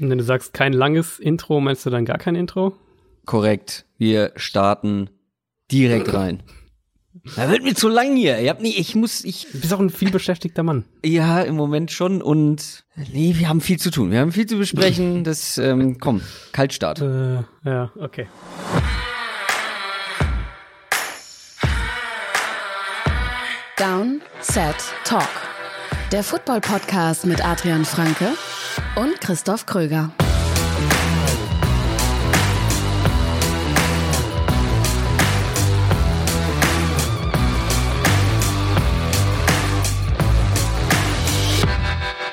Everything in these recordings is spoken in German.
Und wenn du sagst kein langes Intro, meinst du dann gar kein Intro? Korrekt. Wir starten direkt rein. Da wird mir zu lang hier. Ich hab nie, ich muss, ich. Du bist auch ein viel beschäftigter Mann. Ja, im Moment schon. Und nee, wir haben viel zu tun. Wir haben viel zu besprechen. Das, ähm, komm, Kaltstart. Äh, ja, okay. Down, Set, Talk. Der Football-Podcast mit Adrian Franke und Christoph Kröger.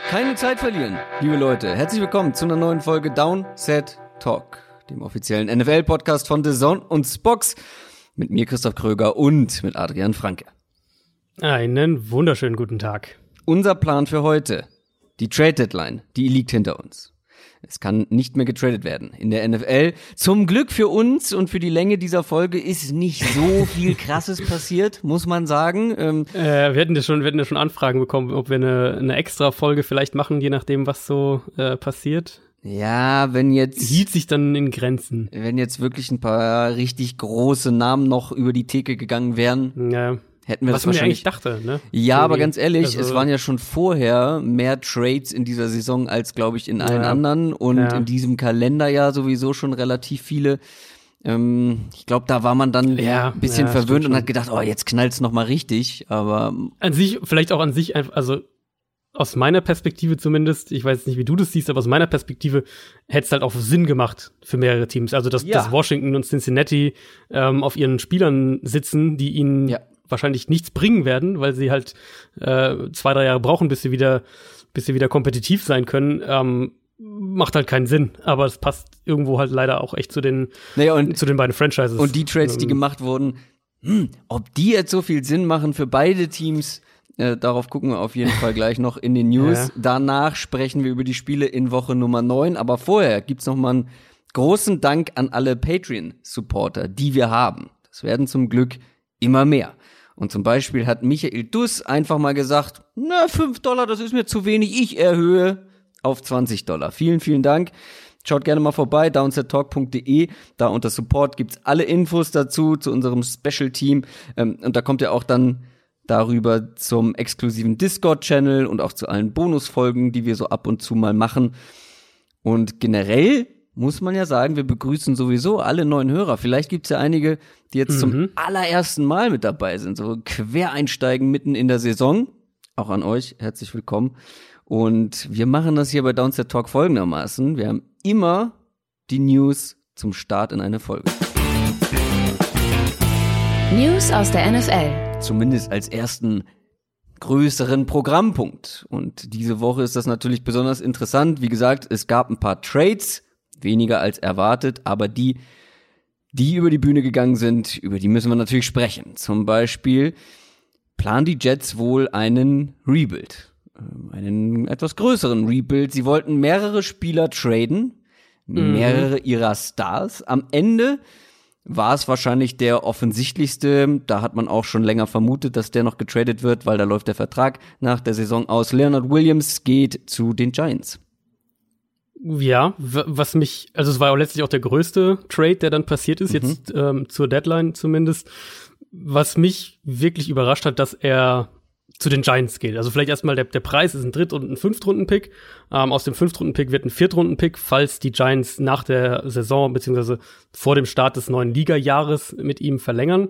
Keine Zeit verlieren, liebe Leute. Herzlich willkommen zu einer neuen Folge Down, Set, Talk, dem offiziellen NFL-Podcast von The Zone und Spox. Mit mir Christoph Kröger und mit Adrian Franke. Einen wunderschönen guten Tag. Unser Plan für heute. Die Trade Deadline, die liegt hinter uns. Es kann nicht mehr getradet werden in der NFL. Zum Glück für uns und für die Länge dieser Folge ist nicht so viel Krasses passiert, muss man sagen. Ähm, Äh, wir hätten ja schon, wir hätten ja schon Anfragen bekommen, ob wir eine, eine extra Folge vielleicht machen, je nachdem, was so äh, passiert. ja, wenn jetzt Hielt sich dann in Grenzen. wenn jetzt wirklich ein paar richtig große Namen noch über die Theke gegangen wären, Ja. Hätten wir Was das ja wahrscheinlich eigentlich dachte, ne? Ja, aber ganz ehrlich, Also- es waren ja schon vorher mehr Trades in dieser Saison als, glaube ich, in allen Ja. anderen und Ja. in diesem Kalenderjahr sowieso schon relativ viele. Ähm, ich glaube, da war man dann Ja, ein bisschen ja, verwöhnt und hat gedacht, oh, jetzt knallt's noch mal richtig. Aber An sich, vielleicht auch an sich einfach, also aus meiner Perspektive zumindest, ich weiß nicht, wie du das siehst, aber aus meiner Perspektive hätte es halt auch Sinn gemacht für mehrere Teams. Also, dass, Ja. dass Washington und Cincinnati ähm, auf ihren Spielern sitzen, die ihnen Ja. Wahrscheinlich nichts bringen werden, weil sie halt äh, zwei, drei Jahre brauchen, bis sie wieder, bis sie wieder kompetitiv sein können, ähm, macht halt keinen Sinn. Aber es passt irgendwo halt leider auch echt zu den, naja, und, zu den beiden Franchises. und die Trades, die Ähm, gemacht wurden, hm, ob die jetzt so viel Sinn machen für beide Teams, äh, darauf gucken wir auf jeden Fall gleich noch in den News. Ja. Danach sprechen wir über die Spiele in Woche Nummer 9. Aber vorher gibt's noch mal einen großen Dank an alle Patreon-Supporter, die wir haben. Das werden zum Glück immer mehr. Und zum Beispiel hat Michael Duss einfach mal gesagt, na, 5 Dollar, das ist mir zu wenig, ich erhöhe auf 20 Dollar. Vielen, vielen Dank. Schaut gerne mal vorbei, downsettalk.de. Da unter Support gibt's alle Infos dazu, zu unserem Special-Team. Ähm, und da kommt ihr auch dann darüber zum exklusiven Discord-Channel und auch zu allen Bonusfolgen, die wir so ab und zu mal machen. Und generell muss man ja sagen, wir begrüßen sowieso alle neuen Hörer. Vielleicht gibt's ja einige, die jetzt zum allerersten Mal mit dabei sind, so Quereinsteigen mitten in der Saison. Auch an euch herzlich willkommen. Und wir machen das hier bei Downset Talk folgendermaßen. Wir haben immer die News zum Start in eine Folge. News aus der NFL. Zumindest als ersten größeren Programmpunkt. Und diese Woche ist das natürlich besonders interessant. Wie gesagt, es gab ein paar Trades, weniger als erwartet, aber die, die über die Bühne gegangen sind, über die müssen wir natürlich sprechen. Zum Beispiel planen die Jets wohl einen Rebuild. Ähm, Einen etwas größeren Rebuild. Sie wollten mehrere Spieler traden, mehrere ihrer Stars. Am Ende war es wahrscheinlich der offensichtlichste. Da hat man auch schon länger vermutet, dass der noch getradet wird, weil da läuft der Vertrag nach der Saison aus. Leonard Williams geht zu den Giants. Ja, was mich, also es war ja letztlich auch der größte Trade, der dann passiert Mhm. ist, jetzt ähm, zur Deadline zumindest. Was mich wirklich überrascht hat, dass er zu den Giants geht. Also vielleicht erstmal der, der Preis ist ein Dritt- und ein Fünftrunden-Pick. Ähm, aus dem Fünftrunden-Pick wird ein Viertrunden-Pick, falls die Giants nach der Saison beziehungsweise vor dem Start des neuen Liga-Jahres mit ihm verlängern.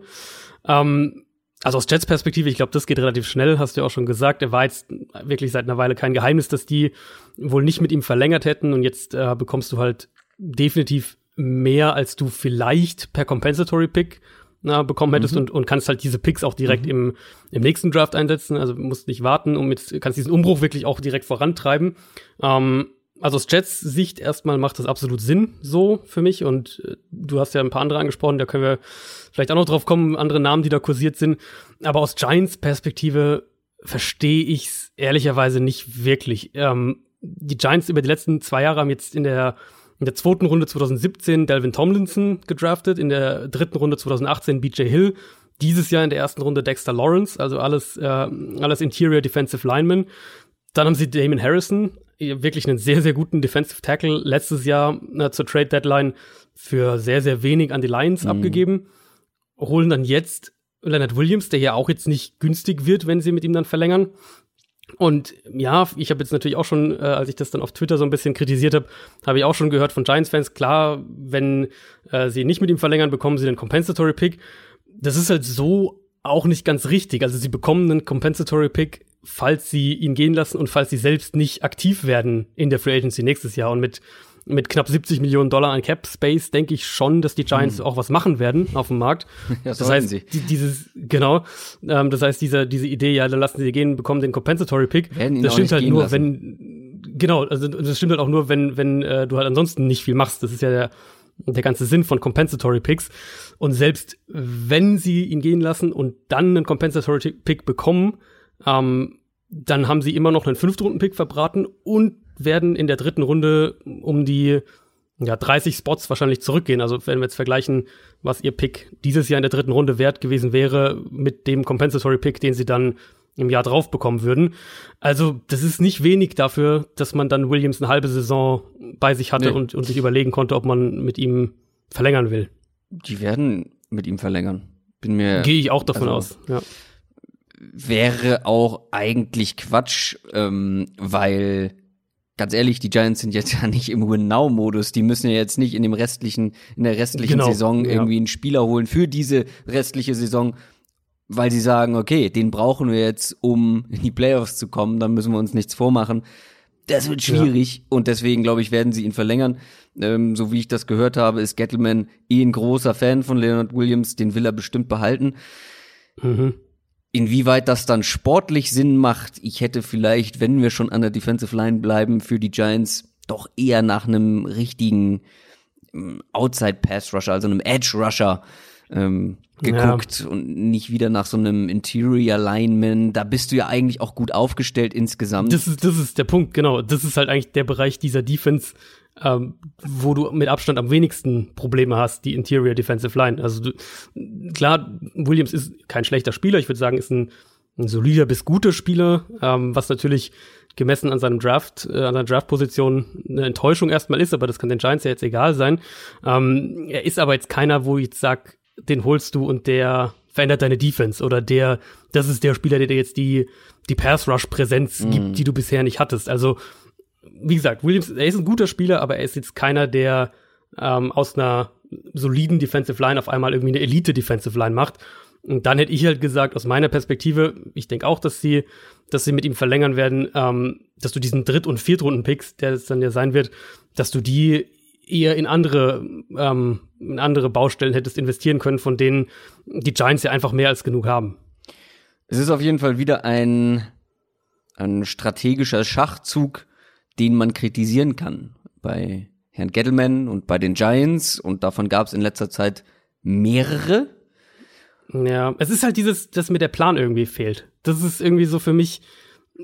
Ähm, also aus Jets Perspektive, ich glaube, das geht relativ schnell, hast du ja auch schon gesagt. Er war jetzt wirklich seit einer Weile kein Geheimnis, dass die wohl nicht mit ihm verlängert hätten und jetzt äh, bekommst du halt definitiv mehr, als du vielleicht per Compensatory Pick na, bekommen hättest und, und kannst halt diese Picks auch direkt im, im nächsten Draft einsetzen. Also musst nicht warten und mit, kannst diesen Umbruch wirklich auch direkt vorantreiben. Ähm, also aus Jets Sicht erstmal macht das absolut Sinn so für mich und äh, du hast ja ein paar andere angesprochen, da können wir vielleicht auch noch drauf kommen, andere Namen, die da kursiert sind. Aber aus Giants Perspektive verstehe ich's ehrlicherweise nicht wirklich. Ähm, die Giants über die letzten zwei Jahre haben jetzt in der in der zweiten Runde 2017 Delvin Tomlinson gedraftet, in der dritten Runde 2018 BJ Hill, dieses Jahr in der ersten Runde Dexter Lawrence, also alles, äh, alles Interior Defensive Linemen. Dann haben sie Damon Harrison wirklich einen sehr, sehr guten Defensive Tackle letztes Jahr äh, zur Trade Deadline für sehr, sehr wenig an die Lions mhm. abgegeben. Holen dann jetzt Leonard Williams, der ja auch jetzt nicht günstig wird, wenn sie mit ihm dann verlängern. Und ja, ich habe jetzt natürlich auch schon, äh, als ich das dann auf Twitter so ein bisschen kritisiert habe, habe ich auch schon gehört von Giants-Fans, klar, wenn äh, sie nicht mit ihm verlängern, bekommen sie einen Compensatory Pick. Das ist halt so auch nicht ganz richtig. Also sie bekommen einen Compensatory Pick, falls sie ihn gehen lassen und falls sie selbst nicht aktiv werden in der Free Agency nächstes Jahr. Und mit mit knapp 70 Millionen Dollar an Cap Space denke ich schon, dass die Giants hm. auch was machen werden auf dem Markt. Ja, das heißt, sie. Die, dieses genau, ähm, das heißt diese diese Idee, ja, dann lassen sie gehen, bekommen den Compensatory Pick. Das stimmt halt nur, lassen. wenn genau, also das stimmt halt auch nur, wenn wenn äh, du halt ansonsten nicht viel machst. Das ist ja der der ganze Sinn von Compensatory Picks. Und selbst wenn sie ihn gehen lassen und dann einen Compensatory Pick bekommen, ähm, dann haben sie immer noch einen Fünftrunden-Pick verbraten und werden in der dritten Runde um die ja, 30 Spots wahrscheinlich zurückgehen. Also wenn wir jetzt vergleichen, was ihr Pick dieses Jahr in der dritten Runde wert gewesen wäre mit dem Compensatory Pick, den sie dann im Jahr drauf bekommen würden. Also das ist nicht wenig dafür, dass man dann Williams eine halbe Saison bei sich hatte nee. und, und sich überlegen konnte, ob man mit ihm verlängern will. Die werden mit ihm verlängern. Bin mir. Gehe ich auch davon also, aus. Ja. Wäre auch eigentlich Quatsch, ähm, weil ganz ehrlich, die Giants sind jetzt ja nicht im Win-Now-Modus. Die müssen ja jetzt nicht in dem restlichen, in der restlichen genau, Saison irgendwie ja. einen Spieler holen für diese restliche Saison, weil sie sagen, okay, den brauchen wir jetzt, um in die Playoffs zu kommen, dann müssen wir uns nichts vormachen. Das wird schwierig ja. und deswegen, glaube ich, werden sie ihn verlängern. Ähm, so wie ich das gehört habe, ist Gettleman eh ein großer Fan von Leonard Williams, den will er bestimmt behalten. Mhm. Inwieweit das dann sportlich Sinn macht, ich hätte vielleicht, wenn wir schon an der Defensive Line bleiben, für die Giants doch eher nach einem richtigen ähm, Outside Pass Rusher, also einem Edge Rusher ähm, geguckt ja. und nicht wieder nach so einem Interior Lineman. Da bist du ja eigentlich auch gut aufgestellt insgesamt. Das ist, das ist der Punkt, genau. Das ist halt eigentlich der Bereich dieser Defense, ähm, wo du mit Abstand am wenigsten Probleme hast, die Interior Defensive Line. Also du, klar, Williams ist kein schlechter Spieler. Ich würde sagen, ist ein, ein solider bis guter Spieler, ähm, was natürlich gemessen an seinem Draft, äh, an seiner Draftposition eine Enttäuschung erstmal ist, aber das kann den Giants ja jetzt egal sein. Ähm, er ist aber jetzt keiner, wo ich jetzt sag, den holst du und der verändert deine Defense oder der, das ist der Spieler, der dir jetzt die, die Pass-Rush-Präsenz mhm. gibt, die du bisher nicht hattest. Also, wie gesagt, Williams, er ist ein guter Spieler, aber er ist jetzt keiner, der ähm, aus einer soliden Defensive Line auf einmal irgendwie eine Elite-Defensive Line macht. Und dann hätte ich halt gesagt, aus meiner Perspektive, ich denke auch, dass sie, dass sie mit ihm verlängern werden, ähm, dass du diesen Dritt- und Viertrunden-Picks, der es dann ja sein wird, dass du die eher in andere, ähm, in andere Baustellen hättest investieren können, von denen die Giants ja einfach mehr als genug haben. Es ist auf jeden Fall wieder ein, ein strategischer Schachzug, den man kritisieren kann bei Herrn Gettleman und bei den Giants und davon gab es in letzter Zeit mehrere. Ja, es ist halt dieses, dass mir der Plan irgendwie fehlt. Das ist irgendwie so für mich,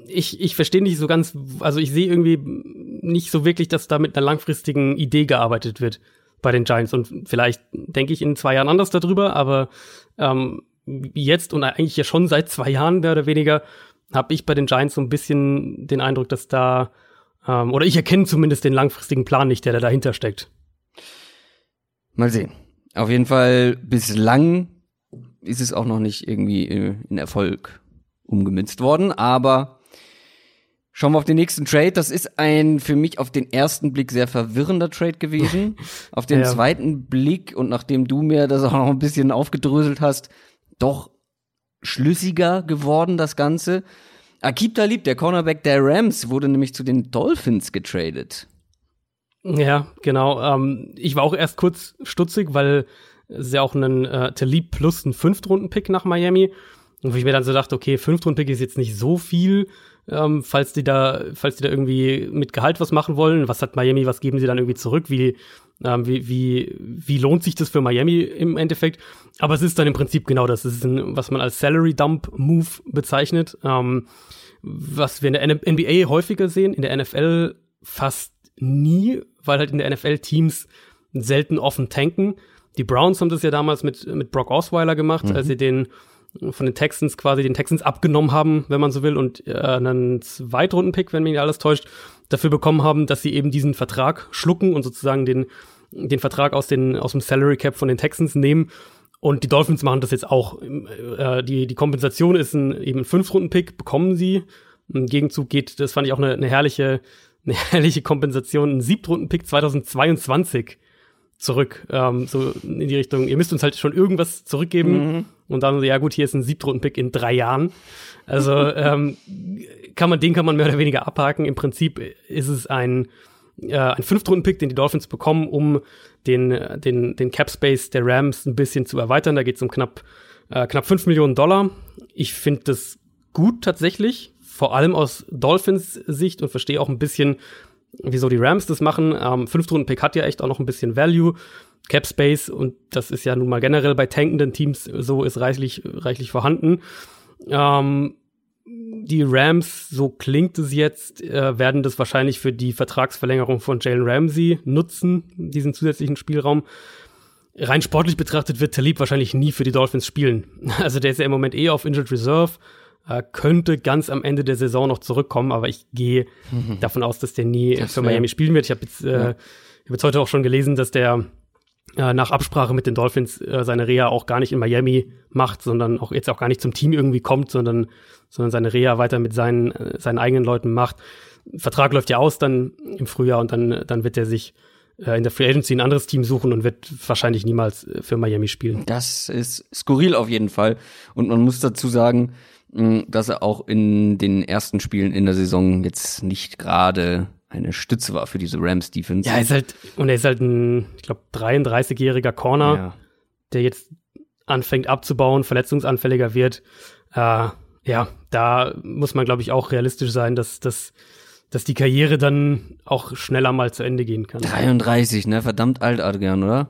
ich, ich verstehe nicht so ganz, also ich sehe irgendwie nicht so wirklich, dass da mit einer langfristigen Idee gearbeitet wird bei den Giants. Und vielleicht denke ich in zwei Jahren anders darüber, aber ähm, jetzt und eigentlich ja schon seit zwei Jahren mehr oder weniger habe ich bei den Giants so ein bisschen den Eindruck, dass da, ähm, oder ich erkenne zumindest den langfristigen Plan nicht, der da dahinter steckt. Mal sehen. Auf jeden Fall bislang ist es auch noch nicht irgendwie äh, in Erfolg umgemünzt worden, aber Schauen wir auf den nächsten Trade. Das ist ein für mich auf den ersten Blick sehr verwirrender Trade gewesen. auf den ja. zweiten Blick und nachdem du mir das auch noch ein bisschen aufgedröselt hast, doch schlüssiger geworden das Ganze. Akib Talib, der Cornerback der Rams, wurde nämlich zu den Dolphins getradet. Ja, genau. Ähm, ich war auch erst kurz stutzig, weil es ja auch ein äh, Talib plus ein Fünftrunden-Pick nach Miami. Und wo ich mir dann so dachte, okay, Fünftrunden-Pick ist jetzt nicht so viel ähm, falls die da, falls die da irgendwie mit Gehalt was machen wollen. Was hat Miami, was geben sie dann irgendwie zurück? Wie, ähm, wie, wie, wie lohnt sich das für Miami im Endeffekt? Aber es ist dann im Prinzip genau das. Es ist ein, was man als Salary Dump Move bezeichnet. Ähm, was wir in der NBA häufiger sehen, in der NFL fast nie, weil halt in der NFL Teams selten offen tanken. Die Browns haben das ja damals mit, mit Brock Osweiler gemacht, mhm. als sie den von den Texans quasi den Texans abgenommen haben, wenn man so will, und äh, einen Zweitrunden-Pick, wenn mich alles täuscht. dafür bekommen haben, dass sie eben diesen Vertrag schlucken und sozusagen den, den Vertrag aus, den, aus dem Salary Cap von den Texans nehmen. Und die Dolphins machen das jetzt auch. Äh, die, die Kompensation ist ein, eben ein Fünf-Runden-Pick, bekommen sie. Im Gegenzug geht, das fand ich auch eine, eine herrliche, eine herrliche Kompensation, ein Siebtrunden-Pick 2022 zurück. Ähm, so in die Richtung, ihr müsst uns halt schon irgendwas zurückgeben. Mhm. Und dann, ja gut, hier ist ein Siebtrunden-Pick in drei Jahren. Also ähm, kann man, den kann man mehr oder weniger abhaken. Im Prinzip ist es ein, äh, ein Fünftrunden-Pick, den die Dolphins bekommen, um den, den, den Cap-Space der Rams ein bisschen zu erweitern. Da geht es um knapp, äh, knapp 5 Millionen Dollar. Ich finde das gut tatsächlich, vor allem aus Dolphins Sicht und verstehe auch ein bisschen, wieso die Rams das machen. Ähm, Fünftrunden-Pick hat ja echt auch noch ein bisschen Value. Cap Space und das ist ja nun mal generell bei tankenden Teams so ist reichlich reichlich vorhanden. Ähm, die Rams, so klingt es jetzt, äh, werden das wahrscheinlich für die Vertragsverlängerung von Jalen Ramsey nutzen, diesen zusätzlichen Spielraum. Rein sportlich betrachtet wird Talib wahrscheinlich nie für die Dolphins spielen. Also der ist ja im Moment eh auf Injured Reserve, äh, könnte ganz am Ende der Saison noch zurückkommen, aber ich gehe mhm. davon aus, dass der nie das für Miami spielen wird. Ich habe jetzt, äh, ja. hab jetzt heute auch schon gelesen, dass der äh, nach Absprache mit den Dolphins äh, seine Reha auch gar nicht in Miami macht, sondern auch jetzt auch gar nicht zum Team irgendwie kommt, sondern, sondern seine Reha weiter mit seinen, äh, seinen eigenen Leuten macht. Vertrag läuft ja aus dann im Frühjahr und dann, dann wird er sich äh, in der Free Agency ein anderes Team suchen und wird wahrscheinlich niemals für Miami spielen. Das ist skurril auf jeden Fall. Und man muss dazu sagen, dass er auch in den ersten Spielen in der Saison jetzt nicht gerade eine Stütze war für diese Rams Defense. Ja, er ist halt und er ist halt ein, ich glaube, 33-jähriger Corner, ja. der jetzt anfängt abzubauen, verletzungsanfälliger wird. Äh, ja, da muss man glaube ich auch realistisch sein, dass dass dass die Karriere dann auch schneller mal zu Ende gehen kann. 33, ne? Verdammt alt, Adrian, oder?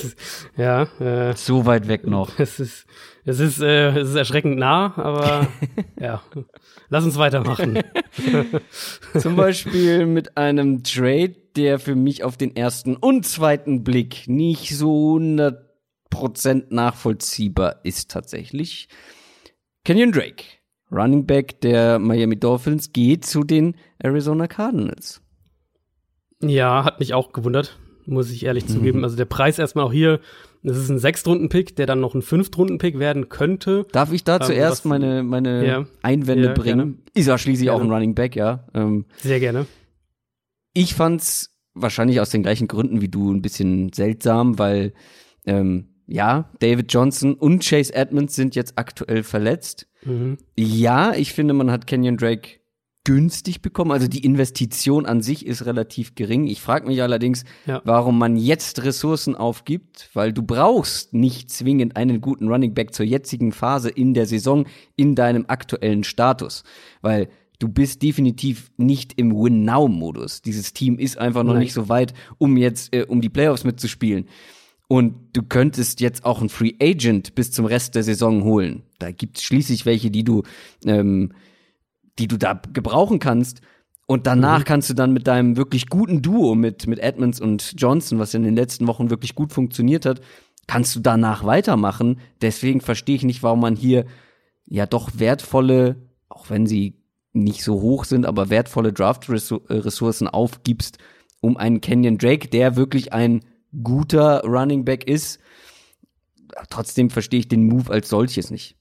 ja. Äh, so weit weg noch. Es ist, es ist, äh, es ist erschreckend nah, aber ja. Lass uns weitermachen. Zum Beispiel mit einem Trade, der für mich auf den ersten und zweiten Blick nicht so 100% nachvollziehbar ist tatsächlich. Kenyon Drake, Running Back der Miami Dolphins, geht zu den Arizona Cardinals. Ja, hat mich auch gewundert, muss ich ehrlich mhm. zugeben. Also der Preis erstmal auch hier das ist ein Sechstrunden-Pick, der dann noch ein Fünftrunden-Pick werden könnte. Darf ich da ähm, zuerst meine, meine ja. Einwände ja, bringen? Gerne. Ist ja schließlich gerne. auch ein Running Back, ja. Ähm, Sehr gerne. Ich fand's wahrscheinlich aus den gleichen Gründen wie du ein bisschen seltsam, weil ähm, ja, David Johnson und Chase Edmonds sind jetzt aktuell verletzt. Mhm. Ja, ich finde, man hat Kenyon Drake günstig bekommen. Also die Investition an sich ist relativ gering. Ich frage mich allerdings, ja. warum man jetzt Ressourcen aufgibt, weil du brauchst nicht zwingend einen guten Running Back zur jetzigen Phase in der Saison in deinem aktuellen Status, weil du bist definitiv nicht im Win-Now-Modus. Dieses Team ist einfach noch Nein. nicht so weit, um jetzt äh, um die Playoffs mitzuspielen. Und du könntest jetzt auch einen Free Agent bis zum Rest der Saison holen. Da gibt es schließlich welche, die du ähm, die du da gebrauchen kannst. Und danach mhm. kannst du dann mit deinem wirklich guten Duo mit, mit Edmonds und Johnson, was in den letzten Wochen wirklich gut funktioniert hat, kannst du danach weitermachen. Deswegen verstehe ich nicht, warum man hier ja doch wertvolle, auch wenn sie nicht so hoch sind, aber wertvolle Draft-Ressourcen aufgibst, um einen Kenyon Drake, der wirklich ein guter Running Back ist. Trotzdem verstehe ich den Move als solches nicht.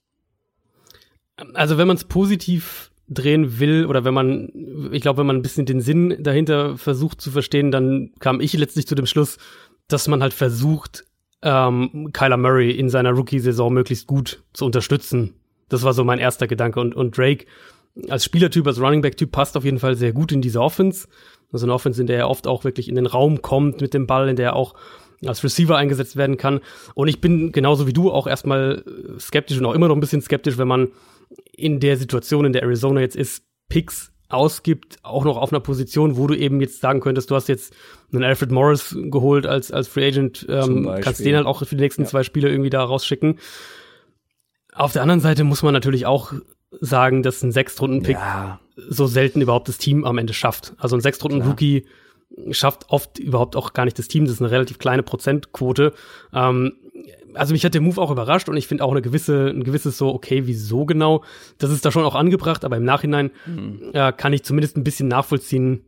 Also wenn man es positiv drehen will oder wenn man, ich glaube, wenn man ein bisschen den Sinn dahinter versucht zu verstehen, dann kam ich letztlich zu dem Schluss, dass man halt versucht, ähm, Kyler Murray in seiner Rookie-Saison möglichst gut zu unterstützen. Das war so mein erster Gedanke. Und, und Drake als Spielertyp, als Running Back-Typ passt auf jeden Fall sehr gut in diese Offense. Also eine Offense, in der er oft auch wirklich in den Raum kommt mit dem Ball, in der er auch als Receiver eingesetzt werden kann. Und ich bin genauso wie du auch erstmal skeptisch und auch immer noch ein bisschen skeptisch, wenn man in der Situation, in der Arizona jetzt ist, Picks ausgibt, auch noch auf einer Position, wo du eben jetzt sagen könntest, du hast jetzt einen Alfred Morris geholt als, als Free Agent, ähm, kannst den halt auch für die nächsten ja. zwei Spiele irgendwie da rausschicken. Auf der anderen Seite muss man natürlich auch sagen, dass ein Sechstrunden-Pick ja. so selten überhaupt das Team am Ende schafft. Also ein Sechstrunden-Rookie schafft oft überhaupt auch gar nicht das Team. Das ist eine relativ kleine Prozentquote. Ähm, also mich hat der Move auch überrascht und ich finde auch eine gewisse, ein gewisses so, okay, wieso genau? Das ist da schon auch angebracht, aber im Nachhinein mhm. äh, kann ich zumindest ein bisschen nachvollziehen,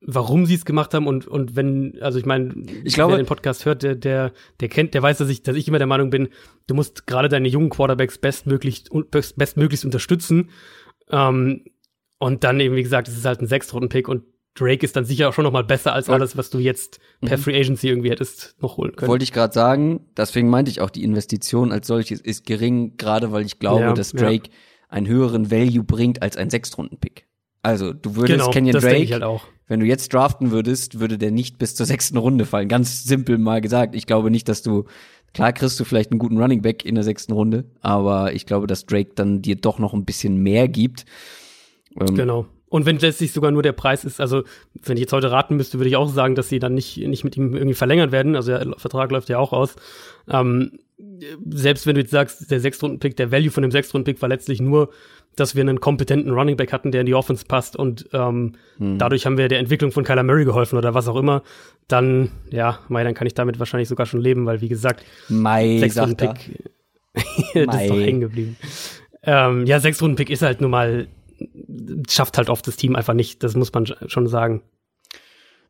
warum sie es gemacht haben und und wenn also ich meine Ich glaube- wer den Podcast hört der der der kennt der weiß dass ich dass ich immer der Meinung bin du musst gerade deine jungen Quarterbacks bestmöglich bestmöglichst unterstützen ähm, und dann eben wie gesagt es ist halt ein Sechstrunden Pick und Drake ist dann sicher auch schon noch mal besser als Ja. alles was du jetzt per Mhm. Free Agency irgendwie hättest noch holen können Wollte ich gerade sagen, deswegen meinte ich auch, die Investition als solches ist gering, gerade weil ich glaube, Ja, dass ja. Drake einen höheren Value bringt als ein Sechstrunden-Pick. Also, du würdest genau Kenyon Drake, halt auch wenn du jetzt draften würdest, würde der nicht bis zur sechsten Runde fallen. Ganz simpel mal gesagt. Ich glaube nicht, dass du, klar kriegst du vielleicht einen guten Running Back in der sechsten Runde, aber ich glaube, dass Drake dann dir doch noch ein bisschen mehr gibt. Ähm, Genau. Und wenn letztlich sogar nur der Preis ist, also wenn ich jetzt heute raten müsste, würde ich auch sagen, dass sie dann nicht, nicht mit ihm irgendwie verlängern werden. Also der Vertrag läuft ja auch aus. Ähm, selbst wenn du jetzt sagst, der Sechstrunden-Pick, der Value von dem Sechstrunden-Pick war letztlich nur, dass wir einen kompetenten Running Back hatten, der in die Offense passt und ähm, Hm. dadurch haben wir der Entwicklung von Kyler Murray geholfen oder was auch immer, dann, ja, mei, dann kann ich damit wahrscheinlich sogar schon leben, weil wie gesagt, Mai, sagt er. Sechstrunden-Pick, das ist doch hängen geblieben. Ähm, ja, Sechstrunden-Pick ist halt nun mal, schafft halt oft das Team einfach nicht, das muss man schon sagen.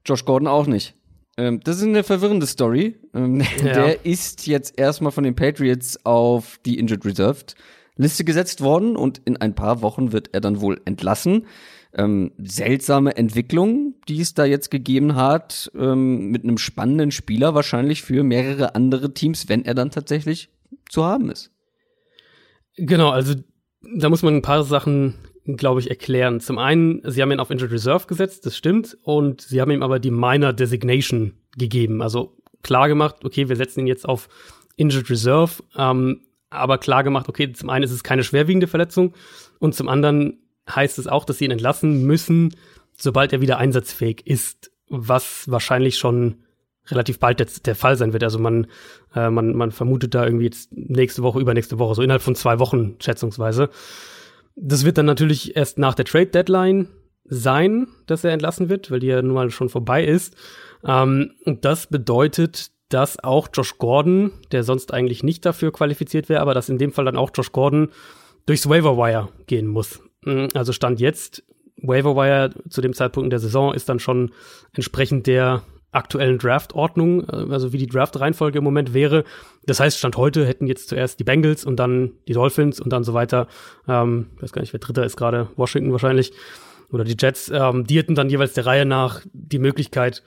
Josh Gordon auch nicht. Ähm, das ist eine verwirrende Story. Ähm, Ja. Der ist jetzt erstmal von den Patriots auf die Injured Reserved Liste gesetzt worden und in ein paar Wochen wird er dann wohl entlassen. Ähm, seltsame Entwicklung, die es da jetzt gegeben hat, ähm, mit einem spannenden Spieler wahrscheinlich für mehrere andere Teams, wenn er dann tatsächlich zu haben ist. Genau, also da muss man ein paar Sachen, glaube ich, erklären. Zum einen, sie haben ihn auf Injured Reserve gesetzt, das stimmt, und sie haben ihm aber die Minor Designation gegeben. Also klar gemacht, okay, wir setzen ihn jetzt auf Injured Reserve, ähm, aber klar gemacht, okay, zum einen ist es keine schwerwiegende Verletzung und zum anderen heißt es auch, dass sie ihn entlassen müssen, sobald er wieder einsatzfähig ist, was wahrscheinlich schon relativ bald der, der Fall sein wird. Also man, äh, man, man vermutet da irgendwie jetzt nächste Woche, übernächste Woche, so innerhalb von zwei Wochen schätzungsweise. Das wird dann natürlich erst nach der Trade Deadline sein, dass er entlassen wird, weil die ja nun mal schon vorbei ist. Ähm, und das bedeutet, dass auch Josh Gordon, der sonst eigentlich nicht dafür qualifiziert wäre, aber dass in dem Fall dann auch Josh Gordon durchs Waiver Wire gehen muss. Mm, Also Stand jetzt, Waiver Wire zu dem Zeitpunkt in der Saison ist dann schon entsprechend der aktuellen Draft-Ordnung, äh, also wie die Draft-Reihenfolge im Moment wäre. Das heißt, Stand heute hätten jetzt zuerst die Bengals und dann die Dolphins und dann so weiter. Ähm, weiß gar nicht, wer Dritter ist gerade, Washington wahrscheinlich. Oder die Jets. Ähm, die hätten dann jeweils der Reihe nach die Möglichkeit,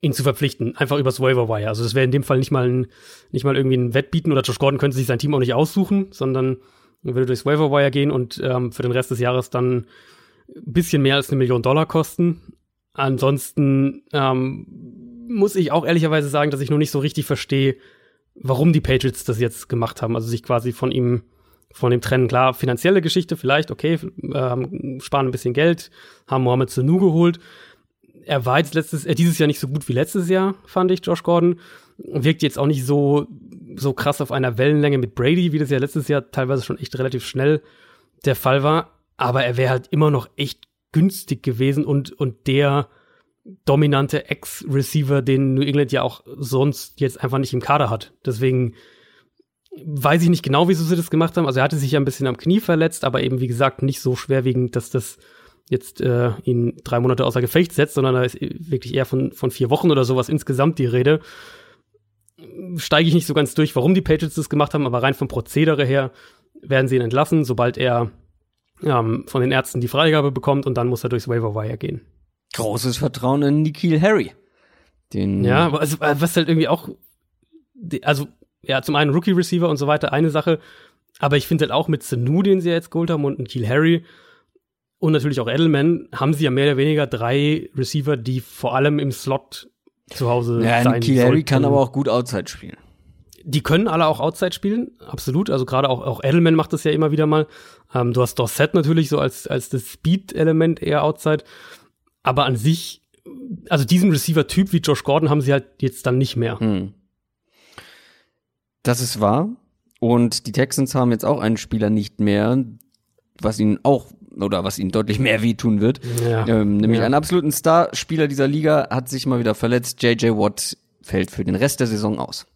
ihn zu verpflichten, einfach übers Waiver Wire. Also das wäre in dem Fall nicht mal ein, nicht mal irgendwie ein Wettbieten oder Josh Gordon könnte sich sein Team auch nicht aussuchen, sondern würde durchs Waiver Wire gehen und ähm, für den Rest des Jahres dann ein bisschen mehr als eine Million Dollar kosten. Ansonsten ähm, muss ich auch ehrlicherweise sagen, dass ich noch nicht so richtig verstehe, warum die Patriots das jetzt gemacht haben. Also sich quasi von ihm, von dem trennen. Klar, finanzielle Geschichte vielleicht, okay, ähm, sparen ein bisschen Geld, haben Mohamed Sanu geholt. Er war jetzt letztes, äh, dieses Jahr nicht so gut wie letztes Jahr, fand ich, Josh Gordon. Wirkt jetzt auch nicht so, so krass auf einer Wellenlänge mit Brady, wie das ja letztes Jahr teilweise schon echt relativ schnell der Fall war. Aber er wäre halt immer noch echt günstig gewesen und, und der dominante Ex-Receiver, den New England ja auch sonst jetzt einfach nicht im Kader hat. Deswegen weiß ich nicht genau, wieso sie das gemacht haben. Also er hatte sich ja ein bisschen am Knie verletzt, aber eben wie gesagt nicht so schwerwiegend, dass das jetzt äh, ihn drei Monate außer Gefecht setzt, sondern da ist wirklich eher von, von vier Wochen oder sowas insgesamt die Rede. Steige ich nicht so ganz durch, warum die Patriots das gemacht haben, aber rein vom Prozedere her werden sie ihn entlassen, sobald er ähm, von den Ärzten die Freigabe bekommt und dann muss er durchs Waiver Wire gehen. Großes Vertrauen in Nikhil Harry. Den Ja, also, äh, was halt irgendwie auch, also ja, zum einen Rookie Receiver und so weiter, eine Sache, aber ich finde halt auch mit Sanu, den sie ja jetzt geholt haben und Kiel Harry und natürlich auch Edelman, haben sie ja mehr oder weniger drei Receiver, die vor allem im Slot zu Hause ja, sein sollten. kann aber auch gut Outside spielen. Die können alle auch Outside spielen, absolut. Also gerade auch, auch Edelman macht das ja immer wieder mal. Ähm, du hast Dorset natürlich so als, als das Speed-Element eher Outside. Aber an sich, also diesen Receiver-Typ wie Josh Gordon haben sie halt jetzt dann nicht mehr. Hm. Das ist wahr. Und die Texans haben jetzt auch einen Spieler nicht mehr, was ihnen auch oder was ihnen deutlich mehr wehtun wird. Ja. Ähm, nämlich Ja. einen absoluten Starspieler dieser Liga hat sich mal wieder verletzt. JJ Watt fällt für den Rest der Saison aus.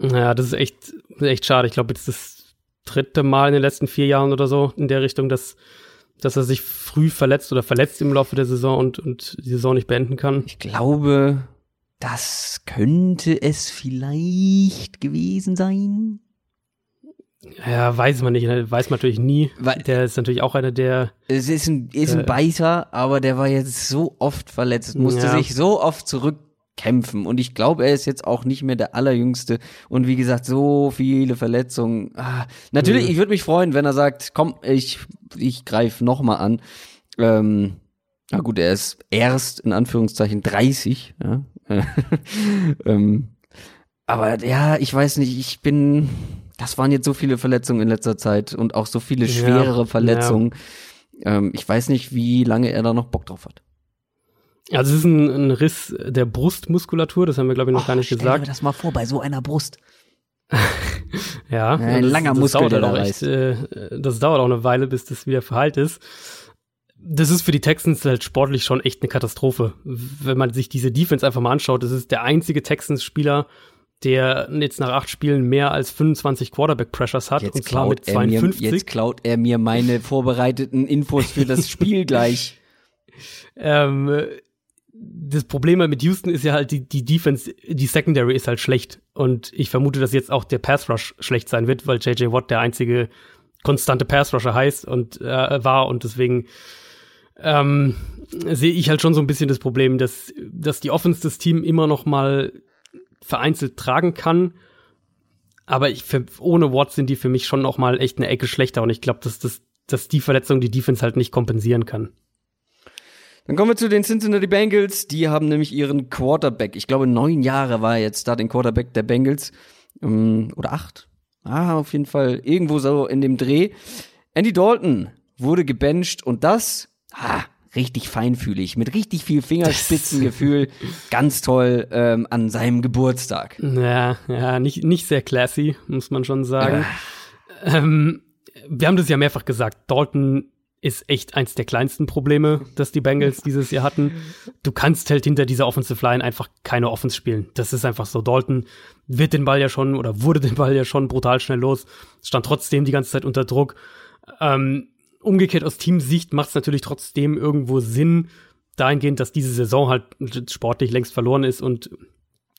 Ja, das ist echt, echt schade. Ich glaube, jetzt das dritte Mal in den letzten vier Jahren oder so in der Richtung, dass, dass er sich früh verletzt oder verletzt im Laufe der Saison und, und die Saison nicht beenden kann? Ich glaube, das könnte es vielleicht gewesen sein. Ja, weiß man nicht, weiß man natürlich nie. Weil- der ist natürlich auch einer der, Es ist ein, ist ein Äh. Beißer, aber der war jetzt so oft verletzt, musste Ja. sich so oft zurückkämpfen. Und ich glaube, er ist jetzt auch nicht mehr der Allerjüngste. Und wie gesagt, so viele Verletzungen. Ah, natürlich, Mhm. ich würde mich freuen, wenn er sagt, komm, ich, ich greife nochmal an. Ähm, na gut, er ist erst in Anführungszeichen 30. Ja? ähm, aber ja, ich weiß nicht, ich bin. Das waren jetzt so viele Verletzungen in letzter Zeit und auch so viele Ja, schwerere ja. Verletzungen. Ähm, ich weiß nicht, wie lange er da noch Bock drauf hat. also es ist ein, ein Riss der Brustmuskulatur, das haben wir glaube ich noch gar nicht gesagt. das mal vor, bei so einer Brust. Ja, Ein das, langer das Muskel, der halt da echt, äh, Das dauert auch eine Weile, bis das wieder verheilt ist. Das ist für die Texans halt sportlich schon echt eine Katastrophe. Wenn man sich diese Defense einfach mal anschaut, das ist der einzige Texans-Spieler, der jetzt nach acht Spielen mehr als 25 Quarterback-Pressures hat, und zwar mit er mir, 52. jetzt klaut er mir meine vorbereiteten Infos für das Spiel gleich. Ähm, äh, das Problem halt mit Houston ist ja halt, die, die Defense, die Secondary ist halt schlecht. Und ich vermute, dass jetzt auch der Pass Rush schlecht sein wird, weil JJ Watt der einzige konstante Pass Rusher heißt und äh, war und deswegen ähm, sehe ich halt schon so ein bisschen das Problem, dass, dass die Offense das Team immer noch mal vereinzelt tragen kann. Aber ich, für, ohne Watt sind die für mich schon noch mal echt eine Ecke schlechter und ich glaube, dass, das, dass die Verletzung die Defense halt nicht kompensieren kann. Dann kommen wir zu den Cincinnati Bengals. Die haben nämlich ihren Quarterback. Ich glaube, neun Jahre war er jetzt da, den Quarterback der Bengals. Ähm, oder acht. Ah, auf jeden Fall irgendwo so in dem Dreh. Andy Dalton wurde gebencht und das, ah, richtig feinfühlig, mit richtig viel Fingerspitzengefühl, ganz toll ähm, an seinem Geburtstag. Ja, ja, nicht, nicht sehr classy, muss man schon sagen. Ähm, wir haben das ja mehrfach gesagt. Dalton ist echt eins der kleinsten Probleme, das die Bengals dieses Jahr hatten. Du kannst halt hinter dieser Offensive Line einfach keine Offense spielen. Das ist einfach so. Dalton wird den Ball ja schon oder wurde den Ball ja schon brutal schnell los, stand trotzdem die ganze Zeit unter Druck. Ähm, umgekehrt aus Teamsicht macht es natürlich trotzdem irgendwo Sinn, dahingehend, dass diese Saison halt sportlich längst verloren ist und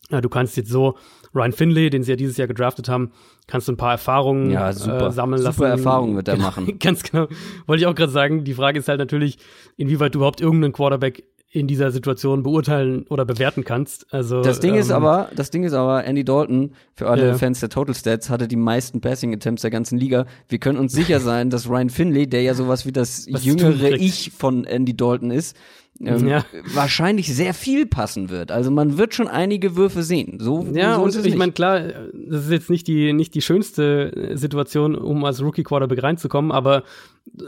ja, du kannst jetzt so Ryan Finley, den sie ja dieses Jahr gedraftet haben, kannst du ein paar Erfahrungen Ja, super. Äh, sammeln Super lassen. Erfahrungen wird er Genau, machen. Ganz genau. Wollte ich auch gerade sagen. Die Frage ist halt natürlich, inwieweit du überhaupt irgendeinen Quarterback in dieser Situation beurteilen oder bewerten kannst. Also Das Ding ist ähm, aber, das Ding ist aber, Andy Dalton, für alle Ja. Fans der Total Stats, hatte die meisten Passing Attempts der ganzen Liga. Wir können uns sicher sein, dass Ryan Finley, der ja sowas wie das Was jüngere. Ich von Andy Dalton ist, ähm, Ja. wahrscheinlich sehr viel passen wird. Also man wird schon einige Würfe sehen. So, Ja, so und ich meine, klar, das ist jetzt nicht die, nicht die schönste äh, Situation, um als Rookie-Quarterback reinzukommen, aber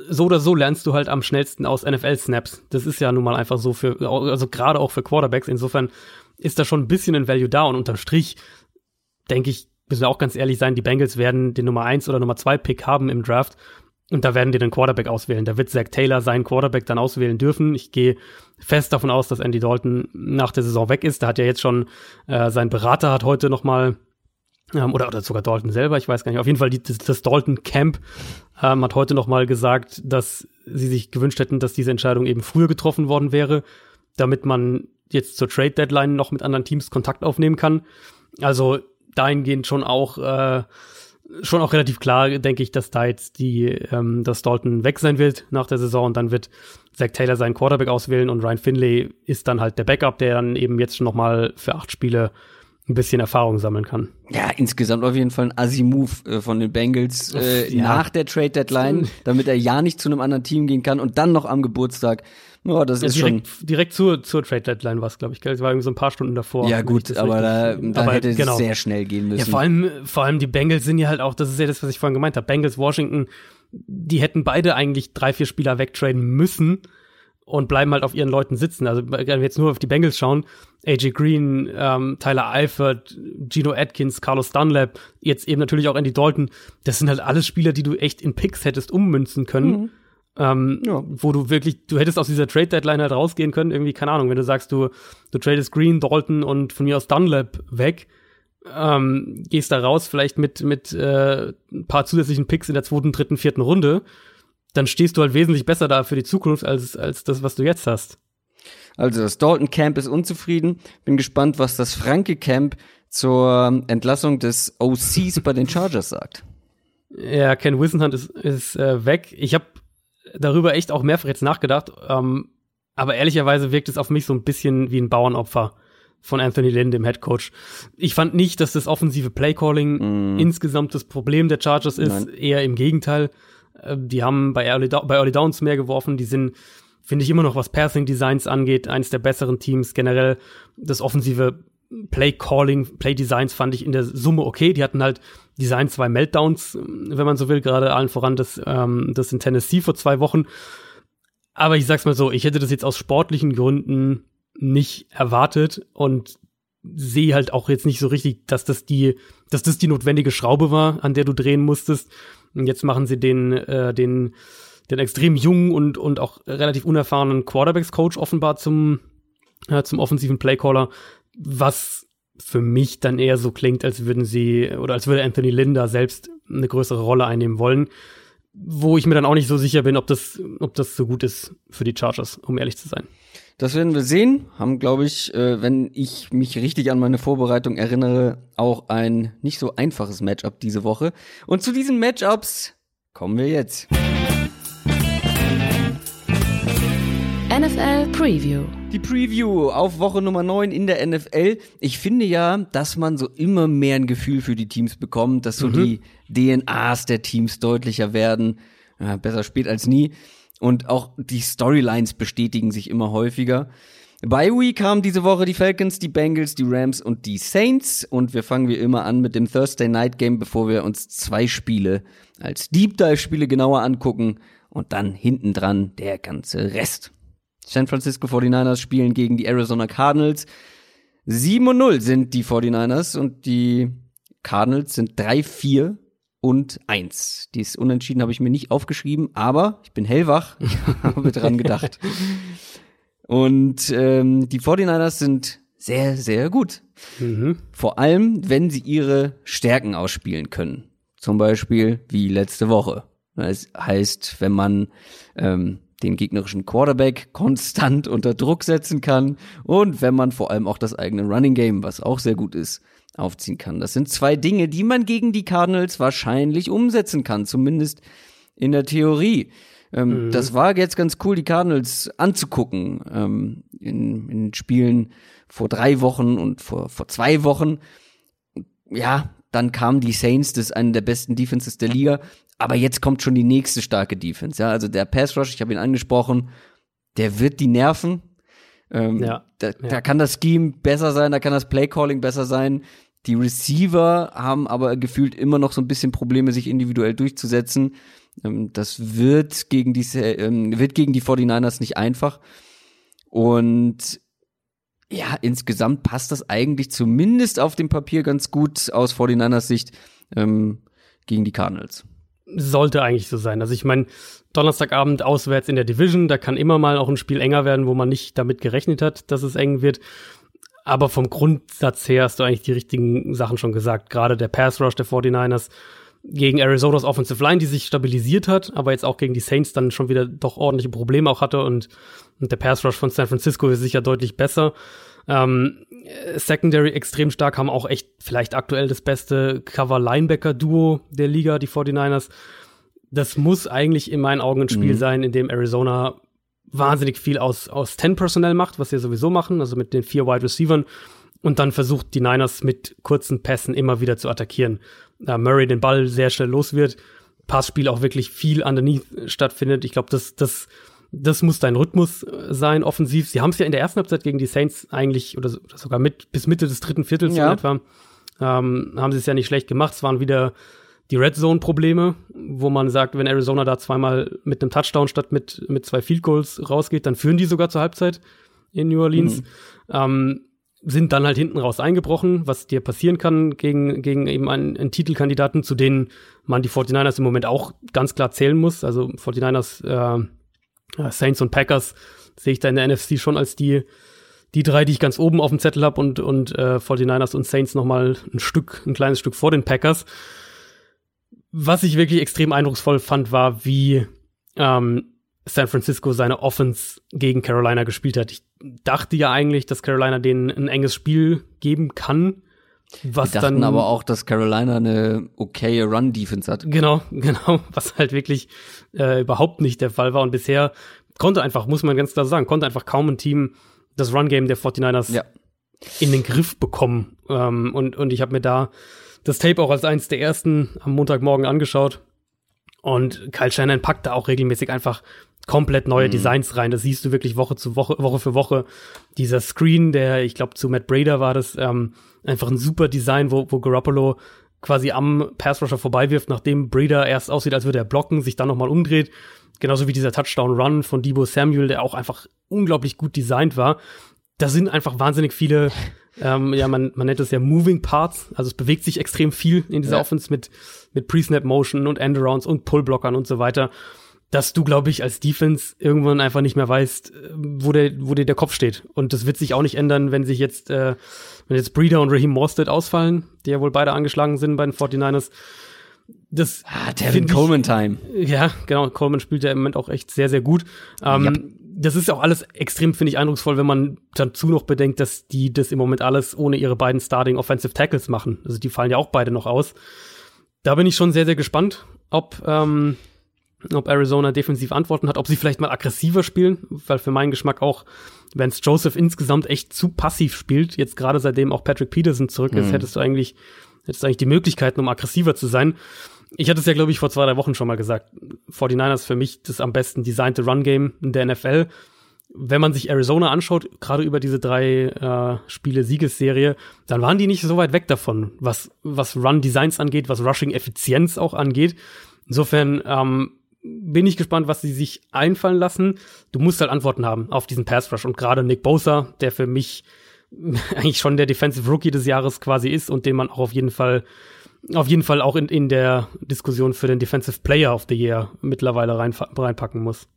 so oder so lernst du halt am schnellsten aus NFL-Snaps. Das ist ja nun mal einfach so für, also gerade auch für Quarterbacks. Insofern ist da schon ein bisschen ein Value da und unterm Strich, denke ich, müssen wir auch ganz ehrlich sein, die Bengals werden den Nummer 1 oder Nummer 2 Pick haben im Draft. Und da werden die den Quarterback auswählen. Da wird Zach Taylor seinen Quarterback dann auswählen dürfen. Ich gehe fest davon aus, dass Andy Dalton nach der Saison weg ist. Da hat ja jetzt schon äh, sein Berater hat heute noch mal ähm, oder oder sogar Dalton selber, ich weiß gar nicht. Auf jeden Fall die, das, das Dalton Camp ähm, hat heute noch mal gesagt, dass sie sich gewünscht hätten, dass diese Entscheidung eben früher getroffen worden wäre, damit man jetzt zur Trade Deadline noch mit anderen Teams Kontakt aufnehmen kann. Also dahingehend schon auch äh, schon auch relativ klar, denke ich, dass da jetzt die, ähm, dass Dalton weg sein wird nach der Saison und dann wird Zach Taylor seinen Quarterback auswählen und Ryan Finley ist dann halt der Backup, der dann eben jetzt schon noch mal für acht Spiele ein bisschen Erfahrung sammeln kann. Ja, insgesamt auf jeden Fall ein Assi-Move äh, von den Bengals äh, Ja. nach der Trade-Deadline, damit er ja nicht zu einem anderen Team gehen kann und dann noch am Geburtstag. Ja, das ist schon. direkt, direkt zur, zur Trade Deadline war es, glaube ich. gell? Es war irgendwie so ein paar Stunden davor. Ja gut, aber da, da aber hätte genau. es sehr schnell gehen müssen. Ja, vor allem, vor allem die Bengals sind ja halt auch, das ist ja das, was ich vorhin gemeint habe. Bengals, Washington, die hätten beide eigentlich drei, vier Spieler wegtraden müssen und bleiben halt auf ihren Leuten sitzen. Also wenn wir jetzt nur auf die Bengals schauen, AJ Green, ähm, Tyler Eifert, Gino Atkins, Carlos Dunlap, jetzt eben natürlich auch Andy Dalton, das sind halt alles Spieler, die du echt in Picks hättest ummünzen können. Ähm, Ja. wo du wirklich, du hättest aus dieser Trade Deadline halt rausgehen können, irgendwie, keine Ahnung, wenn du sagst, du, du tradest Green, Dalton und von mir aus Dunlap weg, ähm, gehst da raus, vielleicht mit, mit äh, ein paar zusätzlichen Picks in der zweiten, dritten, vierten Runde dann stehst du halt wesentlich besser da für die Zukunft als, als das, was du jetzt hast. Also das Dalton Camp ist unzufrieden. Bin gespannt, was das Franke Camp zur Entlassung des OCs bei den Chargers sagt. Ja, Ken Wissenhunt ist, ist äh, weg. Ich habe darüber echt auch mehrfach jetzt nachgedacht. Ähm, aber ehrlicherweise wirkt es auf mich so ein bisschen wie ein Bauernopfer von Anthony Lynn, dem Head Coach. Ich fand nicht, dass das offensive Playcalling mm. insgesamt das Problem der Chargers ist. Nein. Eher im Gegenteil. Äh, die haben bei Early, bei Early Downs mehr geworfen. Die sind, finde ich, immer noch, was Passing Designs angeht, eines der besseren Teams. Generell das offensive Play Calling, Play Designs fand ich in der Summe okay. Die hatten halt Design zwei Meltdowns, wenn man so will, gerade allen voran das, ähm, das in Tennessee vor zwei Wochen. Aber ich sag's mal so, ich hätte das jetzt aus sportlichen Gründen nicht erwartet und sehe halt auch jetzt nicht so richtig, dass das die, dass das die notwendige Schraube war, an der du drehen musstest. Und jetzt machen sie den, äh, den, den extrem jungen und, und auch relativ unerfahrenen Quarterbacks-Coach offenbar zum, äh, zum offensiven Playcaller, was für mich dann eher so klingt, als würden sie oder als würde Anthony Linda selbst eine größere Rolle einnehmen wollen, wo ich mir dann auch nicht so sicher bin, ob das, ob das so gut ist für die Chargers, um ehrlich zu sein. Das werden wir sehen. Haben, glaube ich, äh, wenn ich mich richtig an meine Vorbereitung erinnere, auch ein nicht so einfaches Matchup diese Woche. Und zu diesen Matchups kommen wir jetzt. NFL Preview. Die Preview auf Woche Nummer 9 in der NFL. Ich finde ja, dass man so immer mehr ein Gefühl für die Teams bekommt, dass so mhm. die DNAs der Teams deutlicher werden. Ja, besser spät als nie. Und auch die Storylines bestätigen sich immer häufiger. Bei Week haben diese Woche die Falcons, die Bengals, die Rams und die Saints. Und wir fangen wie immer an mit dem Thursday Night Game, bevor wir uns zwei Spiele als Deep Dive Spiele genauer angucken. Und dann hinten dran der ganze Rest. San Francisco 49ers spielen gegen die Arizona Cardinals. 7-0 sind die 49ers und die Cardinals sind 3-4 und 1. Dies Unentschieden habe ich mir nicht aufgeschrieben, aber ich bin hellwach, ich habe dran gedacht. Und ähm, die 49ers sind sehr, sehr gut. Mhm. Vor allem, wenn sie ihre Stärken ausspielen können. Zum Beispiel wie letzte Woche. Das heißt, wenn man ähm, den gegnerischen Quarterback konstant unter Druck setzen kann und wenn man vor allem auch das eigene Running Game, was auch sehr gut ist, aufziehen kann. Das sind zwei Dinge, die man gegen die Cardinals wahrscheinlich umsetzen kann, zumindest in der Theorie. Ähm, mhm. Das war jetzt ganz cool, die Cardinals anzugucken ähm, in, in Spielen vor drei Wochen und vor, vor zwei Wochen. Ja, dann kamen die Saints, das ist eine der besten Defenses der Liga. Aber jetzt kommt schon die nächste starke Defense. Ja, also der Pass Rush, ich habe ihn angesprochen, der wird die nerven. Ähm, ja, da, ja. da kann das Scheme besser sein, da kann das Play Calling besser sein. Die Receiver haben aber gefühlt immer noch so ein bisschen Probleme, sich individuell durchzusetzen. Ähm, das wird gegen die, ähm, wird gegen die 49ers nicht einfach. Und ja, insgesamt passt das eigentlich zumindest auf dem Papier ganz gut aus 49ers Sicht ähm, gegen die Cardinals sollte eigentlich so sein. Also ich meine, Donnerstagabend auswärts in der Division, da kann immer mal auch ein Spiel enger werden, wo man nicht damit gerechnet hat, dass es eng wird. Aber vom Grundsatz her hast du eigentlich die richtigen Sachen schon gesagt. Gerade der Pass Rush der 49ers gegen Arizona's Offensive Line, die sich stabilisiert hat, aber jetzt auch gegen die Saints dann schon wieder doch ordentliche Probleme auch hatte und, und der Pass Rush von San Francisco ist sicher deutlich besser. Ähm, Secondary extrem stark, haben auch echt vielleicht aktuell das beste Cover-Linebacker-Duo der Liga, die 49ers. Das muss eigentlich in meinen Augen ein Spiel mhm. sein, in dem Arizona wahnsinnig viel aus, aus 10 Personell macht, was sie sowieso machen, also mit den vier Wide Receivers. Und dann versucht die Niners mit kurzen Pässen immer wieder zu attackieren. Da Murray den Ball sehr schnell los wird, Passspiel auch wirklich viel underneath stattfindet. Ich glaube, das, das das muss dein Rhythmus äh, sein, offensiv. Sie haben es ja in der ersten Halbzeit gegen die Saints eigentlich, oder sogar mit bis Mitte des dritten Viertels ja. in etwa, ähm, haben sie es ja nicht schlecht gemacht. Es waren wieder die Red Zone-Probleme, wo man sagt, wenn Arizona da zweimal mit einem Touchdown statt mit, mit zwei Field Goals rausgeht, dann führen die sogar zur Halbzeit in New Orleans. Mhm. Ähm, sind dann halt hinten raus eingebrochen, was dir passieren kann gegen, gegen eben einen, einen Titelkandidaten, zu denen man die 49ers im Moment auch ganz klar zählen muss. Also 49ers äh, Saints und Packers sehe ich da in der NFC schon als die, die drei, die ich ganz oben auf dem Zettel habe und, und äh, 49ers und Saints nochmal ein Stück, ein kleines Stück vor den Packers. Was ich wirklich extrem eindrucksvoll fand, war, wie ähm, San Francisco seine Offense gegen Carolina gespielt hat. Ich dachte ja eigentlich, dass Carolina denen ein enges Spiel geben kann. Was Wir dachten dann, aber auch, dass Carolina eine okaye Run-Defense hat. Genau, genau, was halt wirklich äh, überhaupt nicht der Fall war. Und bisher konnte einfach, muss man ganz klar sagen, konnte einfach kaum ein Team das Run-Game der 49ers ja. in den Griff bekommen. Ähm, und, und ich habe mir da das Tape auch als eins der ersten am Montagmorgen angeschaut. Und Kyle Shannon packt da auch regelmäßig einfach komplett neue mhm. Designs rein. Das siehst du wirklich Woche zu Woche, Woche für Woche. Dieser Screen, der, ich glaube, zu Matt Brader war das, ähm, einfach ein super Design, wo, wo Garoppolo quasi am Pass Rusher vorbeiwirft, nachdem Brader erst aussieht, als würde er blocken, sich dann nochmal umdreht. Genauso wie dieser Touchdown-Run von Debo Samuel, der auch einfach unglaublich gut designt war. Da sind einfach wahnsinnig viele, ähm, ja, man, man nennt es ja Moving Parts. Also es bewegt sich extrem viel in dieser ja. Offense mit, mit Pre-Snap-Motion und Endarounds und Pull-Blockern und so weiter dass du, glaube ich, als Defense irgendwann einfach nicht mehr weißt, äh, wo der, wo dir der Kopf steht. Und das wird sich auch nicht ändern, wenn sich jetzt, äh, wenn jetzt Breeder und Raheem Morstead ausfallen, die ja wohl beide angeschlagen sind bei den 49ers. Das ah, Tevin Coleman Time. Ja, genau. Coleman spielt ja im Moment auch echt sehr, sehr gut. Ähm, yep. Das ist ja auch alles extrem, finde ich, eindrucksvoll, wenn man dazu noch bedenkt, dass die das im Moment alles ohne ihre beiden Starting Offensive Tackles machen. Also die fallen ja auch beide noch aus. Da bin ich schon sehr, sehr gespannt, ob ähm, ob Arizona defensiv Antworten hat, ob sie vielleicht mal aggressiver spielen, weil für meinen Geschmack auch, wenn es Joseph insgesamt echt zu passiv spielt, jetzt gerade seitdem auch Patrick Peterson zurück ist, mhm. hättest du eigentlich, hättest du eigentlich die Möglichkeiten, um aggressiver zu sein. Ich hatte es ja, glaube ich, vor zwei, drei Wochen schon mal gesagt. 49ers für mich das am besten designte Run-Game in der NFL. Wenn man sich Arizona anschaut, gerade über diese drei äh, Spiele Siegesserie, dann waren die nicht so weit weg davon, was, was Run-Designs angeht, was Rushing-Effizienz auch angeht. Insofern ähm, bin ich gespannt, was sie sich einfallen lassen. Du musst halt Antworten haben auf diesen Pass Rush und gerade Nick Bosa, der für mich eigentlich schon der Defensive Rookie des Jahres quasi ist und den man auch auf jeden Fall auf jeden Fall auch in, in der Diskussion für den Defensive Player of the Year mittlerweile rein, reinpacken muss.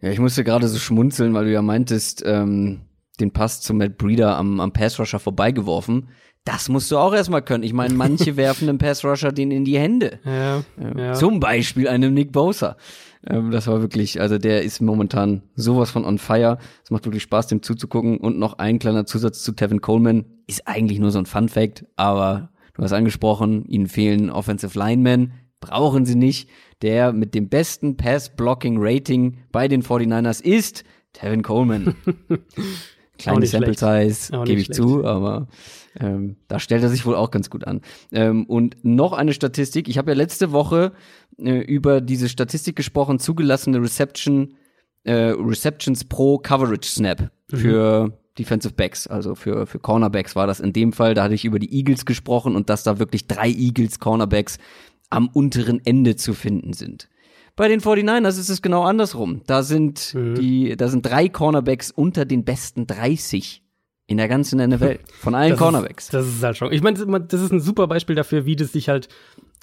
Ja, ich musste gerade so schmunzeln, weil du ja meintest, ähm, den Pass zu Matt Breeder am, am Pass Rusher vorbeigeworfen. Das musst du auch erstmal können. Ich meine, manche werfen einem Pass Rusher den in die Hände. Ja, ähm, ja. Zum Beispiel einem Nick Bosa. Ähm, das war wirklich, also der ist momentan sowas von on fire. Es macht wirklich Spaß, dem zuzugucken. Und noch ein kleiner Zusatz zu Tevin Coleman. Ist eigentlich nur so ein Fun Fact, aber du hast angesprochen, ihnen fehlen Offensive Linemen. Brauchen sie nicht. Der mit dem besten Pass-Blocking-Rating bei den 49ers ist Tevin Coleman. Kleine Sample Size, gebe ich schlecht. zu, aber ähm, da stellt er sich wohl auch ganz gut an. Ähm, und noch eine Statistik. Ich habe ja letzte Woche äh, über diese Statistik gesprochen, zugelassene Reception, äh, Receptions pro Coverage Snap mhm. für Defensive Backs, also für, für Cornerbacks war das in dem Fall. Da hatte ich über die Eagles gesprochen und dass da wirklich drei Eagles Cornerbacks am unteren Ende zu finden sind. Bei den 49ers ist es genau andersrum. Da sind mhm. die, da sind drei Cornerbacks unter den besten 30 in der ganzen NFL. Von allen das Cornerbacks. Ist, das ist halt schon. Ich meine, das ist ein super Beispiel dafür, wie das sich halt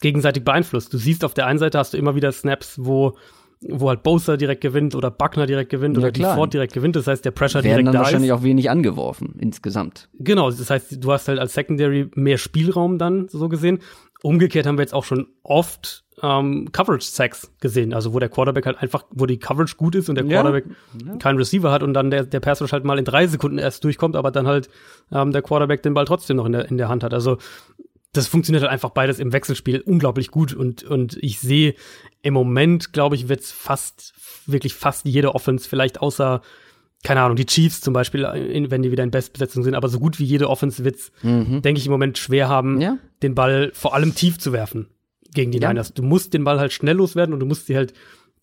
gegenseitig beeinflusst. Du siehst auf der einen Seite hast du immer wieder Snaps, wo wo halt Bosa direkt gewinnt oder Buckner direkt gewinnt ja, oder klar. Ford direkt gewinnt. Das heißt, der Pressure Werden direkt dann da wahrscheinlich ist. auch wenig angeworfen insgesamt. Genau, das heißt, du hast halt als Secondary mehr Spielraum dann so gesehen. Umgekehrt haben wir jetzt auch schon oft ähm, Coverage-Sacks gesehen, also wo der Quarterback halt einfach, wo die Coverage gut ist und der Quarterback ja. keinen Receiver hat und dann der, der Pass halt mal in drei Sekunden erst durchkommt, aber dann halt ähm, der Quarterback den Ball trotzdem noch in der, in der Hand hat. Also das funktioniert halt einfach beides im Wechselspiel unglaublich gut und, und ich sehe im Moment, glaube ich, wird's fast, wirklich fast jede Offense, vielleicht außer keine Ahnung, die Chiefs zum Beispiel, in, wenn die wieder in Bestbesetzung sind, aber so gut wie jede Offense wird's, mhm. denke ich, im Moment schwer haben, ja. den Ball vor allem tief zu werfen gegen die ja. Niners. Du musst den Ball halt schnell loswerden und du musst sie halt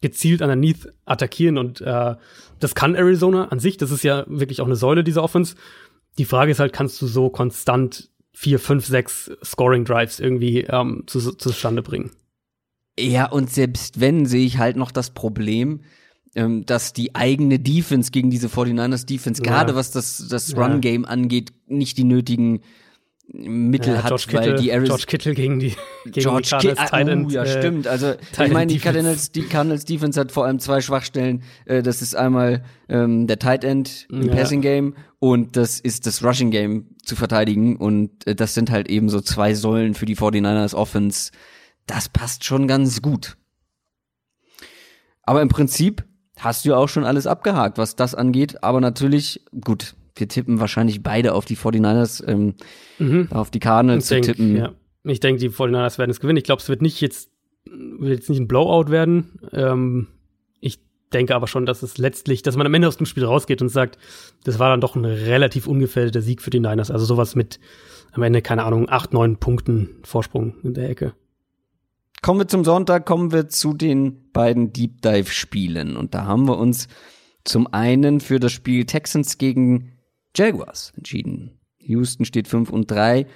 gezielt underneath attackieren und äh, das kann Arizona an sich. Das ist ja wirklich auch eine Säule dieser Offense. Die Frage ist halt, kannst du so konstant vier, fünf, sechs Scoring Drives irgendwie ähm, zu, zustande bringen? Ja, und selbst wenn sehe ich halt noch das Problem, ähm, dass die eigene Defense gegen diese 49ers Defense, ja. gerade was das, das Run-Game angeht, nicht die nötigen Mittel ja, hat, Kittle, weil die Arizona George Kittle gegen die gegen George die Cardinals Kittle, uh, ja äh, stimmt. Also ich meine, die Cardinals, die Cardinals Defense hat vor allem zwei Schwachstellen. Äh, das ist einmal ähm, der Tight End im ja. Passing Game und das ist das Rushing Game zu verteidigen und äh, das sind halt eben so zwei Säulen für die 49ers Offense. Das passt schon ganz gut. Aber im Prinzip hast du ja auch schon alles abgehakt, was das angeht. Aber natürlich, gut, wir tippen wahrscheinlich beide auf die 49ers, ähm, mhm. auf die Cardinals zu tippen. Ja. Ich denke, die 49ers werden es gewinnen. Ich glaube, es wird nicht jetzt, wird jetzt nicht ein Blowout werden. Ähm, ich denke aber schon, dass es letztlich, dass man am Ende aus dem Spiel rausgeht und sagt, das war dann doch ein relativ ungefährdeter Sieg für die Niners. Also sowas mit am Ende, keine Ahnung, acht, neun Punkten Vorsprung in der Ecke. Kommen wir zum Sonntag, kommen wir zu den beiden Deep Dive Spielen. Und da haben wir uns zum einen für das Spiel Texans gegen Jaguars entschieden. Houston steht 5 und 3,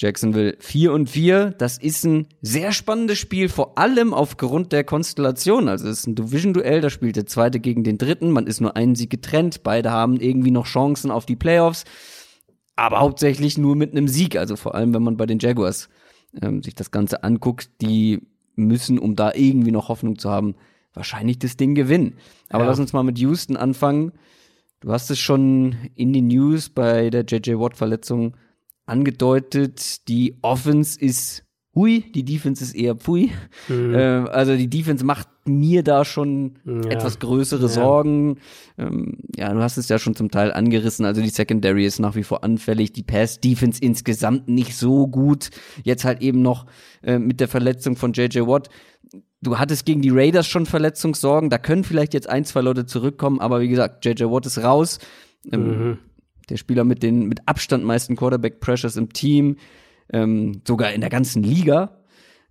Jacksonville 4 und 4. Das ist ein sehr spannendes Spiel, vor allem aufgrund der Konstellation. Also es ist ein Division-Duell, da spielt der zweite gegen den dritten. Man ist nur einen Sieg getrennt. Beide haben irgendwie noch Chancen auf die Playoffs. Aber hauptsächlich nur mit einem Sieg. Also vor allem, wenn man bei den Jaguars ähm, sich das Ganze anguckt, die müssen, um da irgendwie noch Hoffnung zu haben, wahrscheinlich das Ding gewinnen. Aber ja. lass uns mal mit Houston anfangen. Du hast es schon in den News bei der JJ Watt Verletzung angedeutet. Die Offense ist hui, die Defense ist eher pfui. Mhm. Äh, also die Defense macht mir da schon ja. etwas größere ja. Sorgen. Ähm, ja, du hast es ja schon zum Teil angerissen. Also die Secondary ist nach wie vor anfällig. Die Pass-Defense insgesamt nicht so gut. Jetzt halt eben noch äh, mit der Verletzung von JJ Watt. Du hattest gegen die Raiders schon Verletzungssorgen. Da können vielleicht jetzt ein, zwei Leute zurückkommen. Aber wie gesagt, JJ Watt ist raus. Ähm, mhm. Der Spieler mit den mit Abstand meisten Quarterback-Pressures im Team. Ähm, sogar in der ganzen Liga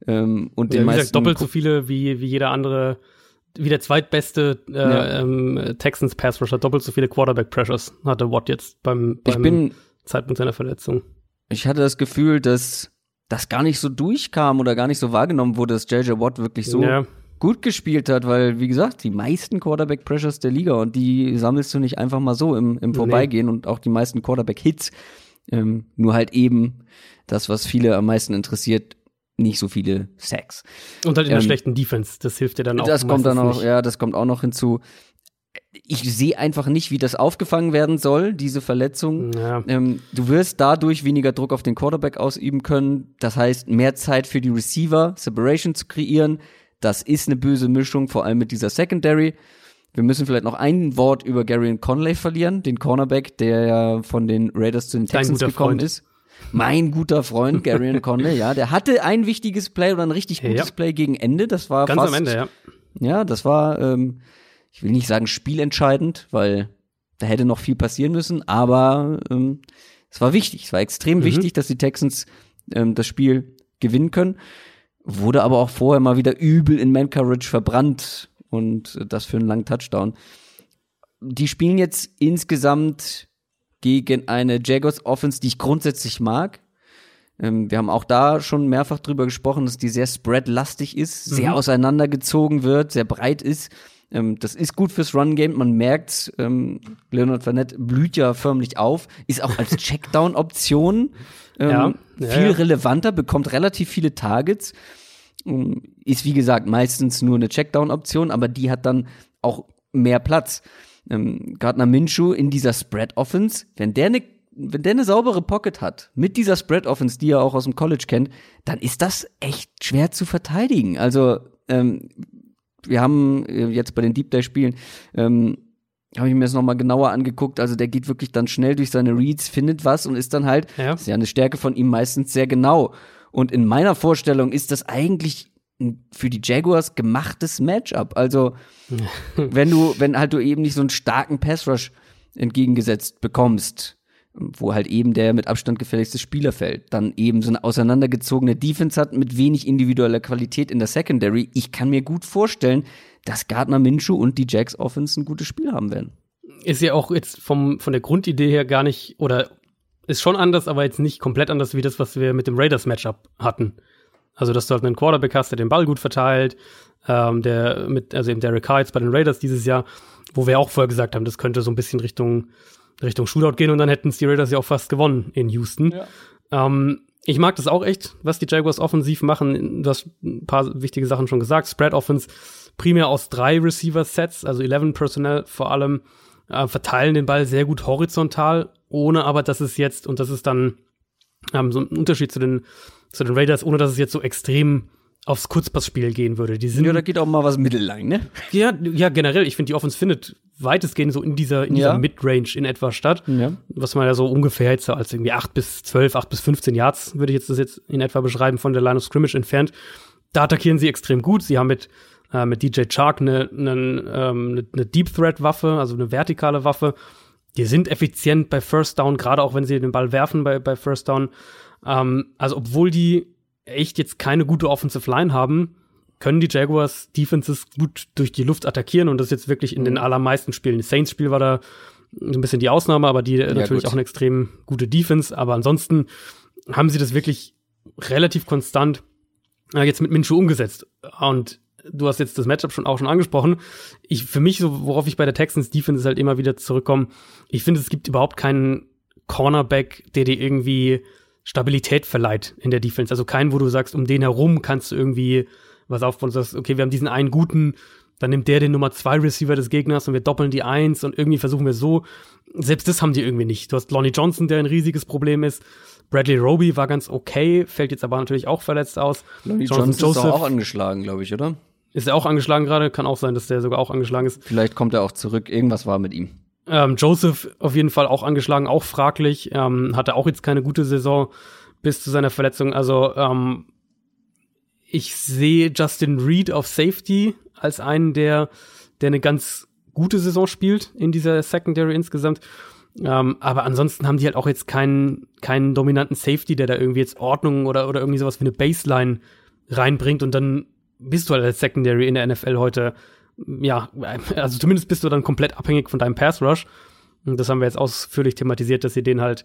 ähm, und ja, den meisten doppelt so viele wie, wie jeder andere, wie der zweitbeste äh, ja. ähm, Texans Pass Rusher, doppelt so viele Quarterback Pressures hatte Watt jetzt beim, beim bin, Zeitpunkt seiner Verletzung. Ich hatte das Gefühl, dass das gar nicht so durchkam oder gar nicht so wahrgenommen wurde, dass JJ Watt wirklich so ja. gut gespielt hat, weil, wie gesagt, die meisten Quarterback Pressures der Liga und die sammelst du nicht einfach mal so im, im Vorbeigehen nee. und auch die meisten Quarterback Hits. Ähm, nur halt eben das, was viele am meisten interessiert, nicht so viele Sacks. Und halt in ähm, der schlechten Defense, das hilft dir dann auch. Das kommt dann auch, nicht. ja, das kommt auch noch hinzu. Ich sehe einfach nicht, wie das aufgefangen werden soll, diese Verletzung. Ja. Ähm, du wirst dadurch weniger Druck auf den Quarterback ausüben können. Das heißt, mehr Zeit für die Receiver, Separation zu kreieren. Das ist eine böse Mischung, vor allem mit dieser Secondary. Wir müssen vielleicht noch ein Wort über Gary Conley verlieren, den Cornerback, der ja von den Raiders zu den Texans gekommen Freund. ist mein guter Freund Gary Conley, ja, der hatte ein wichtiges Play oder ein richtig gutes ja. Play gegen Ende. Das war ganz fast, am Ende, ja. Ja, das war, ähm, ich will nicht sagen spielentscheidend, weil da hätte noch viel passieren müssen, aber ähm, es war wichtig. Es war extrem mhm. wichtig, dass die Texans ähm, das Spiel gewinnen können. Wurde aber auch vorher mal wieder übel in Man Coverage verbrannt und das für einen langen Touchdown. Die spielen jetzt insgesamt gegen eine Jaguars Offense, die ich grundsätzlich mag. Ähm, wir haben auch da schon mehrfach drüber gesprochen, dass die sehr spread-lastig ist, sehr mhm. auseinandergezogen wird, sehr breit ist. Ähm, das ist gut fürs Run-Game. Man merkt, ähm, Leonard Fournette blüht ja förmlich auf, ist auch als Checkdown-Option ähm. Ja, viel ja. relevanter, bekommt relativ viele Targets. Ähm, ist wie gesagt meistens nur eine Checkdown-Option, aber die hat dann auch mehr Platz ähm, Gardner Minshew in dieser Spread Offense, wenn der eine wenn der eine saubere Pocket hat, mit dieser Spread Offense, die er auch aus dem College kennt, dann ist das echt schwer zu verteidigen. Also ähm, wir haben äh, jetzt bei den Deep Dive Spielen ähm, habe ich mir das nochmal genauer angeguckt. Also der geht wirklich dann schnell durch seine Reads, findet was und ist dann halt, ja. ist ja eine Stärke von ihm meistens sehr genau. Und in meiner Vorstellung ist das eigentlich für die Jaguars gemachtes Matchup. Also, wenn du, wenn halt du eben nicht so einen starken Pass Rush entgegengesetzt bekommst, wo halt eben der mit Abstand gefährlichste Spieler fällt, dann eben so eine auseinandergezogene Defense hat mit wenig individueller Qualität in der Secondary. Ich kann mir gut vorstellen, dass Gardner Minshew und die Jacks Offense ein gutes Spiel haben werden. Ist ja auch jetzt vom, von der Grundidee her gar nicht, oder ist schon anders, aber jetzt nicht komplett anders wie das, was wir mit dem Raiders Matchup hatten. Also, dass du halt einen Quarterback hast, der den Ball gut verteilt, ähm, der mit, also eben Derek Carr jetzt bei den Raiders dieses Jahr, wo wir auch vorher gesagt haben, das könnte so ein bisschen Richtung, Richtung Shootout gehen und dann hätten es die Raiders ja auch fast gewonnen in Houston. Ja. Ähm, ich mag das auch echt, was die Jaguars offensiv machen. Du hast ein paar wichtige Sachen schon gesagt. Spread Offense primär aus drei Receiver-Sets, also 11 Personnel vor allem, äh, verteilen den Ball sehr gut horizontal, ohne aber, dass es jetzt, und das ist dann ähm, so ein Unterschied zu den zu den Raiders, ohne dass es jetzt so extrem aufs Kurzpassspiel gehen würde. Die sind, ja, da geht auch mal was mittellang, ne? Ja, ja generell, ich finde, die Offense findet weitestgehend so in dieser, in dieser Ja. Midrange in etwa statt. Ja. Was man ja so ungefähr jetzt als irgendwie 8 bis 12, 8 bis 15 Yards, würde ich jetzt das jetzt in etwa beschreiben, von der Line of Scrimmage entfernt. Da attackieren sie extrem gut. Sie haben mit, äh, mit DJ Chark eine, eine, ähm, eine, eine Deep Threat Waffe, also eine vertikale Waffe. Die sind effizient bei First Down, gerade auch wenn sie den Ball werfen bei, bei First Down. Ähm, also obwohl die echt jetzt keine gute Offensive Line haben, können die Jaguars Defenses gut durch die Luft attackieren und das jetzt wirklich in den allermeisten Spielen. Das Saints-Spiel war da so ein bisschen die Ausnahme, aber die äh, natürlich gut. auch eine extrem gute Defense. Aber ansonsten haben sie das wirklich relativ konstant äh, jetzt mit Minshew umgesetzt. Und du hast jetzt das Matchup schon auch schon angesprochen. Ich, für mich, so, worauf ich bei der Texans Defense halt immer wieder zurückkomme, ich finde, es gibt überhaupt keinen Cornerback, der dir irgendwie Stabilität verleiht in der Defense. Also keinen, wo du sagst, um den herum kannst du irgendwie was aufbauen und sagst, okay, wir haben diesen einen guten, dann nimmt der den Nummer zwei Receiver des Gegners und wir doppeln die eins und irgendwie versuchen wir so. Selbst das haben die irgendwie nicht. Du hast Lonnie Johnson, der ein riesiges Problem ist. Bradley Roby war ganz okay, fällt jetzt aber natürlich auch verletzt aus. Lonnie Johnson ist doch auch angeschlagen, glaube ich, oder? Ist er auch angeschlagen gerade. Kann auch sein, dass der sogar auch angeschlagen ist. Vielleicht kommt er auch zurück. Irgendwas war mit ihm. Ähm, Joseph auf jeden Fall auch angeschlagen, auch fraglich. Ähm, hatte auch jetzt keine gute Saison bis zu seiner Verletzung. Also ähm, ich sehe Justin Reed auf Safety als einen, der, der eine ganz gute Saison spielt in dieser Secondary insgesamt. Ähm, aber ansonsten haben die halt auch jetzt keinen, keinen dominanten Safety, der da irgendwie jetzt Ordnung oder, oder irgendwie sowas wie eine Baseline reinbringt und dann bist du halt als Secondary in der NFL heute, ja, also zumindest bist du dann komplett abhängig von deinem Pass Rush. Und das haben wir jetzt ausführlich thematisiert, dass sie den halt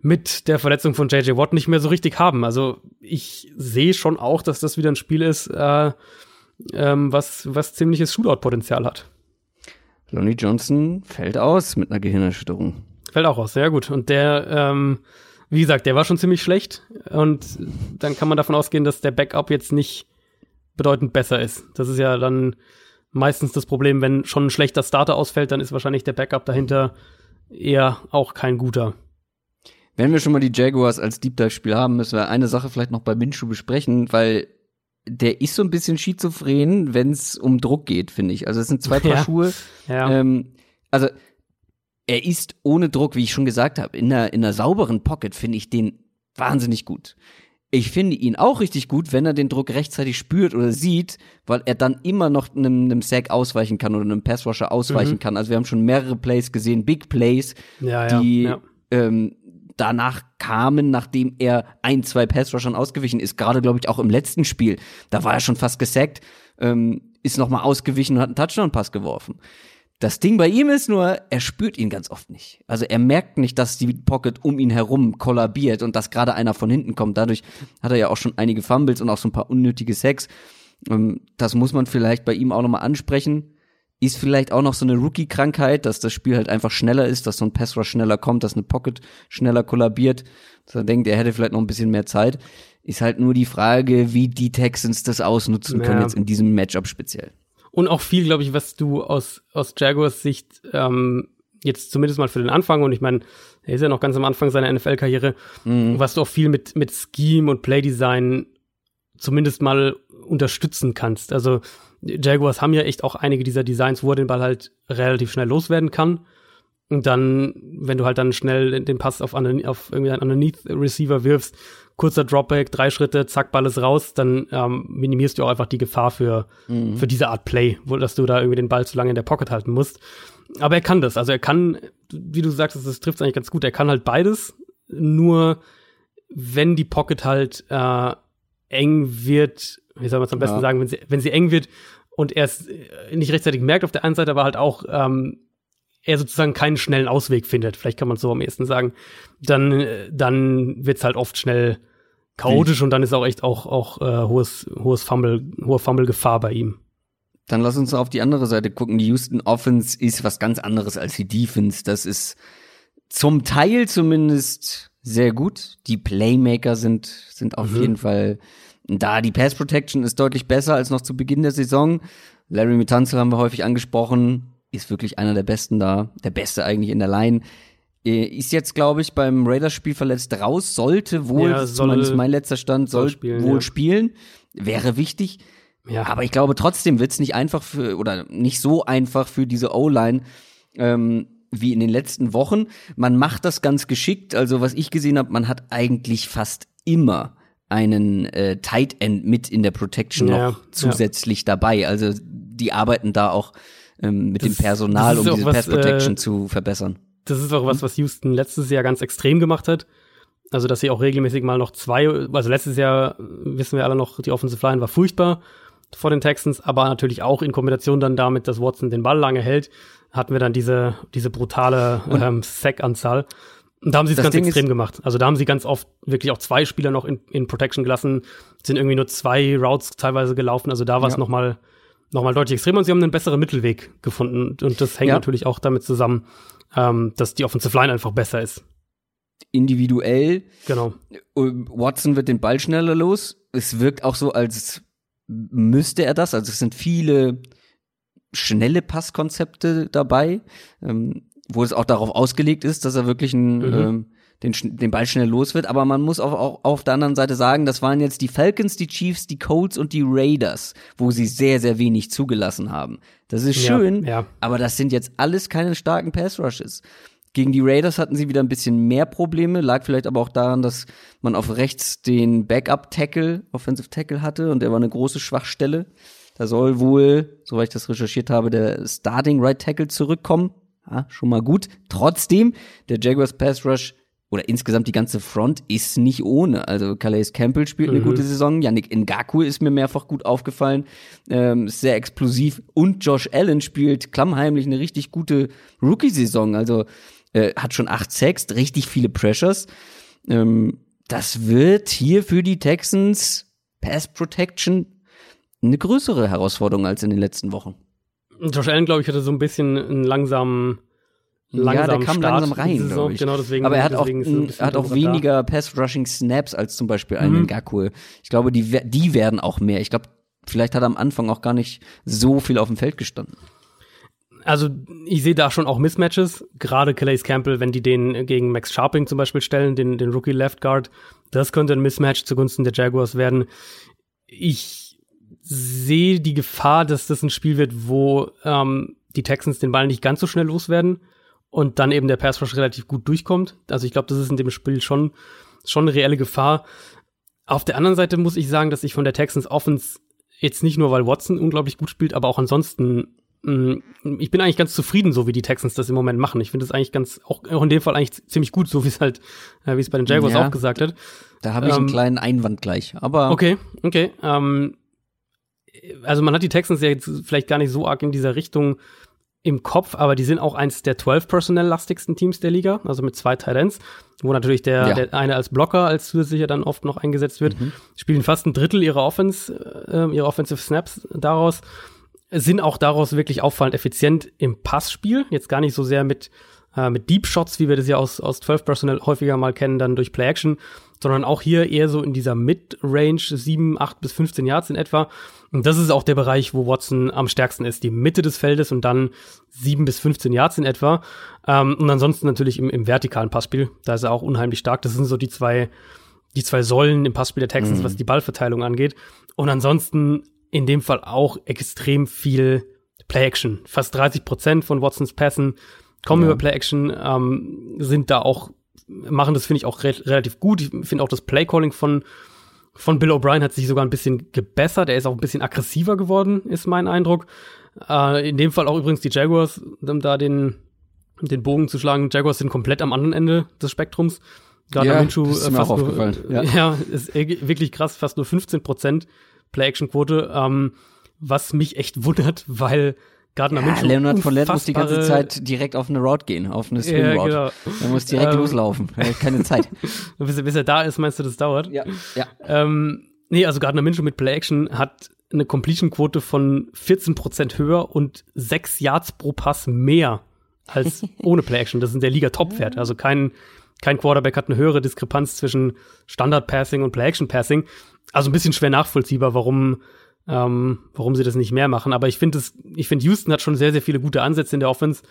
mit der Verletzung von JJ Watt nicht mehr so richtig haben. Also ich sehe schon auch, dass das wieder ein Spiel ist, äh, ähm, was, was ziemliches Shootout-Potenzial hat. Lonnie Johnson fällt aus mit einer Gehirnerschütterung. Fällt auch aus, sehr gut. Und der, ähm, wie gesagt, der war schon ziemlich schlecht. Und dann kann man davon ausgehen, dass der Backup jetzt nicht bedeutend besser ist. Das ist ja dann meistens das Problem, wenn schon ein schlechter Starter ausfällt, dann ist wahrscheinlich der Backup dahinter eher auch kein guter. Wenn wir schon mal die Jaguars als Deep Dive Spiel haben, müssen wir eine Sache vielleicht noch bei Minshew besprechen, weil der ist so ein bisschen schizophren, wenn es um Druck geht, finde ich. Also es sind zwei Paar Ja. Schuhe. Ja, Ähm, also er ist ohne Druck, wie ich schon gesagt habe, in einer, in einer sauberen Pocket finde ich den wahnsinnig gut. Ich finde ihn auch richtig gut, wenn er den Druck rechtzeitig spürt oder sieht, weil er dann immer noch einem, einem Sack ausweichen kann oder einem Passrusher ausweichen Mhm. kann. Also wir haben schon mehrere Plays gesehen, Big Plays, ja, ja. die ja. ähm, danach kamen, nachdem er ein, zwei Passrushern ausgewichen ist. Gerade, glaube ich, auch im letzten Spiel. Da war er schon fast gesackt, ähm, ist nochmal ausgewichen und hat einen Touchdown-Pass geworfen. Das Ding bei ihm ist nur, er spürt ihn ganz oft nicht. Also er merkt nicht, dass die Pocket um ihn herum kollabiert und dass gerade einer von hinten kommt. Dadurch hat er ja auch schon einige Fumbles und auch so ein paar unnötige Sacks. Ähm, das muss man vielleicht bei ihm auch nochmal ansprechen. Ist vielleicht auch noch so eine Rookie-Krankheit, dass das Spiel halt einfach schneller ist, dass so ein Passrush schneller kommt, dass eine Pocket schneller kollabiert, dass er denkt, er hätte vielleicht noch ein bisschen mehr Zeit. Ist halt nur die Frage, wie die Texans das ausnutzen können Ja. jetzt in diesem Matchup speziell. Und auch viel, glaube ich, was du aus, aus Jaguars Sicht ähm, jetzt zumindest mal für den Anfang, und ich meine, er ist ja noch ganz am Anfang seiner NFL-Karriere, was du auch viel mit, mit Scheme und Playdesign zumindest mal unterstützen kannst. Also Jaguars haben ja echt auch einige dieser Designs, wo er den Ball halt relativ schnell loswerden kann. Und dann, wenn du halt dann schnell den Pass auf, auf irgendwie einen Underneath Receiver wirfst, kurzer Dropback, drei Schritte, zack, Ball ist raus, dann ähm, minimierst du auch einfach die Gefahr für, für diese Art Play, wo dass du da irgendwie den Ball zu lange in der Pocket halten musst. Aber er kann das. Also er kann, wie du sagst, das trifft eigentlich ganz gut. Er kann halt beides. Nur wenn die Pocket halt äh, eng wird, wie soll man es am besten Ja. sagen, wenn sie, wenn sie eng wird und er es nicht rechtzeitig merkt auf der einen Seite, aber halt auch ähm, er sozusagen keinen schnellen Ausweg findet, vielleicht kann man es so am ehesten sagen, dann, äh, dann wird's halt oft schnell chaotisch und dann ist auch echt auch, auch äh, hohes, hohes Fumble, hohe Fumble-Gefahr bei ihm. Dann lass uns auf die andere Seite gucken. Die Houston Offense ist was ganz anderes als die Defense. Das ist zum Teil zumindest sehr gut. Die Playmaker sind, sind auf jeden Fall da. Die Pass Protection ist deutlich besser als noch zu Beginn der Saison. Larry Mitanzel haben wir häufig angesprochen. Ist wirklich einer der besten da. Der beste eigentlich in der Line. Ist jetzt, glaube ich, beim Raiders-Spiel verletzt raus, sollte wohl, Ja, soll- zumindest mein letzter Stand, soll, soll spielen, wohl ja. spielen. Wäre wichtig. Ja. Aber ich glaube trotzdem wird's nicht einfach für, oder nicht so einfach für diese O-Line, ähm, wie in den letzten Wochen. Man macht das ganz geschickt. Also was ich gesehen habe, man hat eigentlich fast immer einen äh, Tight End mit in der Protection Ja, noch zusätzlich dabei. Also die arbeiten da auch ähm, mit Das- dem Personal, um diese was, Pass Protection äh, zu verbessern. Das ist auch was, was Houston letztes Jahr ganz extrem gemacht hat. Also, dass sie auch regelmäßig mal noch zwei, also letztes Jahr wissen wir alle noch, die Offensive Line war furchtbar vor den Texans, aber natürlich auch in Kombination dann damit, dass Watson den Ball lange hält, hatten wir dann diese, diese brutale ähm, Sack-Anzahl. Und da haben sie es ganz Ding extrem gemacht. Also da haben sie ganz oft wirklich auch zwei Spieler noch in, in Protection gelassen, sind irgendwie nur zwei Routes teilweise gelaufen. Also da war es Ja. noch mal noch mal deutlich extremer und sie haben einen besseren Mittelweg gefunden. Und das hängt Ja. natürlich auch damit zusammen, ähm, dass die Offensive Line einfach besser ist. Individuell Genau. Ähm, Watson wird den Ball schneller los. Es wirkt auch so, als müsste er das. Also es sind viele schnelle Passkonzepte dabei, ähm, wo es auch darauf ausgelegt ist, dass er wirklich ein, Mhm. ähm, den, den Ball schnell los wird. Aber man muss auch, auch auf der anderen Seite sagen, das waren jetzt die Falcons, die Chiefs, die Colts und die Raiders, wo sie sehr, sehr wenig zugelassen haben. Das ist Ja, schön, ja. aber das sind jetzt alles keine starken Pass-Rushes. Gegen die Raiders hatten sie wieder ein bisschen mehr Probleme, lag vielleicht aber auch daran, dass man auf rechts den Backup-Tackle, Offensive Tackle hatte und der war eine große Schwachstelle. Da soll wohl, soweit ich das recherchiert habe, der Starting Right Tackle zurückkommen. Ja, schon mal gut. Trotzdem, der Jaguars Pass Rush oder insgesamt die ganze Front ist nicht ohne. Also Calais Campbell spielt eine Mhm. gute Saison. Yannick Ngaku ist mir mehrfach gut aufgefallen. Ähm, ist sehr explosiv. Und Josh Allen spielt klammheimlich eine richtig gute Rookie-Saison. Also äh, hat schon acht Sacks, richtig viele Pressures. Ähm, das wird hier für die Texans Pass Protection eine größere Herausforderung als in den letzten Wochen. Josh Allen, glaube ich, hatte so ein bisschen einen langsamen, langsamen ja, der kam Start langsam rein, Saison. Genau, deswegen. Aber er hat auch, ein hat auch weniger Pass-Rushing-Snaps als zum Beispiel einen Mhm. Ngaku. Ich glaube, die, die werden auch mehr. Ich glaube, vielleicht hat er am Anfang auch gar nicht so viel auf dem Feld gestanden. Also ich sehe da schon auch Mismatches, gerade Calais Campbell, wenn die den gegen Max Sharping zum Beispiel stellen, den, den Rookie Left Guard, das könnte ein Mismatch zugunsten der Jaguars werden. Ich sehe die Gefahr, dass das ein Spiel wird, wo ähm, die Texans den Ball nicht ganz so schnell loswerden und dann eben der Pass Rush relativ gut durchkommt. Also ich glaube, das ist in dem Spiel schon, schon eine reelle Gefahr. Auf der anderen Seite muss ich sagen, dass ich von der Texans Offense jetzt nicht nur, weil Watson unglaublich gut spielt, aber auch ansonsten mh, ich bin eigentlich ganz zufrieden, so wie die Texans das im Moment machen. Ich finde es eigentlich ganz, auch, auch in dem Fall eigentlich ziemlich gut, so wie es halt, äh, wie es bei den Jaguars Ja. auch gesagt hat. Da habe ich einen Ähm, kleinen Einwand gleich. Aber Okay, okay. Ähm, also man hat die Texans ja jetzt vielleicht gar nicht so arg in dieser Richtung im Kopf, aber die sind auch eins der 12 personell-lastigsten Teams der Liga, also mit zwei Ends, wo natürlich der, Ja. der eine als Blocker als zusätzlicher dann oft noch eingesetzt wird, spielen fast ein Drittel ihrer Offense, äh, ihrer Offensive Snaps daraus, sind auch daraus wirklich auffallend effizient im Passspiel, jetzt gar nicht so sehr mit äh, mit Deep Shots, wie wir das ja aus, aus 12 Personnel häufiger mal kennen, dann durch Play Action, sondern auch hier eher so in dieser Mid-Range, 7, 8 bis 15 Yards in etwa. Und das ist auch der Bereich, wo Watson am stärksten ist, die Mitte des Feldes und dann 7 bis 15 Yards in etwa. Ähm, und ansonsten natürlich im, im vertikalen Passspiel, da ist er auch unheimlich stark. Das sind so die zwei, die zwei Säulen im Passspiel der Texans, was die Ballverteilung angeht. Und ansonsten in dem Fall auch extrem viel Play-Action. Fast 30 Prozent von Watsons Pässen kommen Ja. über Play-Action, ähm, sind da auch, machen das, finde ich, auch re relativ gut. Ich finde auch das Play-Calling von, von Bill O'Brien hat sich sogar ein bisschen gebessert. Er ist auch ein bisschen aggressiver geworden, ist mein Eindruck. Äh, in dem Fall auch übrigens die Jaguars, um da den, den Bogen zu schlagen. Jaguars sind komplett am anderen Ende des Spektrums. Gardner Ja, Minshew, das ist äh, mir fast auch nur, aufgefallen, ja. ja. ist eh- wirklich krass, fast nur 15 Prozent Play-Action-Quote, ähm, was mich echt wundert, weil Gardner ja, Minshew Leonard Fournette muss die ganze Zeit direkt auf eine Route gehen, auf eine Swing Ja, Route. genau. Er muss direkt Ähm, loslaufen. Er hat keine Zeit. bis, er- bis er da ist, meinst du, das dauert? ja, ja. Ähm, nee, also Gardner Minshew mit Play Action hat eine Completion-Quote von 14% höher und 6 Yards pro Pass mehr als ohne Play Action. Das sind der Liga-Top-Wert. Also kein, kein Quarterback hat eine höhere Diskrepanz zwischen Standard-Passing und Play-Action-Passing. Also ein bisschen schwer nachvollziehbar, warum, ähm, warum sie das nicht mehr machen. Aber ich finde ich finde Houston hat schon sehr, sehr viele gute Ansätze in der Offense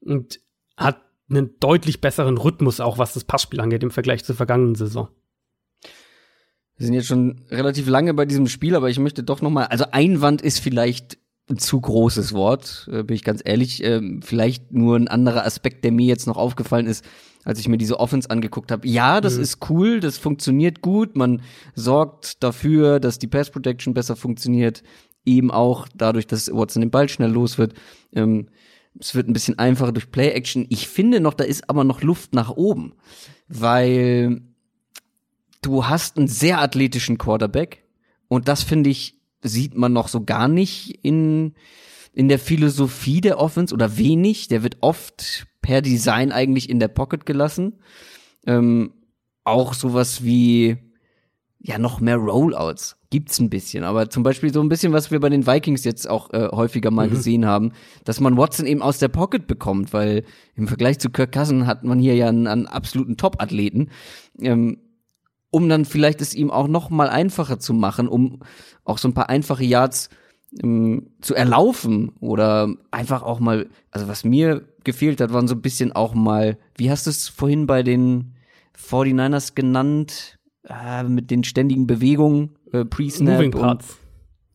und hat einen deutlich besseren Rhythmus, auch was das Passspiel angeht, im Vergleich zur vergangenen Saison. Wir sind jetzt schon relativ lange bei diesem Spiel, aber ich möchte doch noch mal, also Einwand ist vielleicht ein zu großes Wort, äh, bin ich ganz ehrlich. Ähm, vielleicht nur ein anderer Aspekt, der mir jetzt noch aufgefallen ist, als ich mir diese Offense angeguckt habe. Ja, das mhm. ist cool, das funktioniert gut. Man sorgt dafür, dass die Pass Protection besser funktioniert, eben auch dadurch, dass Watson den Ball schnell los wird. Ähm, es wird ein bisschen einfacher durch Play Action. Ich finde noch, da ist aber noch Luft nach oben, weil du hast einen sehr athletischen Quarterback und das finde ich sieht man noch so gar nicht in, in der Philosophie der Offense oder wenig. Der wird oft per Design eigentlich in der Pocket gelassen. Ähm, auch sowas wie, ja, noch mehr Rollouts gibt's ein bisschen. Aber zum Beispiel so ein bisschen, was wir bei den Vikings jetzt auch äh, häufiger mal mhm. gesehen haben, dass man Watson eben aus der Pocket bekommt, weil im Vergleich zu Kirk Cousin hat man hier ja einen, einen absoluten Top-Athleten. Ähm, um dann vielleicht es ihm auch noch mal einfacher zu machen, um auch so ein paar einfache Yards ähm, zu erlaufen oder einfach auch mal, also was mir gefehlt hat, waren so ein bisschen auch mal, wie hast du es vorhin bei den 49ers genannt, äh, mit den ständigen Bewegungen, äh, Pre-Snap. Moving Parts.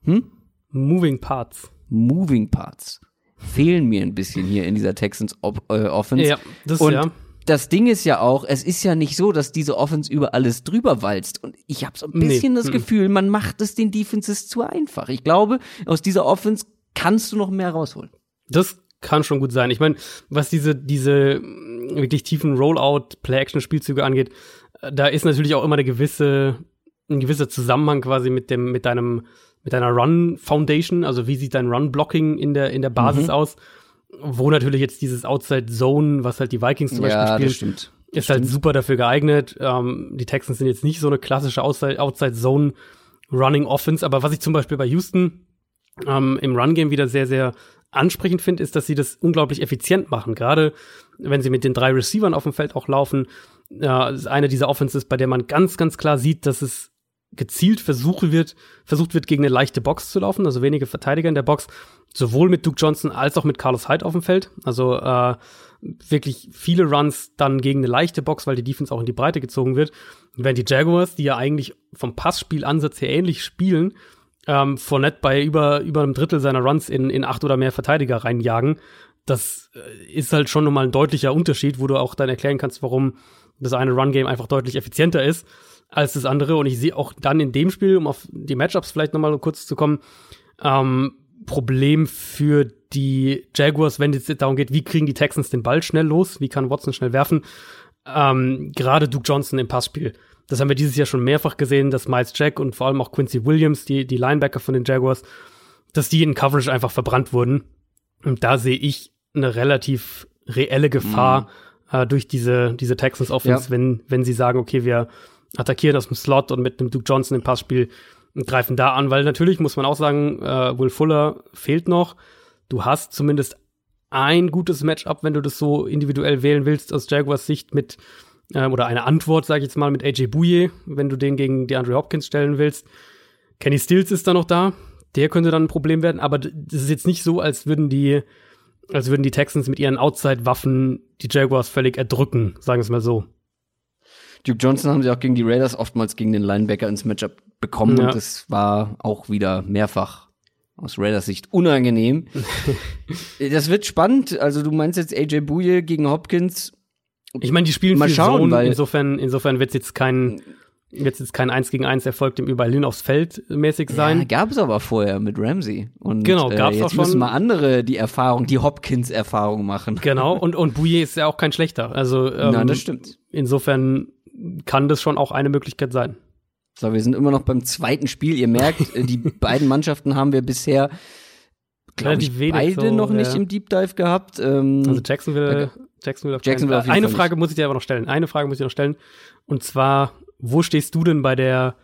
hm? Moving Parts. Moving Parts. Fehlen mir ein bisschen hier in dieser Texans äh, Offense. Ja, das Und ja das Ding ist ja auch, es ist ja nicht so, dass diese Offense über alles drüber walzt. Und ich habe so ein bisschen nee. das Gefühl, man macht es den Defenses zu einfach. Ich glaube, aus dieser Offense kannst du noch mehr rausholen. Das kann schon gut sein. Ich meine, was diese, diese wirklich tiefen Rollout, Play-Action-Spielzüge angeht, da ist natürlich auch immer eine gewisse, ein gewisser Zusammenhang quasi mit dem, mit deinem, mit deiner Run-Foundation. Also wie sieht dein Run-Blocking in der, in der Basis mhm. aus? wo natürlich jetzt dieses Outside Zone, was halt die Vikings zum ja, Beispiel spielen, ist das halt super dafür geeignet. Ähm, die Texans sind jetzt nicht so eine klassische Outside, Outside Zone Running Offense, aber was ich zum Beispiel bei Houston ähm, im Run Game wieder sehr, sehr ansprechend finde, ist, dass sie das unglaublich effizient machen. Gerade wenn sie mit den drei Receivern auf dem Feld auch laufen. Ja, ist eine dieser Offenses, bei der man ganz, ganz klar sieht, dass es gezielt versucht wird, versucht wird, gegen eine leichte Box zu laufen, also wenige Verteidiger in der Box, sowohl mit Duke Johnson als auch mit Carlos Hyde auf dem Feld. Also äh, wirklich viele Runs dann gegen eine leichte Box, weil die Defense auch in die Breite gezogen wird. Während die Jaguars, die ja eigentlich vom Passspielansatz her ähnlich spielen, ähm, Fournette bei über, über einem Drittel seiner Runs in, in acht oder mehr Verteidiger reinjagen. Das äh, ist halt schon nochmal ein deutlicher Unterschied, wo du auch dann erklären kannst, warum das eine Run-Game einfach deutlich effizienter ist als das andere. Und ich sehe auch dann in dem Spiel, um auf die Matchups vielleicht nochmal kurz zu kommen, ähm, Problem für die Jaguars, wenn es darum geht, wie kriegen die Texans den Ball schnell los, wie kann Watson schnell werfen. Ähm, Gerade Duke Johnson im Passspiel. Das haben wir dieses Jahr schon mehrfach gesehen, dass Miles Jack und vor allem auch Quincy Williams, die, die Linebacker von den Jaguars, dass die in Coverage einfach verbrannt wurden. Und da sehe ich eine relativ reelle Gefahr mhm. äh, durch diese, diese Texans Offense, ja. wenn, wenn sie sagen, okay, wir attackieren aus dem Slot und mit dem Duke Johnson im Passspiel greifen da an, weil natürlich muss man auch sagen, äh, Will Fuller fehlt noch. Du hast zumindest ein gutes Matchup, wenn du das so individuell wählen willst aus Jaguars Sicht mit äh, oder eine Antwort, sage ich jetzt mal, mit AJ Bouye, wenn du den gegen die Andre Hopkins stellen willst. Kenny Stills ist da noch da, der könnte dann ein Problem werden, aber das ist jetzt nicht so, als würden die als würden die Texans mit ihren Outside-Waffen die Jaguars völlig erdrücken, sagen wir es mal so. Duke Johnson haben sie auch gegen die Raiders oftmals gegen den Linebacker ins Matchup bekommen ja. und das war auch wieder mehrfach aus Raiders Sicht unangenehm. das wird spannend. Also du meinst jetzt AJ Bouye gegen Hopkins. Ich meine, die spielen mal viel schauen, Zone, weil insofern insofern wird jetzt kein wird jetzt kein 1 gegen 1 Erfolg dem überall hin aufs Feld mäßig sein. Ja, gab es aber vorher mit Ramsey. Und genau, gab's äh, jetzt auch schon. müssen mal andere die Erfahrung, die Hopkins-Erfahrung machen. Genau, und, und Bouye ist ja auch kein schlechter. Also ähm, Nein, das stimmt. Insofern kann das schon auch eine Möglichkeit sein. So, wir sind immer noch beim zweiten Spiel. Ihr merkt, äh, die beiden Mannschaften haben wir bisher glaube ich, beide so, noch nicht ja. im Deep Dive gehabt. Ähm, also Jacksonville, Jacksonville, auf, Jacksonville auf Eine Frage nicht. muss ich dir aber noch stellen. Eine Frage muss ich noch stellen. Und zwar, wo stehst du denn bei der,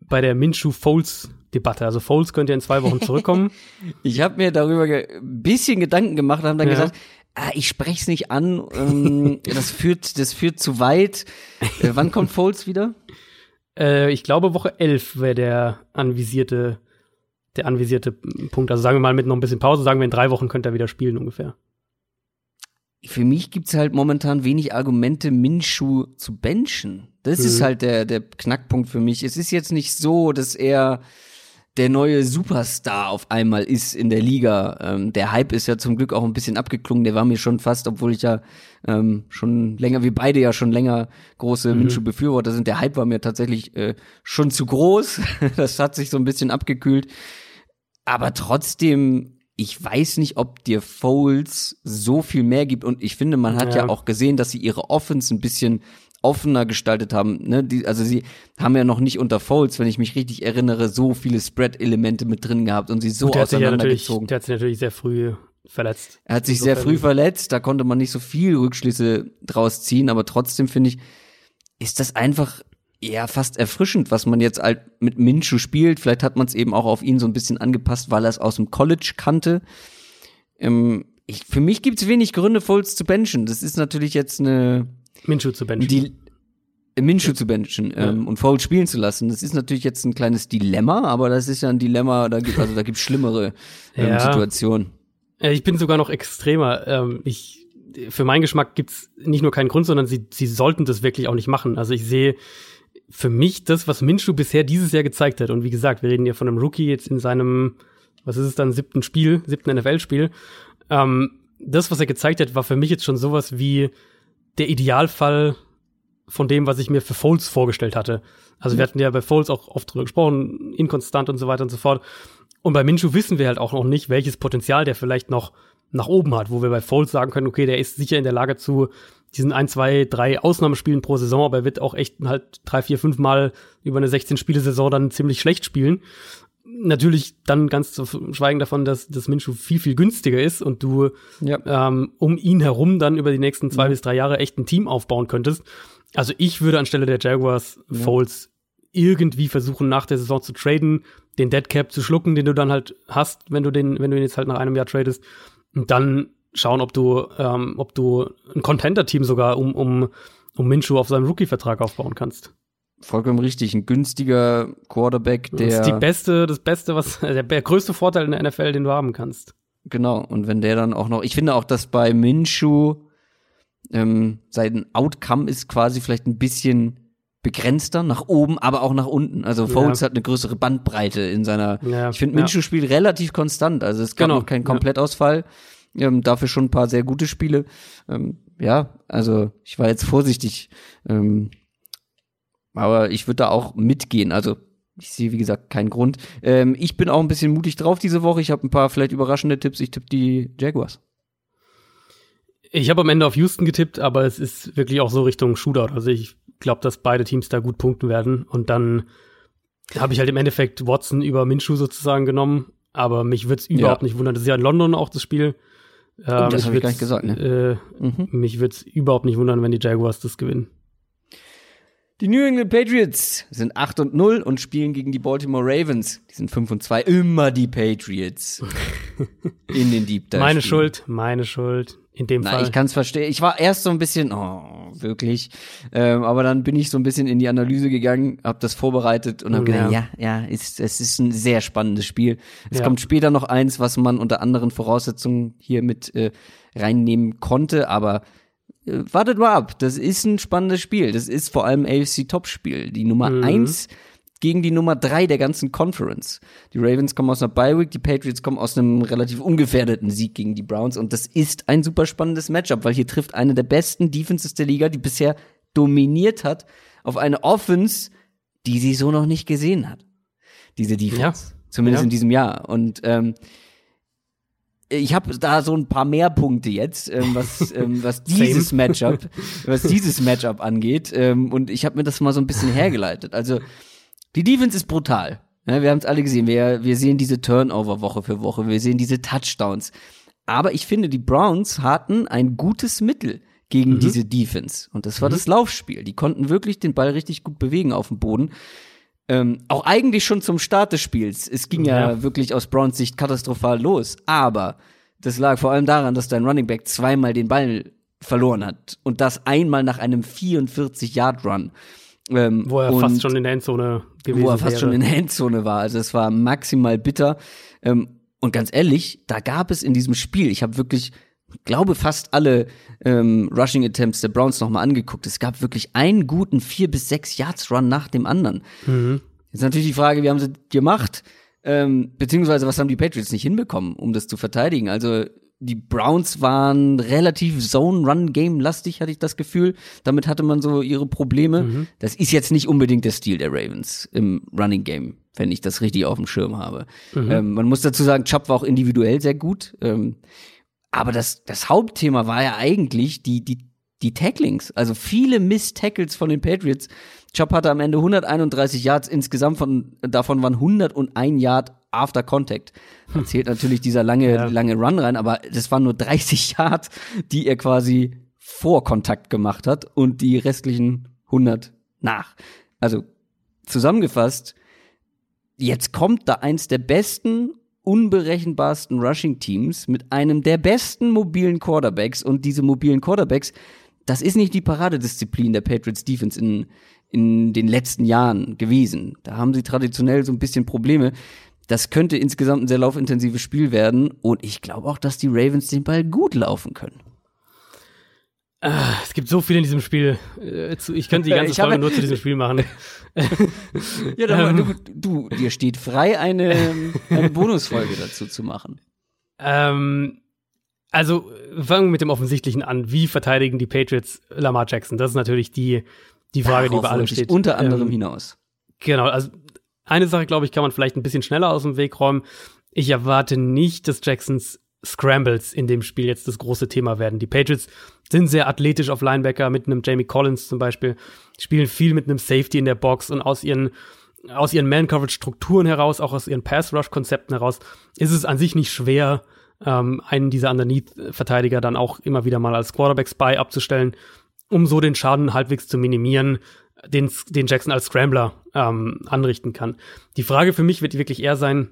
bei der Minshu Foles Debatte? Also Foles könnte ja in zwei Wochen zurückkommen. ich habe mir darüber ein bisschen Gedanken gemacht und habe dann ja. gesagt, ah, ich spreche es nicht an, ähm, das führt, das führt zu weit. Äh, wann kommt Foles wieder? Äh, ich glaube, Woche 11 wäre der anvisierte, der anvisierte Punkt. Also sagen wir mal mit noch ein bisschen Pause, sagen wir in drei Wochen könnte er wieder spielen ungefähr. für mich gibt's halt momentan wenig Argumente, Minshu zu benchen. Das ist Mhm. halt der, der Knackpunkt für mich. Es ist jetzt nicht so, dass er der neue Superstar auf einmal ist in der Liga. Ähm, der Hype ist ja zum Glück auch ein bisschen abgeklungen. Der war mir schon fast, obwohl ich ja ähm, schon länger, wir beide ja schon länger große Mhm. Minshew-Befürworter sind. Der Hype war mir tatsächlich äh, schon zu groß. das hat sich so ein bisschen abgekühlt. Aber trotzdem, ich weiß nicht, ob dir Foles so viel mehr gibt. Und ich finde, man hat ja, Ja. auch gesehen, dass sie ihre Offense ein bisschen offener gestaltet haben. Ne? Die, also sie haben ja noch nicht unter Foles, wenn ich mich richtig erinnere, so viele Spread-Elemente mit drin gehabt und sie so hat sich ja natürlich, auseinandergezogen. der hat sich natürlich sehr früh verletzt. Er hat sich sehr Insofern- früh verletzt, da konnte man nicht so viel Rückschlüsse draus ziehen, aber trotzdem finde ich, ist das einfach ja fast erfrischend, was man jetzt halt mit Minshew spielt. Vielleicht hat man es eben auch auf ihn so ein bisschen angepasst, weil er es aus dem College kannte. Ähm, ich, für mich gibt es wenig Gründe, Foles zu benchen. Das ist natürlich jetzt eine Minshew zu benchen. die äh, Minshew zu benchen ähm, und Foles spielen zu lassen. Das ist natürlich jetzt ein kleines Dilemma, aber das ist ja ein Dilemma, da gibt also da gibt's schlimmere ähm, Ja. Situationen. Ich bin sogar noch extremer. Ähm, ich, für meinen Geschmack gibt's nicht nur keinen Grund, sondern sie, sie sollten das wirklich auch nicht machen. Also ich sehe für mich das, was Minshew bisher dieses Jahr gezeigt hat. Und wie gesagt, wir reden ja von einem Rookie jetzt in seinem, was ist es dann, siebten Spiel, siebten NFL-Spiel. Ähm, das, was er gezeigt hat, war für mich jetzt schon sowas wie der Idealfall von dem, was ich mir für Foles vorgestellt hatte. Also wir hatten ja bei Foles auch oft drüber gesprochen, inkonstant und so weiter und so fort. Und bei Minshew wissen wir halt auch noch nicht, welches Potenzial der vielleicht noch nach oben hat, wo wir bei Foles sagen können, okay, der ist sicher in der Lage zu diesen ein, zwei, drei Ausnahmespielen pro Saison, aber er wird auch echt halt drei, vier, fünf Mal über eine 16-Spiele-Saison dann ziemlich schlecht spielen. Natürlich dann ganz zu schweigen davon, dass das Minshew viel, viel günstiger ist und du Ja. ähm, um ihn herum dann über die nächsten zwei bis drei Jahre echt ein Team aufbauen könntest. Also ich würde anstelle der Jaguars Foles irgendwie versuchen, nach der Saison zu traden, den Deadcap zu schlucken, den du dann halt hast, wenn du den, wenn du ihn jetzt halt nach einem Jahr tradest, und dann schauen, ob du, ähm, ob du ein Contender-Team sogar um, um, um Minshew auf seinem Rookie-Vertrag aufbauen kannst. Vollkommen richtig. Ein günstiger Quarterback, Das ist die der. beste, das Beste, was, der, der größte Vorteil in der NFL, den du haben kannst. Genau. Und wenn der dann auch noch. Ich finde auch, dass bei Minshew ähm, sein Outcome ist quasi vielleicht ein bisschen begrenzter nach oben, aber auch nach unten. Also Foles hat eine größere Bandbreite in seiner. Ja, ich finde, ja. Minshew spielt relativ konstant. Also es gab Genau, noch keinen ja. Komplettausfall. Ähm, dafür schon ein paar sehr gute Spiele. Ähm, ja, also ich war jetzt vorsichtig. Ähm, aber ich würde da auch mitgehen. Also ich sehe, wie gesagt, keinen Grund. Ähm, ich bin auch ein bisschen mutig drauf diese Woche. Ich habe ein paar vielleicht überraschende Tipps. Ich tippe die Jaguars. Ich habe am Ende auf Houston getippt, aber es ist wirklich auch so Richtung Shootout. Also ich glaube, dass beide Teams da gut punkten werden. Und dann habe ich halt im Endeffekt Watson über Minshew sozusagen genommen. Aber mich würde es überhaupt nicht wundern. Das ist ja in London auch das Spiel. Ähm, das mich hab ich gar nicht gesagt, ne? Äh, Mhm. Mich würde es überhaupt nicht wundern, wenn die Jaguars das gewinnen. Die New England Patriots sind 8 und 0 und spielen gegen die Baltimore Ravens. Die sind 5 und 2. Immer die Patriots. In den Deep Dive. meine. Schuld, meine Schuld. In dem Na, Fall. ich kann es verstehen. Ich war erst so ein bisschen, oh, wirklich. Ähm, aber dann bin ich so ein bisschen in die Analyse gegangen, habe das vorbereitet und habe Ja. gedacht, ja, ja, ist, es ist ein sehr spannendes Spiel. Es Ja. kommt später noch eins, was man unter anderen Voraussetzungen hier mit äh, reinnehmen konnte, aber äh, wartet mal ab. Das ist ein spannendes Spiel. Das ist vor allem AFC Top-Spiel. Die Nummer Mhm. eins gegen die Nummer drei der ganzen Conference. Die Ravens kommen aus einer Bye-Week, die Patriots kommen aus einem relativ ungefährdeten Sieg gegen die Browns und das ist ein super spannendes Matchup, weil hier trifft eine der besten Defenses der Liga, die bisher dominiert hat, auf eine Offense, die sie so noch nicht gesehen hat. Diese Defense. Ja. Zumindest Ja. in diesem Jahr. Und ähm, ich habe da so ein paar mehr Punkte jetzt, ähm, was, ähm, was dieses Matchup, was dieses Matchup angeht. Ähm, und ich habe mir das mal so ein bisschen hergeleitet. Also die Defense ist brutal. Ja, wir haben es alle gesehen. Wir, wir sehen diese Turnover Woche für Woche. Wir sehen diese Touchdowns. Aber ich finde, die Browns hatten ein gutes Mittel gegen diese Defense. Und das war das Laufspiel. Die konnten wirklich den Ball richtig gut bewegen auf dem Boden. Ähm, auch eigentlich schon zum Start des Spiels. Es ging ja, Ja. wirklich aus Browns Sicht katastrophal los. Aber das lag vor allem daran, dass dein Running Back zweimal den Ball verloren hat. Und das einmal nach einem 44-Yard-Run. Ähm, wo er fast schon in der Endzone gewesen wo er fast wäre. schon in der Endzone war. Also es war maximal bitter. Ähm, und ganz ehrlich, da gab es in diesem Spiel, ich habe wirklich glaube, fast alle ähm, Rushing Attempts der Browns nochmal angeguckt. Es gab wirklich einen guten vier bis sechs Yards Run nach dem anderen. Mhm. Jetzt natürlich die Frage, wie haben sie gemacht? Ähm, beziehungsweise was haben die Patriots nicht hinbekommen, um das zu verteidigen? Also die Browns waren relativ Zone-Run-Game-lastig, hatte ich das Gefühl. Damit hatte man so ihre Probleme. Mhm. Das ist jetzt nicht unbedingt der Stil der Ravens im Running-Game, wenn ich das richtig auf dem Schirm habe. Mhm. Ähm, man muss dazu sagen, Chubb war auch individuell sehr gut. Ähm, aber das, das Hauptthema war ja eigentlich die, die, die Tacklings. Also viele Miss-Tackles von den Patriots. Chubb hatte am Ende 131 Yards insgesamt, von, davon waren 101 Yard after Contact. Da zählt natürlich dieser lange, Ja. lange Run rein, aber das waren nur 30 Yard, die er quasi vor Kontakt gemacht hat und die restlichen 100 nach. Also zusammengefasst, jetzt kommt da eins der besten, unberechenbarsten Rushing-Teams mit einem der besten mobilen Quarterbacks und diese mobilen Quarterbacks, das ist nicht die Paradedisziplin der Patriots Defense in, in den letzten Jahren gewesen. Da haben sie traditionell so ein bisschen Probleme. Das könnte insgesamt ein sehr laufintensives Spiel werden und ich glaube auch, dass die Ravens den Ball gut laufen können. Es gibt so viel in diesem Spiel. Äh, Ich könnte die ganze Ich habe- Folge nur zu diesem Spiel machen. Ja, dann, Ähm. du, du, dir steht frei, eine, eine Bonusfolge dazu zu machen. Ähm, also fangen wir mit dem Offensichtlichen an. Wie verteidigen die Patriots Lamar Jackson? Das ist natürlich die, die Frage, die Darauf bei allem steht. Unter anderem Ähm, hinaus. Genau, also eine Sache, glaube ich, kann man vielleicht ein bisschen schneller aus dem Weg räumen. Ich erwarte nicht, dass Jacksons Scrambles in dem Spiel jetzt das große Thema werden. Die Patriots sind sehr athletisch auf Linebacker, mit einem Jamie Collins zum Beispiel, spielen viel mit einem Safety in der Box und aus ihren aus ihren Man-Coverage-Strukturen heraus, auch aus ihren Pass-Rush-Konzepten heraus, ist es an sich nicht schwer, ähm, einen dieser Underneath-Verteidiger dann auch immer wieder mal als Quarterback-Spy abzustellen, um so den Schaden halbwegs zu minimieren, den, den Jackson als Scrambler ähm, anrichten kann. Die Frage für mich wird wirklich eher sein,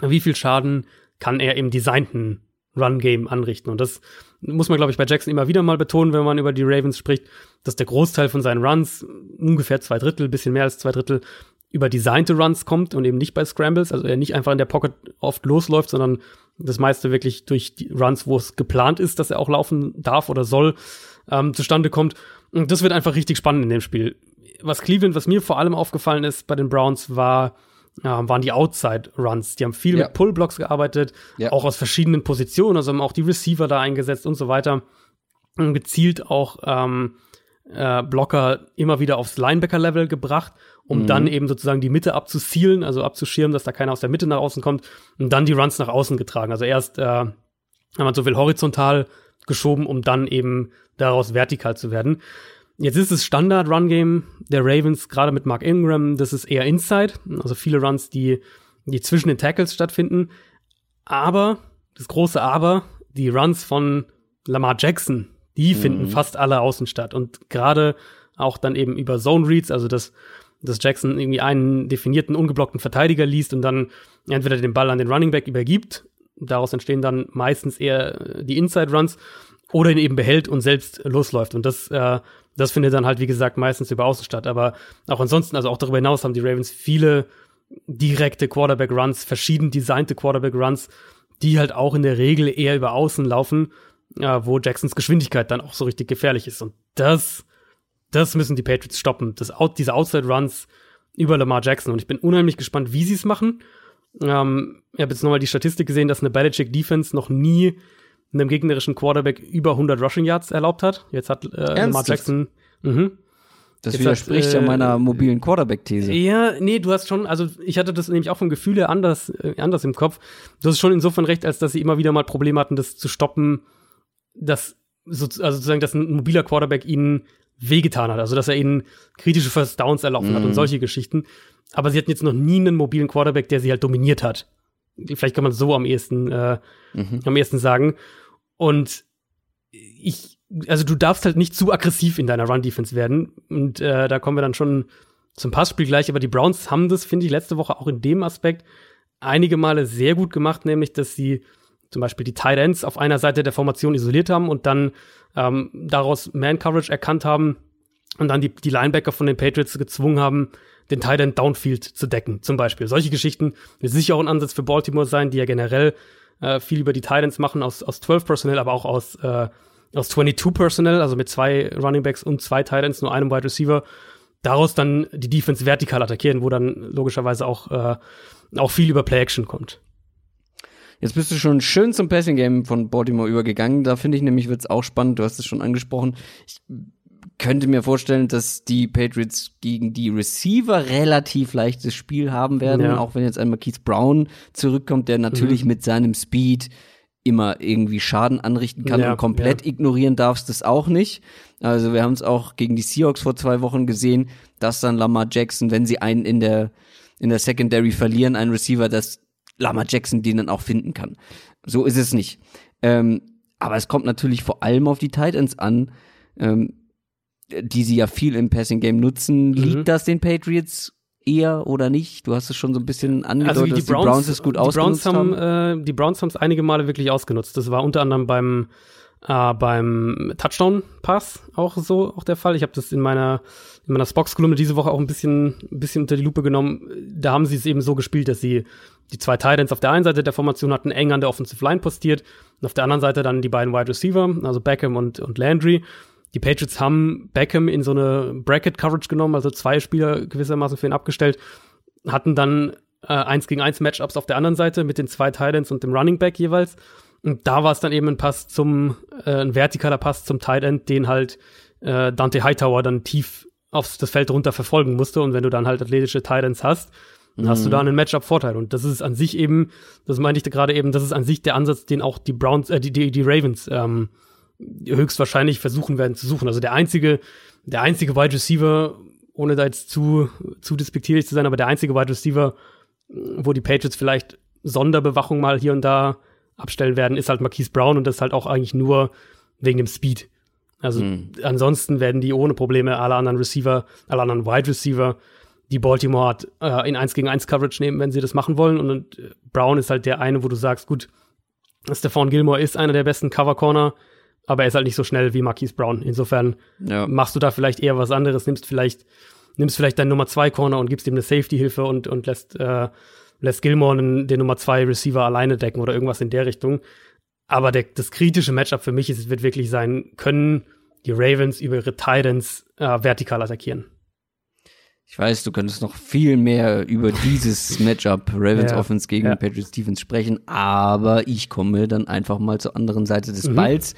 wie viel Schaden kann er im designten Run-Game anrichten? Und das muss man, glaube ich, bei Jackson immer wieder mal betonen, wenn man über die Ravens spricht, dass der Großteil von seinen Runs, ungefähr zwei Drittel, bisschen mehr als zwei Drittel, über designte Runs kommt und eben nicht bei Scrambles, also er nicht einfach in der Pocket oft losläuft, sondern das meiste wirklich durch die Runs, wo es geplant ist, dass er auch laufen darf oder soll, ähm, zustande kommt. Und das wird einfach richtig spannend in dem Spiel. Was Cleveland, was mir vor allem aufgefallen ist bei den Browns, war, waren die Outside-Runs. Die haben viel Ja. mit Pull-Blocks gearbeitet, Ja. auch aus verschiedenen Positionen, also haben auch die Receiver da eingesetzt und so weiter. Und gezielt auch ähm, äh, Blocker immer wieder aufs Linebacker-Level gebracht, um dann eben sozusagen die Mitte abzuzielen, also abzuschirmen, dass da keiner aus der Mitte nach außen kommt und dann die Runs nach außen getragen. Also erst, äh, wenn man so will, horizontal geschoben, um dann eben daraus vertikal zu werden. Jetzt ist es Standard-Run-Game der Ravens, gerade mit Mark Ingram, das ist eher Inside, also viele Runs, die, die zwischen den Tackles stattfinden. Aber, das große Aber, die Runs von Lamar Jackson, die finden fast alle außen statt. Und gerade auch dann eben über Zone Reads, also dass, dass Jackson irgendwie einen definierten, ungeblockten Verteidiger liest und dann entweder den Ball an den Running Back übergibt. Daraus entstehen dann meistens eher die Inside Runs oder ihn eben behält und selbst losläuft. Und das, äh, das findet dann halt, wie gesagt, meistens über Außen statt. Aber auch ansonsten, also auch darüber hinaus haben die Ravens viele direkte Quarterback-Runs, verschieden designte Quarterback-Runs, die halt auch in der Regel eher über Außen laufen, äh, wo Jacksons Geschwindigkeit dann auch so richtig gefährlich ist. Und das, das müssen die Patriots stoppen. Das diese Outside-Runs über Lamar Jackson. Und ich bin unheimlich gespannt, wie sie es machen. Ähm, ich habe jetzt nochmal die Statistik gesehen, dass eine Belichick-Defense noch nie einem gegnerischen Quarterback über 100 Rushing Yards erlaubt hat. Jetzt hat äh, Lamar? Jackson. Mhm. Das Jetzt widerspricht hat, ja äh, meiner mobilen Quarterback-These. Ja, nee, du hast schon, also ich hatte das nämlich auch vom Gefühl her anders, äh, anders im Kopf. Du hast schon insofern recht, als dass sie immer wieder mal Probleme hatten, das zu stoppen, dass so, also sozusagen, dass ein mobiler Quarterback ihnen wehgetan hat, also dass er ihnen kritische First Downs erlaufen hat und solche Geschichten. Aber sie hatten jetzt noch nie einen mobilen Quarterback, der sie halt dominiert hat. Vielleicht kann man so am ehesten, äh, am ehesten sagen. Und ich, also du darfst halt nicht zu aggressiv in deiner Run-Defense werden. Und äh, da kommen wir dann schon zum Passspiel gleich. Aber die Browns haben das, finde ich, letzte Woche auch in dem Aspekt einige Male sehr gut gemacht, nämlich dass sie zum Beispiel die Tight Ends auf einer Seite der Formation isoliert haben und dann ähm, daraus Man-Coverage erkannt haben und dann die, die Linebacker von den Patriots gezwungen haben, den Tight End Downfield zu decken, zum Beispiel. Solche Geschichten wird sicher auch ein Ansatz für Baltimore sein, die ja generell äh, viel über die Titans machen aus, aus 12 Personnel, aber auch aus, äh, aus 22 Personnel, also mit zwei Running Backs und zwei Titans, nur einem Wide Receiver. Daraus dann die Defense vertikal attackieren, wo dann logischerweise auch, äh, auch viel über Play Action kommt. Jetzt bist du schon schön zum Passing Game von Baltimore übergegangen. Da finde ich nämlich wird's auch spannend. Du hast es schon angesprochen. Ich könnte mir vorstellen, dass die Patriots gegen die Receiver relativ leichtes Spiel haben werden, ja. auch wenn jetzt einmal Keith Brown zurückkommt, der natürlich mhm. mit seinem Speed immer irgendwie Schaden anrichten kann ja, und komplett ja. ignorieren darfst das auch nicht. Also wir haben es auch gegen die Seahawks vor zwei Wochen gesehen, dass dann Lamar Jackson, wenn sie einen in der in der Secondary verlieren, einen Receiver, dass Lamar Jackson den dann auch finden kann. So ist es nicht. Ähm, aber es kommt natürlich vor allem auf die Titans an. Ähm, die sie ja viel im Passing Game nutzen. Mhm. Liegt das den Patriots eher oder nicht? Du hast es schon so ein bisschen angedeutet, also die, Browns, die Browns es gut die ausgenutzt Browns haben. haben. Äh, die Browns haben es einige Male wirklich ausgenutzt. Das war unter anderem beim äh, beim Touchdown-Pass auch so auch der Fall. Ich habe das in meiner in meiner Spox-Kolumne diese Woche auch ein bisschen ein bisschen unter die Lupe genommen. Da haben sie es eben so gespielt, dass sie die zwei Titans auf der einen Seite der Formation hatten, eng an der Offensive Line postiert und auf der anderen Seite dann die beiden Wide Receiver, also Beckham und, und Landry die Patriots haben Beckham in so eine Bracket-Coverage genommen, also zwei Spieler gewissermaßen für ihn abgestellt, hatten dann äh, eins gegen eins Matchups auf der anderen Seite mit den zwei Titans und dem Running Back jeweils. Und da war es dann eben ein Pass zum, äh, ein vertikaler Pass zum Tight End, den halt äh, Dante Hightower dann tief aufs das Feld runter verfolgen musste. Und wenn du dann halt athletische Titans hast, dann mhm. hast du mhm. da einen Matchup-Vorteil. Und das ist an sich eben, das meinte ich gerade eben, das ist an sich der Ansatz, den auch die Browns, äh, die, die, die Ravens ähm, höchstwahrscheinlich versuchen werden zu suchen. Also der einzige, der einzige Wide Receiver, ohne da jetzt zu, zu despektierlich zu sein, aber der einzige Wide Receiver, wo die Patriots vielleicht Sonderbewachung mal hier und da abstellen werden, ist halt Marquise Brown und das halt auch eigentlich nur wegen dem Speed. Also mhm. ansonsten werden die ohne Probleme alle anderen Receiver, alle anderen Wide Receiver, die Baltimore hat, äh, in 1 gegen 1 Coverage nehmen, wenn sie das machen wollen. Und, und äh, Brown ist halt der eine, wo du sagst, gut, Stephon Gilmore ist einer der besten Cover Corner aber er ist halt nicht so schnell wie Marquise Brown. Insofern ja. machst du da vielleicht eher was anderes, nimmst vielleicht, nimmst vielleicht deinen Nummer zwei Corner und gibst ihm eine Safety-Hilfe und, und lässt, äh, lässt Gilmore den, den Nummer zwei Receiver alleine decken oder irgendwas in der Richtung. Aber der, das kritische Matchup für mich ist, wird wirklich sein, können die Ravens über ihre Titans äh, vertikal attackieren. Ich weiß, du könntest noch viel mehr über dieses Matchup Ravens ja, Offense gegen ja. Patriots Defense sprechen, aber ich komme dann einfach mal zur anderen Seite des mhm. Balls.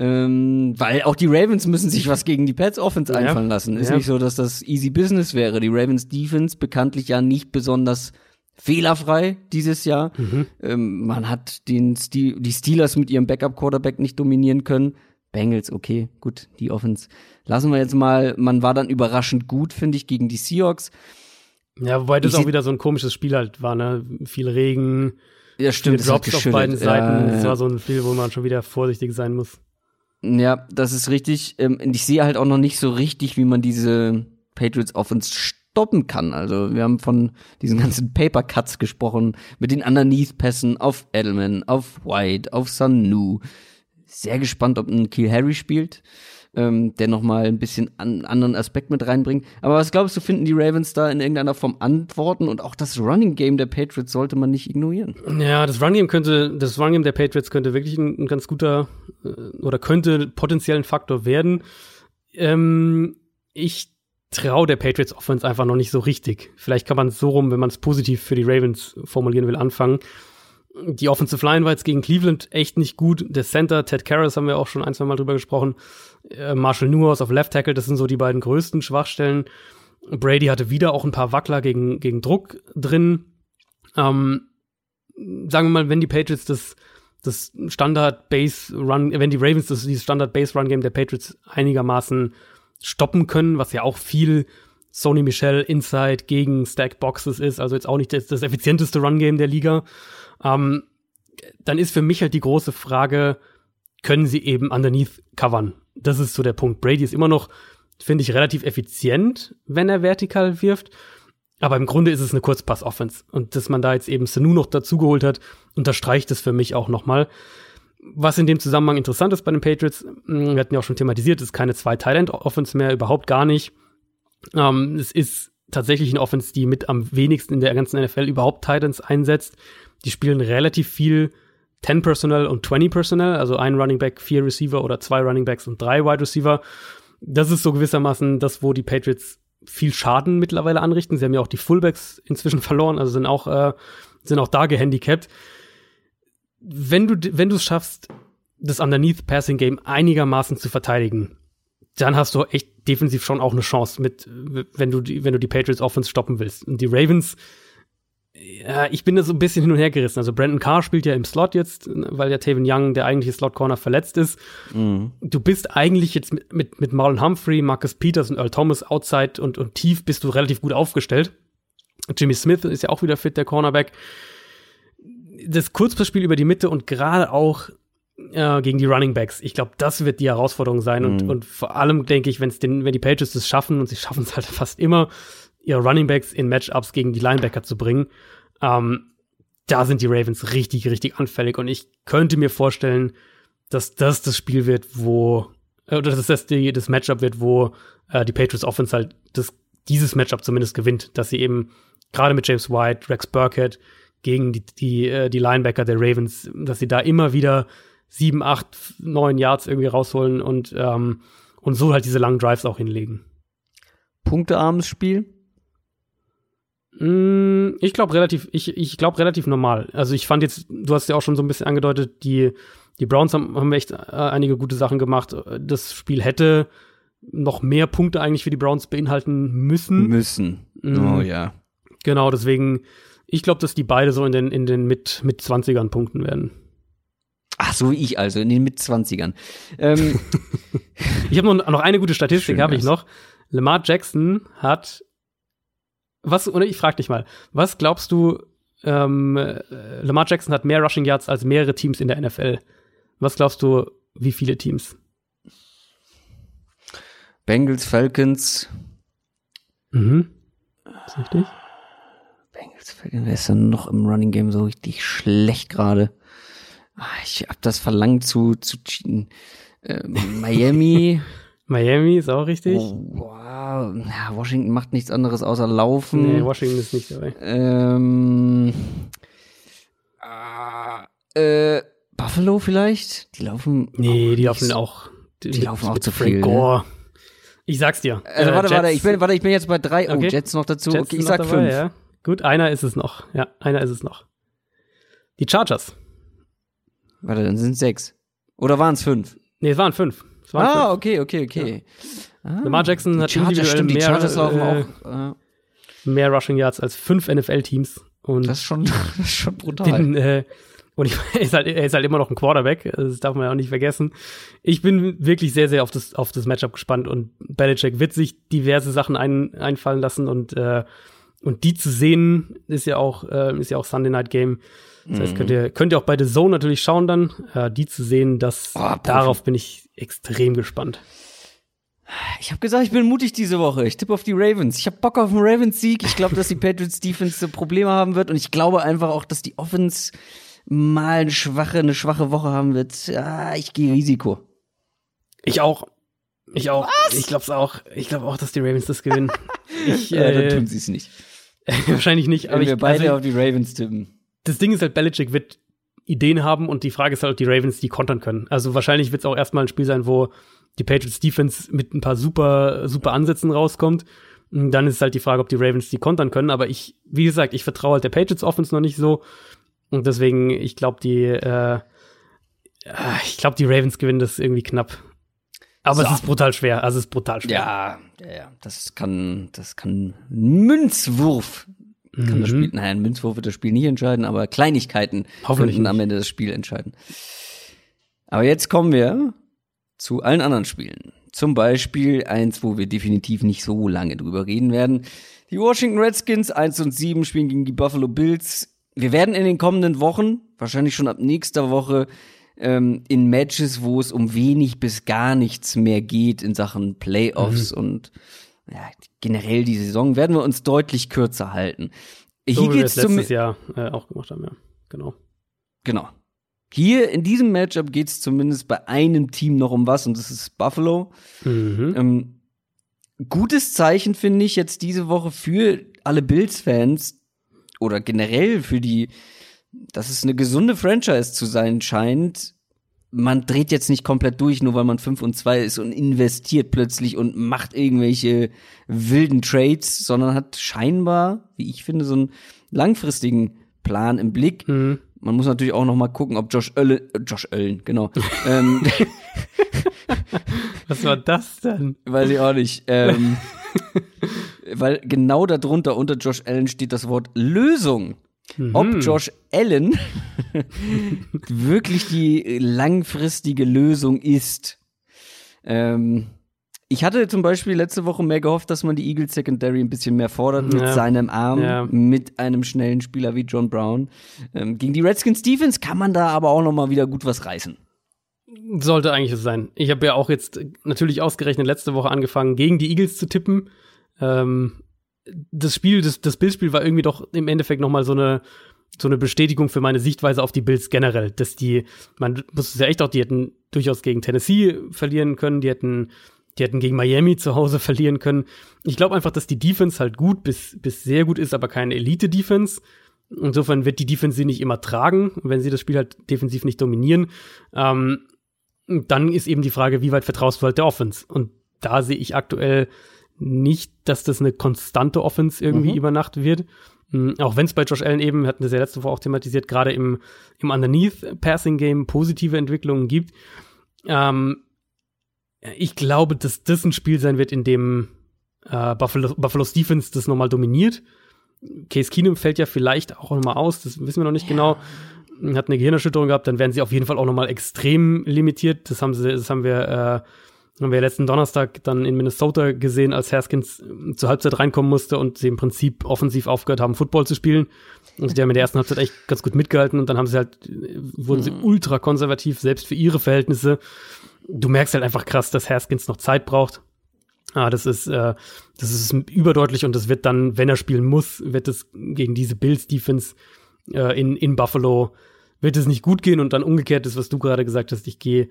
Ähm, weil auch die Ravens müssen sich was gegen die Pets Offense einfallen lassen. Ist ja. nicht so, dass das easy business wäre. Die Ravens Defense bekanntlich ja nicht besonders fehlerfrei dieses Jahr. Mhm. Ähm, man hat den Stil, die Steelers mit ihrem Backup Quarterback nicht dominieren können. Bengals, okay, gut, die Offense lassen wir jetzt mal. Man war dann überraschend gut, finde ich, gegen die Seahawks. Ja, wobei das ich auch wieder so ein komisches Spiel halt war, ne? Viel Regen. Ja, stimmt. Drops auf beiden Seiten. Ja, ja. Das war so ein Spiel, wo man schon wieder vorsichtig sein muss. Ja, das ist richtig. Ähm, ich sehe halt auch noch nicht so richtig, wie man diese Patriots Offense stoppen kann. Also wir haben von diesen ganzen Paper Cuts gesprochen, mit den Underneath-Pässen auf Edelman, auf White, auf Sanu. Sehr gespannt, ob ein Kiel Harry spielt ähm, der nochmal ein bisschen an, anderen Aspekt mit reinbringt. Aber was glaubst du, finden die Ravens da in irgendeiner Form Antworten? Und auch das Running Game der Patriots sollte man nicht ignorieren. Ja, das Running Game könnte, das Running Game der Patriots könnte wirklich ein, ein ganz guter äh, oder könnte potenziell ein Faktor werden. Ähm, ich traue der Patriots Offense einfach noch nicht so richtig. Vielleicht kann man es so rum, wenn man es positiv für die Ravens formulieren will, anfangen. Die Offensive Line war jetzt gegen Cleveland echt nicht gut. Der Center, Ted Karras, haben wir auch schon ein, zwei Mal drüber gesprochen. Äh, Marshall Newhouse auf Left Tackle, das sind so die beiden größten Schwachstellen. Brady hatte wieder auch ein paar Wackler gegen, gegen Druck drin. Ähm, sagen wir mal, wenn die Patriots das, das Standard Base Run, wenn die Ravens das, dieses Standard Base Run Game der Patriots einigermaßen stoppen können, was ja auch viel Sony Michel Inside gegen Stack Boxes ist, also jetzt auch nicht das, das effizienteste Run Game der Liga. Ähm, dann ist für mich halt die große Frage, können sie eben underneath covern? Das ist so der Punkt. Brady ist immer noch, finde ich, relativ effizient, wenn er vertikal wirft. Aber im Grunde ist es eine Kurzpass-Offense. Und dass man da jetzt eben Sanu noch dazugeholt hat, unterstreicht es für mich auch nochmal. Was in dem Zusammenhang interessant ist bei den Patriots, hm, wir hatten ja auch schon thematisiert, ist keine zwei Thailand Offense mehr, überhaupt gar nicht. Ähm, es ist tatsächlich eine Offense, die mit am wenigsten in der ganzen NFL überhaupt Titans einsetzt. Die spielen relativ viel 10 Personnel und 20 Personnel, also ein Running Back, vier Receiver oder zwei Running Backs und drei Wide Receiver. Das ist so gewissermaßen das, wo die Patriots viel Schaden mittlerweile anrichten. Sie haben ja auch die Fullbacks inzwischen verloren, also sind auch, äh, sind auch da gehandicapt. Wenn du, wenn du es schaffst, das Underneath Passing Game einigermaßen zu verteidigen, dann hast du echt defensiv schon auch eine Chance mit, wenn du die, wenn du die Patriots Offense stoppen willst. Und die Ravens, ja, ich bin da so ein bisschen hin und her gerissen. Also Brandon Carr spielt ja im Slot jetzt, weil der Taven Young, der eigentliche Slot Corner, verletzt ist. Mhm. Du bist eigentlich jetzt mit, mit, mit Marlon Humphrey, Marcus Peters und Earl Thomas outside und, und tief bist du relativ gut aufgestellt. Jimmy Smith ist ja auch wieder fit, der Cornerback. Das Kurzpassspiel über die Mitte und gerade auch äh, gegen die Running Backs. Ich glaube, das wird die Herausforderung sein. Mhm. Und, und vor allem denke ich, wenn's den, wenn die Pages das schaffen, und sie schaffen es halt fast immer, ihre Running Backs in Matchups gegen die Linebacker zu bringen, ähm, da sind die Ravens richtig, richtig anfällig. Und ich könnte mir vorstellen, dass das das Spiel wird, wo, äh, oder dass das die, das Matchup wird, wo äh, die Patriots Offense halt das, dieses Matchup zumindest gewinnt, dass sie eben gerade mit James White, Rex Burkhead gegen die, die, äh, die Linebacker der Ravens, dass sie da immer wieder sieben, acht, neun Yards irgendwie rausholen und, ähm, und so halt diese langen Drives auch hinlegen. Punktearmes Spiel? Mm, ich glaube relativ, ich, ich glaube relativ normal. Also ich fand jetzt, du hast ja auch schon so ein bisschen angedeutet, die, die Browns haben, haben echt äh, einige gute Sachen gemacht. Das Spiel hätte noch mehr Punkte eigentlich für die Browns beinhalten müssen. Müssen. Mm. Oh ja. Genau, deswegen, ich glaube, dass die beide so in den, in den mit, mit 20ern punkten werden. Ach, so wie ich also, in den Mitzwanzigern. Ähm. ich habe noch, noch eine gute Statistik, habe ich noch. Lamar Jackson hat, was, oder ich frage dich mal, was glaubst du, ähm, äh, Lamar Jackson hat mehr Rushing Yards als mehrere Teams in der NFL. Was glaubst du, wie viele Teams? Bengals, Falcons. Mhm. ist richtig. Bengals, Falcons, wer ist denn noch im Running Game so richtig schlecht gerade? Ah, ich hab das verlangt zu, zu cheaten. Äh, Miami. Miami ist auch richtig. Oh, wow. Ja, Washington macht nichts anderes außer laufen. Nee, Washington ist nicht dabei. Ähm, äh, Buffalo vielleicht? Die laufen. Nee, die laufen so, auch. Die, die laufen auch zu Frank viel. Gore. Ich sag's dir. Also, äh, warte, Jets. warte, ich bin, warte, ich bin jetzt bei drei. Oh, okay. Jets noch dazu. Jets okay, ich sag dabei, fünf. Ja. Gut, einer ist es noch. Ja, einer ist es noch. Die Chargers. Warte, dann sind es sechs. Oder waren es fünf? Nee, es waren fünf. Ah, okay, okay, okay. Ja. Ah, Lamar Jackson hat Chargers, stimmt, mehr, die laufen äh, auch. Äh, mehr Rushing Yards als fünf NFL-Teams. das ist schon, das ist schon brutal. Den, äh, und ich, er, ist halt, er ist halt immer noch ein Quarterback, das darf man ja auch nicht vergessen. Ich bin wirklich sehr, sehr auf das, auf das Matchup gespannt und Belichick wird sich diverse Sachen ein, einfallen lassen und, äh, und die zu sehen, ist ja auch, äh, ist ja auch Sunday Night Game. Das heißt, könnt ihr, könnt ihr auch bei The Zone natürlich schauen dann, äh, die zu sehen, das, oh, darauf bin ich extrem gespannt. Ich habe gesagt, ich bin mutig diese Woche. Ich tippe auf die Ravens. Ich habe Bock auf einen Ravens-Sieg. Ich glaube, dass die Patriots Defense Probleme haben wird und ich glaube einfach auch, dass die Offense mal eine schwache, eine schwache Woche haben wird. Ja, ich gehe Risiko. Ich auch. Ich auch. Was? Ich glaube auch. Ich glaube auch, dass die Ravens das gewinnen. ich, äh, ja, dann tun sie es nicht. wahrscheinlich nicht. Wenn aber wir ich, beide also, auf die Ravens tippen das Ding ist halt, Belichick wird Ideen haben und die Frage ist halt, ob die Ravens die kontern können. Also wahrscheinlich wird es auch erstmal ein Spiel sein, wo die Patriots Defense mit ein paar super, super Ansätzen rauskommt. Und dann ist halt die Frage, ob die Ravens die kontern können. Aber ich, wie gesagt, ich vertraue halt der Patriots Offense noch nicht so. Und deswegen, ich glaube, die, äh, ich glaube, die Ravens gewinnen das irgendwie knapp. Aber so. es ist brutal schwer. Also es ist brutal schwer. Ja, ja, ja. Das kann, das kann Münzwurf kann mhm. das Spiel, nein, Münzwurf wird das Spiel nicht entscheiden, aber Kleinigkeiten könnten am Ende das Spiel entscheiden. Aber jetzt kommen wir zu allen anderen Spielen. Zum Beispiel eins, wo wir definitiv nicht so lange drüber reden werden. Die Washington Redskins 1 und 7 spielen gegen die Buffalo Bills. Wir werden in den kommenden Wochen, wahrscheinlich schon ab nächster Woche, ähm, in Matches, wo es um wenig bis gar nichts mehr geht in Sachen Playoffs mhm. und ja, generell die Saison werden wir uns deutlich kürzer halten. So Hier wie geht's wir es letztes Jahr äh, auch gemacht haben, ja. Genau. Genau. Hier in diesem Matchup geht es zumindest bei einem Team noch um was und das ist Buffalo. Mhm. Ähm, gutes Zeichen finde ich jetzt diese Woche für alle Bills-Fans oder generell für die dass es eine gesunde Franchise zu sein scheint. Man dreht jetzt nicht komplett durch, nur weil man 5 und 2 ist und investiert plötzlich und macht irgendwelche wilden Trades, sondern hat scheinbar, wie ich finde, so einen langfristigen Plan im Blick. Mhm. Man muss natürlich auch noch mal gucken, ob Josh Öllen, äh, Josh Öllen, genau. ähm, Was war das denn? Weiß ich auch nicht. Ähm, weil genau darunter unter Josh Allen steht das Wort Lösung. Mhm. Ob Josh Allen wirklich die langfristige Lösung ist. Ähm, ich hatte zum Beispiel letzte Woche mehr gehofft, dass man die Eagles Secondary ein bisschen mehr fordert mit ja. seinem Arm, ja. mit einem schnellen Spieler wie John Brown. Ähm, gegen die Redskins Defense kann man da aber auch noch mal wieder gut was reißen. Sollte eigentlich so sein. Ich habe ja auch jetzt natürlich ausgerechnet letzte Woche angefangen, gegen die Eagles zu tippen. Ähm, das Spiel, das, das Bildspiel war irgendwie doch im Endeffekt noch mal so eine so eine Bestätigung für meine Sichtweise auf die Bills generell, dass die, man muss es ja echt auch, die hätten durchaus gegen Tennessee verlieren können, die hätten, die hätten gegen Miami zu Hause verlieren können. Ich glaube einfach, dass die Defense halt gut bis, bis sehr gut ist, aber keine Elite-Defense. Insofern wird die Defense sie nicht immer tragen, wenn sie das Spiel halt defensiv nicht dominieren. Ähm, dann ist eben die Frage, wie weit vertraust du halt der Offense? Und da sehe ich aktuell nicht, dass das eine konstante Offense irgendwie mhm. über Nacht wird. Mhm, auch wenn es bei Josh Allen eben, hatten wir ja letzte Woche auch thematisiert, gerade im, im Underneath-Passing-Game positive Entwicklungen gibt. Ähm, ich glaube, dass das ein Spiel sein wird, in dem äh, Buffalo, Buffalo Stephens das nochmal dominiert. Case Keenum fällt ja vielleicht auch nochmal aus, das wissen wir noch nicht ja. genau hat eine Gehirnerschütterung gehabt, dann werden sie auf jeden Fall auch nochmal extrem limitiert. Das haben sie, das haben wir, äh, haben wir letzten Donnerstag dann in Minnesota gesehen, als Haskins äh, zur Halbzeit reinkommen musste und sie im Prinzip offensiv aufgehört haben, Football zu spielen. Und die haben in der ersten Halbzeit echt ganz gut mitgehalten und dann haben sie halt, äh, wurden sie mhm. ultra konservativ, selbst für ihre Verhältnisse. Du merkst halt einfach krass, dass Haskins noch Zeit braucht. Ah, das ist, äh, das ist überdeutlich und das wird dann, wenn er spielen muss, wird es gegen diese Bills Defense äh, in, in Buffalo wird es nicht gut gehen und dann umgekehrt ist, was du gerade gesagt hast, ich gehe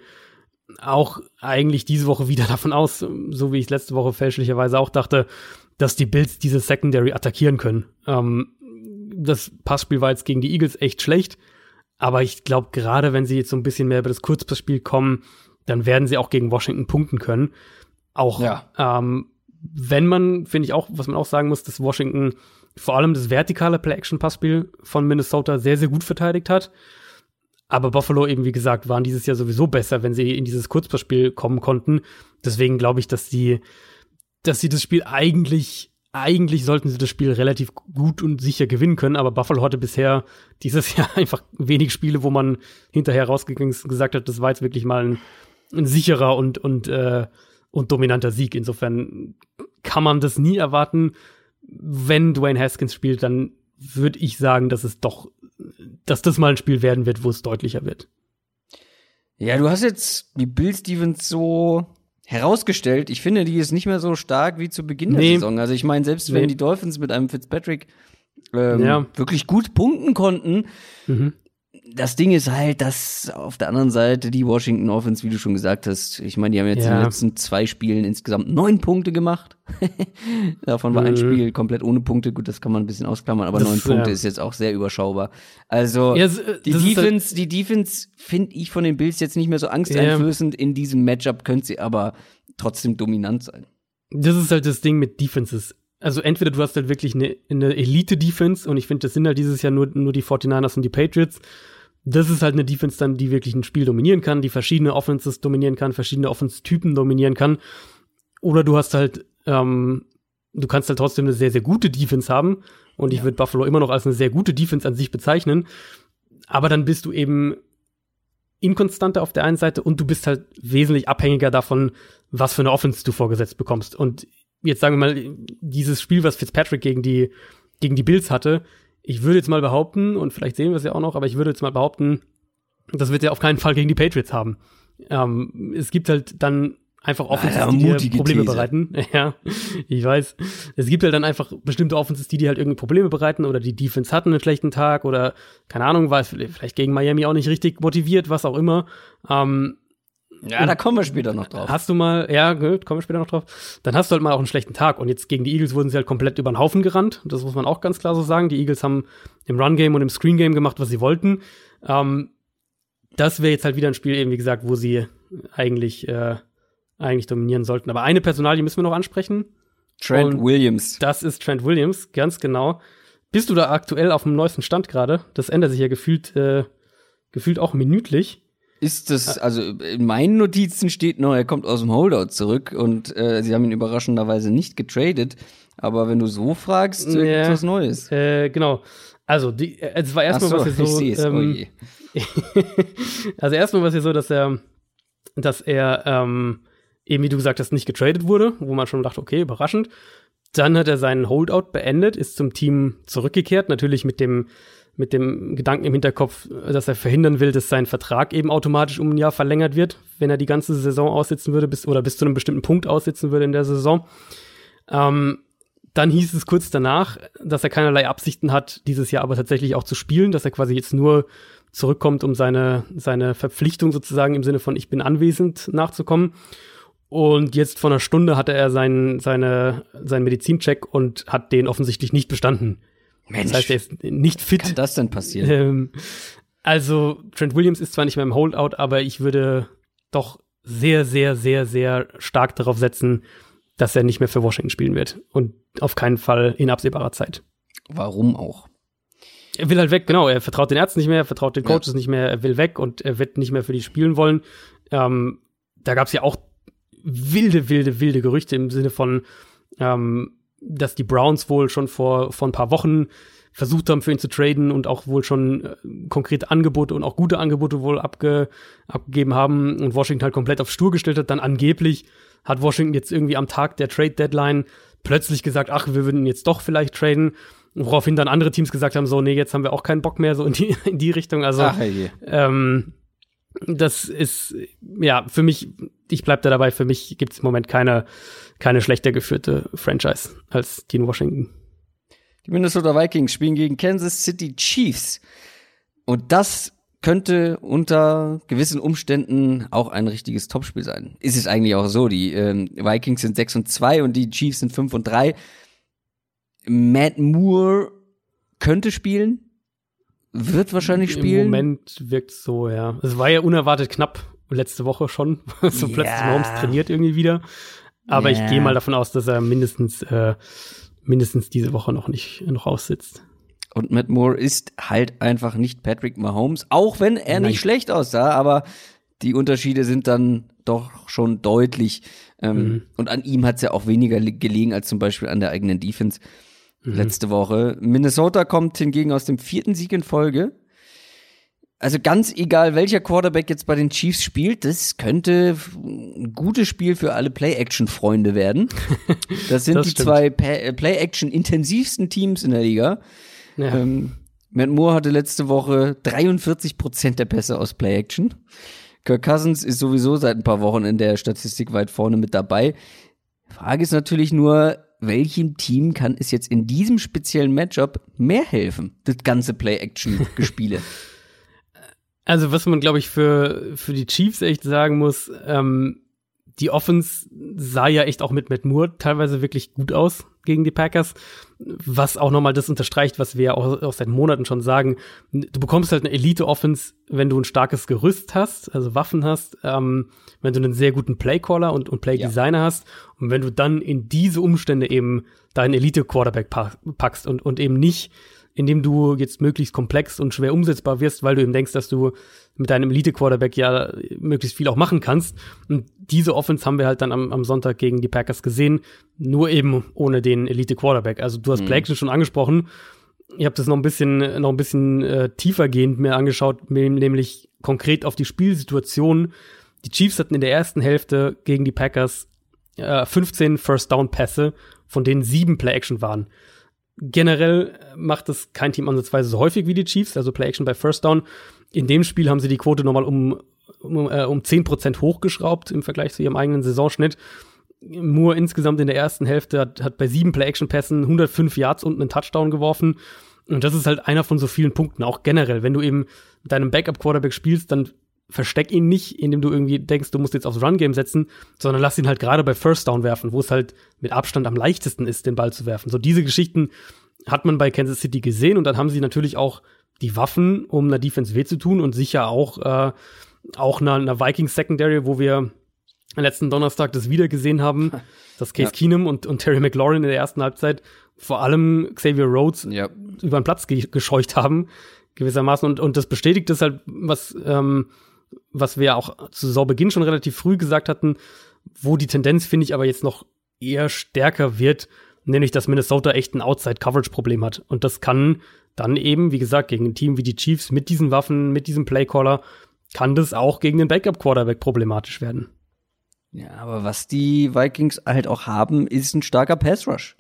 auch eigentlich diese Woche wieder davon aus, so wie ich letzte Woche fälschlicherweise auch dachte, dass die Bills diese Secondary attackieren können. Ähm, das Passspiel war jetzt gegen die Eagles echt schlecht, aber ich glaube, gerade wenn sie jetzt so ein bisschen mehr über das Kurzpassspiel kommen, dann werden sie auch gegen Washington punkten können. Auch ja. ähm, wenn man, finde ich auch, was man auch sagen muss, dass Washington vor allem das vertikale Play-Action-Passspiel von Minnesota sehr, sehr gut verteidigt hat. Aber Buffalo eben, wie gesagt, waren dieses Jahr sowieso besser, wenn sie in dieses Kurzpassspiel kommen konnten. Deswegen glaube ich, dass sie, dass sie das Spiel eigentlich, eigentlich sollten sie das Spiel relativ gut und sicher gewinnen können. Aber Buffalo hatte bisher dieses Jahr einfach wenig Spiele, wo man hinterher rausgegangen ist und gesagt hat, das war jetzt wirklich mal ein, ein sicherer und, und, äh, und dominanter Sieg. Insofern kann man das nie erwarten wenn Dwayne Haskins spielt, dann würde ich sagen, dass es doch, dass das mal ein Spiel werden wird, wo es deutlicher wird. Ja, du hast jetzt die Bill Stevens so herausgestellt. Ich finde, die ist nicht mehr so stark wie zu Beginn der nee. Saison. Also ich meine, selbst nee. wenn die Dolphins mit einem Fitzpatrick ähm, ja. wirklich gut punkten konnten, mhm das Ding ist halt, dass auf der anderen Seite die Washington Offense, wie du schon gesagt hast, ich meine, die haben jetzt ja. in den letzten zwei Spielen insgesamt neun Punkte gemacht. Davon war mhm. ein Spiel komplett ohne Punkte. Gut, das kann man ein bisschen ausklammern, aber das, neun Punkte ja. ist jetzt auch sehr überschaubar. Also ja, die, Defense, halt die Defense finde ich von den Bills jetzt nicht mehr so angsteinflößend. In diesem Matchup könnte sie aber trotzdem dominant sein. Das ist halt das Ding mit Defenses also entweder du hast halt wirklich eine, eine Elite-Defense und ich finde, das sind halt dieses Jahr nur, nur die 49ers und die Patriots das ist halt eine Defense dann, die wirklich ein Spiel dominieren kann, die verschiedene Offenses dominieren kann, verschiedene Offense-Typen dominieren kann. Oder du hast halt, ähm, du kannst halt trotzdem eine sehr, sehr gute Defense haben. Und ich ja. würde Buffalo immer noch als eine sehr gute Defense an sich bezeichnen. Aber dann bist du eben inkonstanter auf der einen Seite und du bist halt wesentlich abhängiger davon, was für eine Offense du vorgesetzt bekommst. Und jetzt sagen wir mal, dieses Spiel, was Fitzpatrick gegen die, gegen die Bills hatte, ich würde jetzt mal behaupten, und vielleicht sehen wir es ja auch noch, aber ich würde jetzt mal behaupten, das wird ja auf keinen Fall gegen die Patriots haben. Ähm, es gibt halt dann einfach Offenses, ja, die dir Probleme These. bereiten. ja, ich weiß. Es gibt halt dann einfach bestimmte Offenses, die dir halt irgendwie Probleme bereiten oder die Defense hatten einen schlechten Tag oder keine Ahnung, war es vielleicht gegen Miami auch nicht richtig motiviert, was auch immer. Ähm, Ja, da kommen wir später noch drauf. Hast du mal, ja, gut, kommen wir später noch drauf. Dann hast du halt mal auch einen schlechten Tag. Und jetzt gegen die Eagles wurden sie halt komplett über den Haufen gerannt. Das muss man auch ganz klar so sagen. Die Eagles haben im Run-Game und im Screen-Game gemacht, was sie wollten. Ähm, das wäre jetzt halt wieder ein Spiel, eben wie gesagt, wo sie eigentlich, äh, eigentlich dominieren sollten. Aber eine Personalie müssen wir noch ansprechen. Trent und Williams. Das ist Trent Williams, ganz genau. Bist du da aktuell auf dem neuesten Stand gerade? Das ändert sich ja gefühlt, äh, gefühlt auch minütlich. Ist das, also in meinen Notizen steht noch, er kommt aus dem Holdout zurück und äh, sie haben ihn überraschenderweise nicht getradet. Aber wenn du so fragst, äh, ja, was Neues. Äh, genau. Also, die, äh, es war erstmal, so, was hier so. Ähm, oh also erstmal war es hier so, dass er, dass er ähm, eben wie du gesagt hast, nicht getradet wurde, wo man schon dachte, okay, überraschend. Dann hat er seinen Holdout beendet, ist zum Team zurückgekehrt, natürlich mit dem mit dem Gedanken im Hinterkopf, dass er verhindern will, dass sein Vertrag eben automatisch um ein Jahr verlängert wird, wenn er die ganze Saison aussitzen würde, bis oder bis zu einem bestimmten Punkt aussitzen würde in der Saison. Ähm, dann hieß es kurz danach, dass er keinerlei Absichten hat, dieses Jahr aber tatsächlich auch zu spielen, dass er quasi jetzt nur zurückkommt, um seine, seine Verpflichtung sozusagen im Sinne von ich bin anwesend nachzukommen. Und jetzt vor einer Stunde hatte er seinen, seine, seinen Medizincheck und hat den offensichtlich nicht bestanden. Mensch, das heißt, er ist nicht fit. Wie kann das denn passieren? Ähm, also, Trent Williams ist zwar nicht mehr im Holdout, aber ich würde doch sehr, sehr, sehr, sehr stark darauf setzen, dass er nicht mehr für Washington spielen wird. Und auf keinen Fall in absehbarer Zeit. Warum auch? Er will halt weg, genau. Er vertraut den Ärzten nicht mehr, er vertraut den Coaches ja. nicht mehr, er will weg und er wird nicht mehr für die spielen wollen. Ähm, da gab es ja auch wilde, wilde, wilde Gerüchte im Sinne von, ähm, dass die Browns wohl schon vor, vor ein paar Wochen versucht haben, für ihn zu traden und auch wohl schon äh, konkrete Angebote und auch gute Angebote wohl abge, abgegeben haben und Washington halt komplett auf Stur gestellt hat. Dann angeblich hat Washington jetzt irgendwie am Tag der Trade Deadline plötzlich gesagt, ach, wir würden jetzt doch vielleicht traden. Woraufhin dann andere Teams gesagt haben, so, nee, jetzt haben wir auch keinen Bock mehr, so in die, in die Richtung. Also, ach, ähm, das ist, ja, für mich, ich bleib da dabei, für mich gibt es im Moment keine, keine schlechter geführte Franchise als die in Washington. Die Minnesota Vikings spielen gegen Kansas City Chiefs. Und das könnte unter gewissen Umständen auch ein richtiges Topspiel sein. Ist es eigentlich auch so. Die ähm, Vikings sind 6 und 2 und die Chiefs sind 5 und 3. Matt Moore könnte spielen, wird wahrscheinlich spielen. Im Moment wirkt so, ja. Es war ja unerwartet knapp letzte Woche schon. so ja. plötzlich Mahomes trainiert irgendwie wieder. Aber ja. ich gehe mal davon aus, dass er mindestens, äh, mindestens diese Woche noch nicht noch aussitzt. Und Matt Moore ist halt einfach nicht Patrick Mahomes, auch wenn er Nein. nicht schlecht aussah, aber die Unterschiede sind dann doch schon deutlich. Ähm, mhm. Und an ihm hat es ja auch weniger gelegen als zum Beispiel an der eigenen Defense mhm. letzte Woche. Minnesota kommt hingegen aus dem vierten Sieg in Folge. Also ganz egal, welcher Quarterback jetzt bei den Chiefs spielt, das könnte ein gutes Spiel für alle Play-Action-Freunde werden. Das sind das die stimmt. zwei äh, Play-Action-intensivsten Teams in der Liga. Ja. Ähm, Matt Moore hatte letzte Woche 43 Prozent der Pässe aus Play-Action. Kirk Cousins ist sowieso seit ein paar Wochen in der Statistik weit vorne mit dabei. Frage ist natürlich nur, welchem Team kann es jetzt in diesem speziellen Matchup mehr helfen, das ganze Play-Action-Gespiele? Also, was man, glaube ich, für, für die Chiefs echt sagen muss, ähm, die Offense sah ja echt auch mit Matt Moore teilweise wirklich gut aus gegen die Packers, was auch nochmal das unterstreicht, was wir ja auch, auch, seit Monaten schon sagen. Du bekommst halt eine Elite-Offense, wenn du ein starkes Gerüst hast, also Waffen hast, ähm, wenn du einen sehr guten Playcaller und, und Playdesigner ja. hast und wenn du dann in diese Umstände eben deinen Elite-Quarterback packst und, und eben nicht indem du jetzt möglichst komplex und schwer umsetzbar wirst, weil du eben denkst, dass du mit deinem Elite-Quarterback ja möglichst viel auch machen kannst. Und diese Offense haben wir halt dann am, am Sonntag gegen die Packers gesehen, nur eben ohne den Elite-Quarterback. Also du hast mhm. Play schon angesprochen. Ich habe das noch ein bisschen, noch ein bisschen äh, tiefergehend mir angeschaut, nämlich konkret auf die Spielsituation. Die Chiefs hatten in der ersten Hälfte gegen die Packers äh, 15 First-Down-Pässe, von denen sieben Play-Action waren. Generell macht das kein Team ansatzweise so häufig wie die Chiefs, also Play-Action bei First Down. In dem Spiel haben sie die Quote nochmal um, um, äh, um 10% hochgeschraubt im Vergleich zu ihrem eigenen Saisonschnitt. Moore insgesamt in der ersten Hälfte hat, hat bei sieben Play-Action-Pässen 105 Yards und einen Touchdown geworfen. Und das ist halt einer von so vielen Punkten, auch generell. Wenn du eben deinem Backup-Quarterback spielst, dann versteck ihn nicht, indem du irgendwie denkst, du musst jetzt aufs Run-Game setzen, sondern lass ihn halt gerade bei First Down werfen, wo es halt mit Abstand am leichtesten ist, den Ball zu werfen. So diese Geschichten hat man bei Kansas City gesehen und dann haben sie natürlich auch die Waffen, um einer Defense weh zu tun und sicher auch, äh, auch einer, einer Vikings Secondary, wo wir letzten Donnerstag das wieder gesehen haben, dass Case ja. Keenum und, und Terry McLaurin in der ersten Halbzeit vor allem Xavier Rhodes ja. über den Platz ge gescheucht haben, gewissermaßen. Und, und das bestätigt das halt, was, ähm, was wir auch zu Saisonbeginn schon relativ früh gesagt hatten, wo die Tendenz, finde ich, aber jetzt noch eher stärker wird, nämlich dass Minnesota echt ein Outside-Coverage-Problem hat. Und das kann dann eben, wie gesagt, gegen ein Team wie die Chiefs mit diesen Waffen, mit diesem Playcaller, kann das auch gegen den Backup-Quarterback problematisch werden. Ja, aber was die Vikings halt auch haben, ist ein starker Pass-Rush.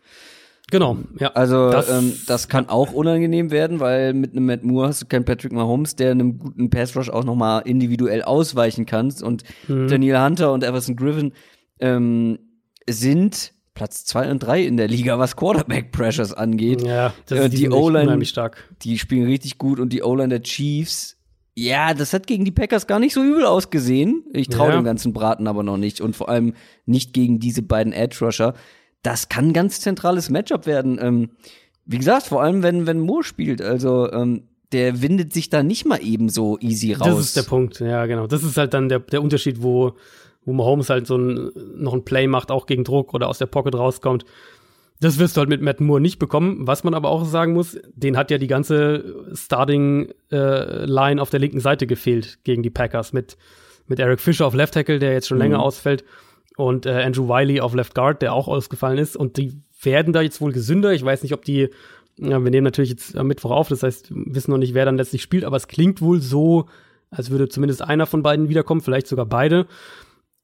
Genau, ja. Also das, ähm, das kann auch unangenehm werden, weil mit einem Matt Moore hast du keinen Patrick Mahomes, der einem guten Pass Rush auch nochmal individuell ausweichen kann. Und mhm. Daniel Hunter und Everson Griffin ähm, sind Platz zwei und drei in der Liga, was Quarterback Pressures angeht. Ja, das äh, die O-Line, stark. Die spielen richtig gut und die O-Line der Chiefs. Ja, das hat gegen die Packers gar nicht so übel ausgesehen. Ich traue ja. dem ganzen Braten aber noch nicht und vor allem nicht gegen diese beiden Edge Rusher. Das kann ein ganz zentrales Matchup werden. Ähm, wie gesagt, vor allem wenn wenn Moore spielt, also ähm, der windet sich da nicht mal eben so easy raus. Das ist der Punkt, ja genau. Das ist halt dann der der Unterschied, wo wo Mahomes halt so ein, noch ein Play macht, auch gegen Druck oder aus der Pocket rauskommt. Das wirst du halt mit Matt Moore nicht bekommen. Was man aber auch sagen muss, den hat ja die ganze Starting-Line äh, auf der linken Seite gefehlt gegen die Packers mit, mit Eric Fisher auf Left Tackle, der jetzt schon mhm. länger ausfällt, und äh, Andrew Wiley auf Left Guard, der auch ausgefallen ist. Und die werden da jetzt wohl gesünder. Ich weiß nicht, ob die, ja, wir nehmen natürlich jetzt am Mittwoch auf, das heißt, wir wissen noch nicht, wer dann letztlich spielt, aber es klingt wohl so, als würde zumindest einer von beiden wiederkommen, vielleicht sogar beide.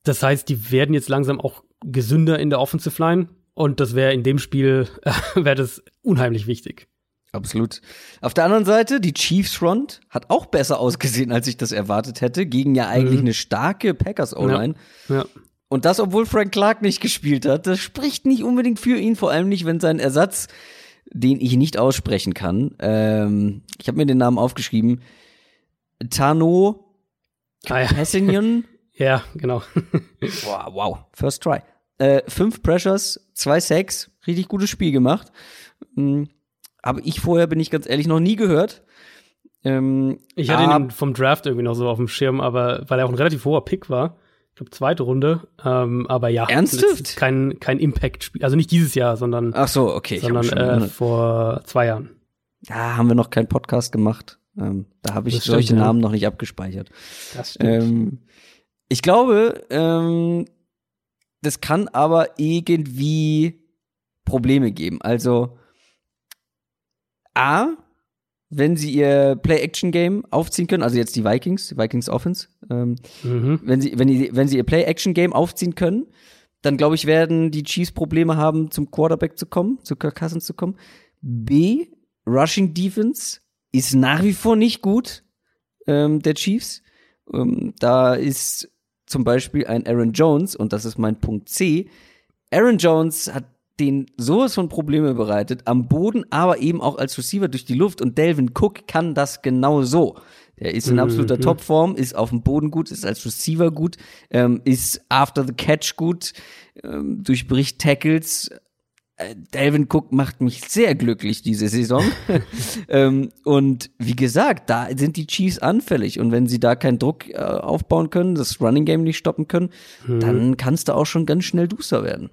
Das heißt, die werden jetzt langsam auch gesünder in der Offensive Line und das wäre in dem Spiel äh, wäre das unheimlich wichtig. Absolut. Auf der anderen Seite, die Chiefs Front hat auch besser ausgesehen, als ich das erwartet hätte, gegen ja eigentlich mhm. eine starke Packers O-Line. Ja. ja. Und das, obwohl Frank Clark nicht gespielt hat. Das spricht nicht unbedingt für ihn, vor allem nicht, wenn sein Ersatz, den ich nicht aussprechen kann, ähm, ich habe mir den Namen aufgeschrieben, Tano ah, ja. Ja, genau. wow, wow. First try. Äh, fünf Pressures, zwei Sacks, richtig gutes Spiel gemacht. Mhm. Aber ich vorher, bin ich ganz ehrlich, noch nie gehört. Ähm, ich hatte ihn vom Draft irgendwie noch so auf dem Schirm, aber weil er auch ein relativ hoher Pick war. Ich glaube, zweite Runde. Ähm, aber ja. Ernsthaft? Kein, kein Impact-Spiel. Also nicht dieses Jahr, sondern. Ach so, okay. Sondern äh, vor zwei Jahren. Da haben wir noch keinen Podcast gemacht. Ähm, da habe ich solche ja. Namen noch nicht abgespeichert. Das stimmt. Ähm, ich glaube, ähm, das kann aber irgendwie Probleme geben. Also A, wenn sie ihr Play-Action-Game aufziehen können, also jetzt die Vikings, die Vikings Offense, ähm, mhm. wenn, sie, wenn, die, wenn sie ihr Play-Action-Game aufziehen können, dann glaube ich, werden die Chiefs Probleme haben, zum Quarterback zu kommen, zu Kirk Cousins zu kommen. B, Rushing Defense ist nach wie vor nicht gut, ähm, der Chiefs. Ähm, da ist zum Beispiel ein Aaron Jones, und das ist mein Punkt C. Aaron Jones hat den sowas von Probleme bereitet, am Boden, aber eben auch als Receiver durch die Luft. Und Delvin Cook kann das genau so. Der ist in absoluter mhm. Topform, ist auf dem Boden gut, ist als Receiver gut, ähm, ist after the catch gut, ähm, durchbricht Tackles, äh, Delvin Cook macht mich sehr glücklich diese Saison. ähm, und wie gesagt, da sind die Chiefs anfällig. Und wenn sie da keinen Druck äh, aufbauen können, das Running Game nicht stoppen können, hm. dann kannst du auch schon ganz schnell duster werden.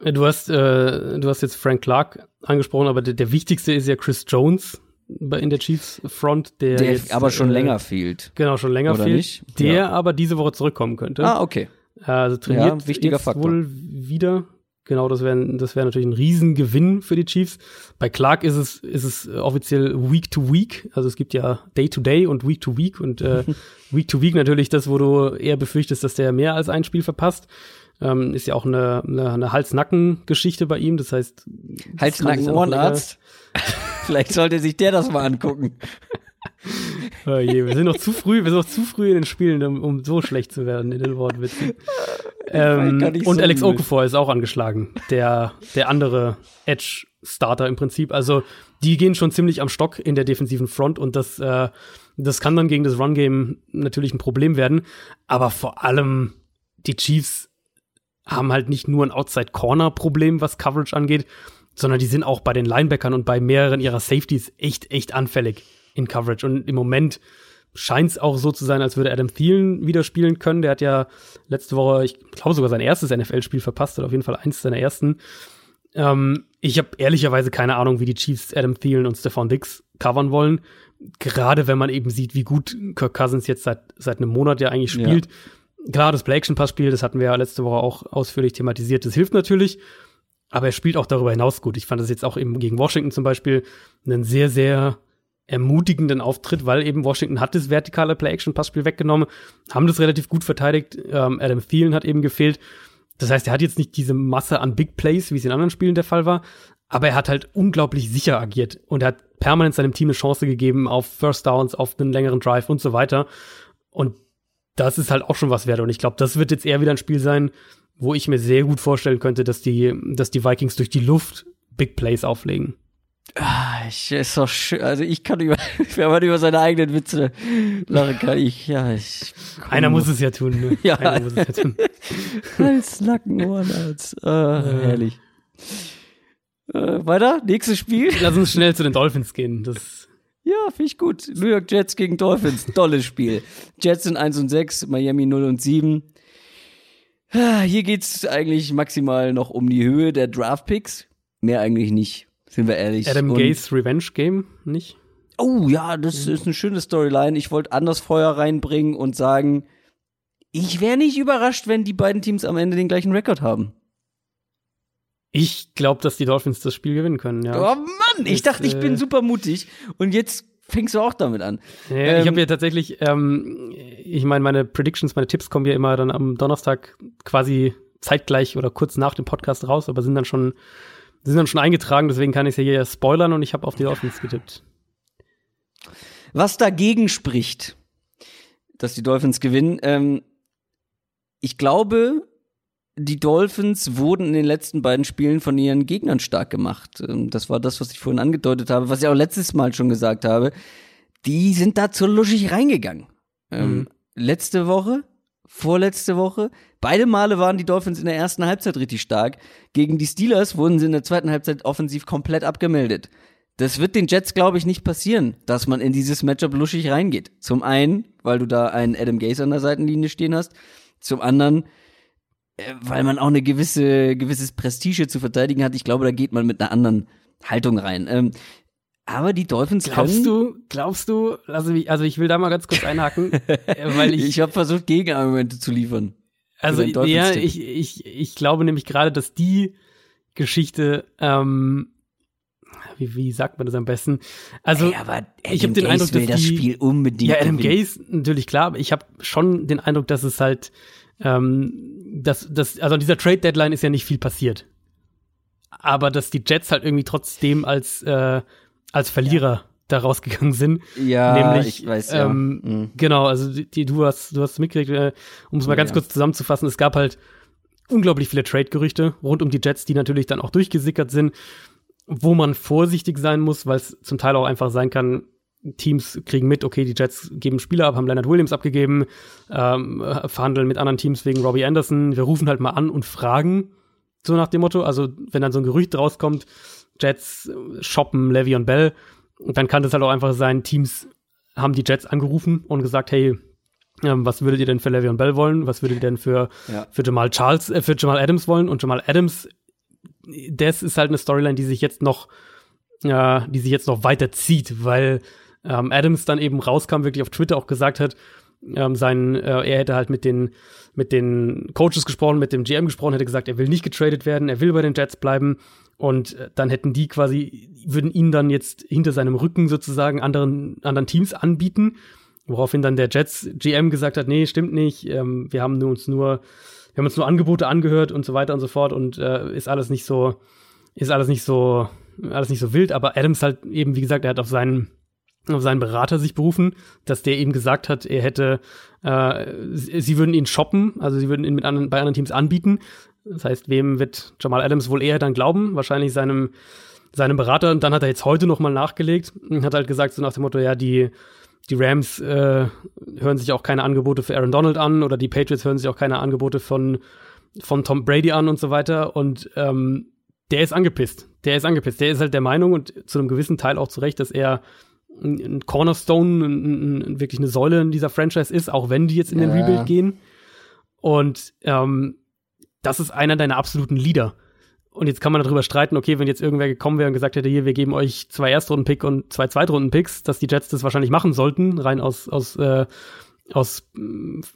Du hast, äh, du hast jetzt Frank Clark angesprochen, aber der, der wichtigste ist ja Chris Jones in der Chiefs Front, der, der jetzt, aber schon äh, länger fehlt. Genau, schon länger Oder fehlt. Nicht? Der ja. aber diese Woche zurückkommen könnte. Ah, okay. Also trainiert ja, wichtiger jetzt Faktor. wohl wieder. Genau, das wäre das wäre natürlich ein Riesengewinn für die Chiefs. Bei Clark ist es ist es offiziell Week to Week, also es gibt ja Day to Day und Week to Week und äh, Week to Week natürlich das, wo du eher befürchtest, dass der mehr als ein Spiel verpasst. Ähm, ist ja auch eine, eine, eine Hals-Nacken-Geschichte bei ihm, das heißt Hals-Nacken-Ohrenarzt. Vielleicht sollte sich der das mal angucken. oh je, wir sind noch zu früh, wir sind noch zu früh in den Spielen, um, um so schlecht zu werden in den Wortwitzen. ähm, und so Alex Okafor ist auch angeschlagen, der, der andere Edge-Starter im Prinzip. Also die gehen schon ziemlich am Stock in der defensiven Front und das, äh, das kann dann gegen das Run-Game natürlich ein Problem werden. Aber vor allem die Chiefs haben halt nicht nur ein Outside-Corner-Problem, was Coverage angeht, sondern die sind auch bei den Linebackern und bei mehreren ihrer Safeties echt, echt anfällig in Coverage. Und im Moment scheint es auch so zu sein, als würde Adam Thielen wieder spielen können. Der hat ja letzte Woche, ich glaube sogar sein erstes NFL-Spiel verpasst, oder auf jeden Fall eins seiner ersten. Ähm, ich habe ehrlicherweise keine Ahnung, wie die Chiefs Adam Thielen und Stefan Dix covern wollen. Gerade wenn man eben sieht, wie gut Kirk Cousins jetzt seit, seit einem Monat ja eigentlich spielt. Ja. Klar, das Play-Action-Pass-Spiel, das hatten wir ja letzte Woche auch ausführlich thematisiert, das hilft natürlich. Aber er spielt auch darüber hinaus gut. Ich fand das jetzt auch eben gegen Washington zum Beispiel einen sehr, sehr ermutigenden Auftritt, weil eben Washington hat das vertikale Play-Action-Passspiel weggenommen, haben das relativ gut verteidigt. Ähm, Adam Thielen hat eben gefehlt. Das heißt, er hat jetzt nicht diese Masse an Big Plays, wie es in anderen Spielen der Fall war, aber er hat halt unglaublich sicher agiert und er hat permanent seinem Team eine Chance gegeben auf First Downs, auf einen längeren Drive und so weiter. Und das ist halt auch schon was wert. Und ich glaube, das wird jetzt eher wieder ein Spiel sein, wo ich mir sehr gut vorstellen könnte, dass die, dass die Vikings durch die Luft Big Plays auflegen. Ah, ich, ist doch schön. Also ich kann über, wenn man über seine eigenen Witze lachen kann, ich, ja, ich. Einer muss es ja tun, ne? ja. Einer muss es ja tun. als Nackenohren, als, äh, äh. herrlich. Äh, weiter, nächstes Spiel. Lass uns schnell zu den Dolphins gehen. Das ja, finde ich gut. New York Jets gegen Dolphins, tolles Spiel. Jets sind 1 und 6, Miami 0 und 7. Ah, hier geht's eigentlich maximal noch um die Höhe der Draft Picks. Mehr eigentlich nicht. Sind wir ehrlich. Adam Gays Revenge Game, nicht? Oh ja, das ist eine schöne Storyline. Ich wollte anders Feuer reinbringen und sagen, ich wäre nicht überrascht, wenn die beiden Teams am Ende den gleichen Rekord haben. Ich glaube, dass die Dolphins das Spiel gewinnen können, ja. Oh Mann, ich das, dachte, ich bin äh, super mutig und jetzt fängst du auch damit an. Ja, ähm, ich habe ja tatsächlich, ähm, ich meine, meine Predictions, meine Tipps kommen ja immer dann am Donnerstag quasi zeitgleich oder kurz nach dem Podcast raus, aber sind dann schon sind dann schon eingetragen, deswegen kann ich es ja hier spoilern und ich habe auf die Dolphins getippt. Was dagegen spricht, dass die Dolphins gewinnen, ähm, ich glaube, die Dolphins wurden in den letzten beiden Spielen von ihren Gegnern stark gemacht. Ähm, das war das, was ich vorhin angedeutet habe, was ich auch letztes Mal schon gesagt habe. Die sind da zu luschig reingegangen. Ähm, mhm. letzte Woche vorletzte Woche. Beide Male waren die Dolphins in der ersten Halbzeit richtig stark. Gegen die Steelers wurden sie in der zweiten Halbzeit offensiv komplett abgemeldet. Das wird den Jets, glaube ich, nicht passieren, dass man in dieses Matchup luschig reingeht. Zum einen, weil du da einen Adam Gase an der Seitenlinie stehen hast. Zum anderen, weil man auch eine gewisse, gewisses Prestige zu verteidigen hat. Ich glaube, da geht man mit einer anderen Haltung rein. Ähm, aber die Dolphins Glaubst du, glaubst du, also ich, also ich will da mal ganz kurz einhaken, äh, weil ich. ich habe versucht, Gegenargumente zu liefern. Also ja, ich, ich, ich glaube nämlich gerade, dass die Geschichte, ähm, wie, wie sagt man das am besten? Also, Ey, aber ich habe den Eindruck, dass das die, Spiel unbedingt ja, Adam Gaze natürlich klar, aber ich habe schon den Eindruck, dass es halt, ähm, dass, dass, also an dieser Trade Deadline ist ja nicht viel passiert, aber dass die Jets halt irgendwie trotzdem als äh, als Verlierer ja. da rausgegangen sind. Ja, nämlich, ich weiß ja. Ähm, mhm. Genau, also die, du hast, du hast mitgekriegt, äh, um es mal ja, ganz kurz zusammenzufassen, es gab halt unglaublich viele Trade-Gerüchte rund um die Jets, die natürlich dann auch durchgesickert sind, wo man vorsichtig sein muss, weil es zum Teil auch einfach sein kann, Teams kriegen mit, okay, die Jets geben Spieler ab, haben Leonard Williams abgegeben, ähm, verhandeln mit anderen Teams wegen Robbie Anderson. Wir rufen halt mal an und fragen, so nach dem Motto. Also, wenn dann so ein Gerücht rauskommt, Jets shoppen Levy und Bell. Dann kann das halt auch einfach sein, Teams haben die Jets angerufen und gesagt, hey, ähm, was würdet ihr denn für Levy und Bell wollen? Was würdet ihr denn für, ja. für Jamal Charles, äh, für Jamal Adams wollen? Und Jamal Adams, das ist halt eine Storyline, die sich jetzt noch, äh, die sich jetzt noch weiter zieht, weil ähm, Adams dann eben rauskam, wirklich auf Twitter auch gesagt hat, ähm, sein, äh, er hätte halt mit den, mit den Coaches gesprochen, mit dem GM gesprochen, hätte gesagt, er will nicht getradet werden, er will bei den Jets bleiben und äh, dann hätten die quasi, würden ihn dann jetzt hinter seinem Rücken sozusagen anderen, anderen Teams anbieten. Woraufhin dann der Jets GM gesagt hat, nee, stimmt nicht, ähm, wir haben uns nur, wir haben uns nur Angebote angehört und so weiter und so fort und äh, ist alles nicht so, ist alles nicht so, alles nicht so wild, aber Adams halt eben, wie gesagt, er hat auf seinen, auf seinen Berater sich berufen, dass der ihm gesagt hat, er hätte, äh, sie würden ihn shoppen, also sie würden ihn mit anderen, bei anderen Teams anbieten. Das heißt, wem wird Jamal Adams wohl eher dann glauben? Wahrscheinlich seinem, seinem Berater. Und dann hat er jetzt heute nochmal nachgelegt und hat halt gesagt, so nach dem Motto, ja, die, die Rams äh, hören sich auch keine Angebote für Aaron Donald an oder die Patriots hören sich auch keine Angebote von, von Tom Brady an und so weiter. Und ähm, der ist angepisst. Der ist angepisst. Der ist halt der Meinung und zu einem gewissen Teil auch zu Recht, dass er ein Cornerstone, ein, ein, wirklich eine Säule in dieser Franchise ist, auch wenn die jetzt in den. Rebuild gehen. Und ähm, das ist einer deiner absoluten Leader. Und jetzt kann man darüber streiten, okay, wenn jetzt irgendwer gekommen wäre und gesagt hätte, hier, wir geben euch zwei Erstrunden-Pick und zwei Zweitrunden-Picks, dass die Jets das wahrscheinlich machen sollten, rein aus, aus, äh, aus,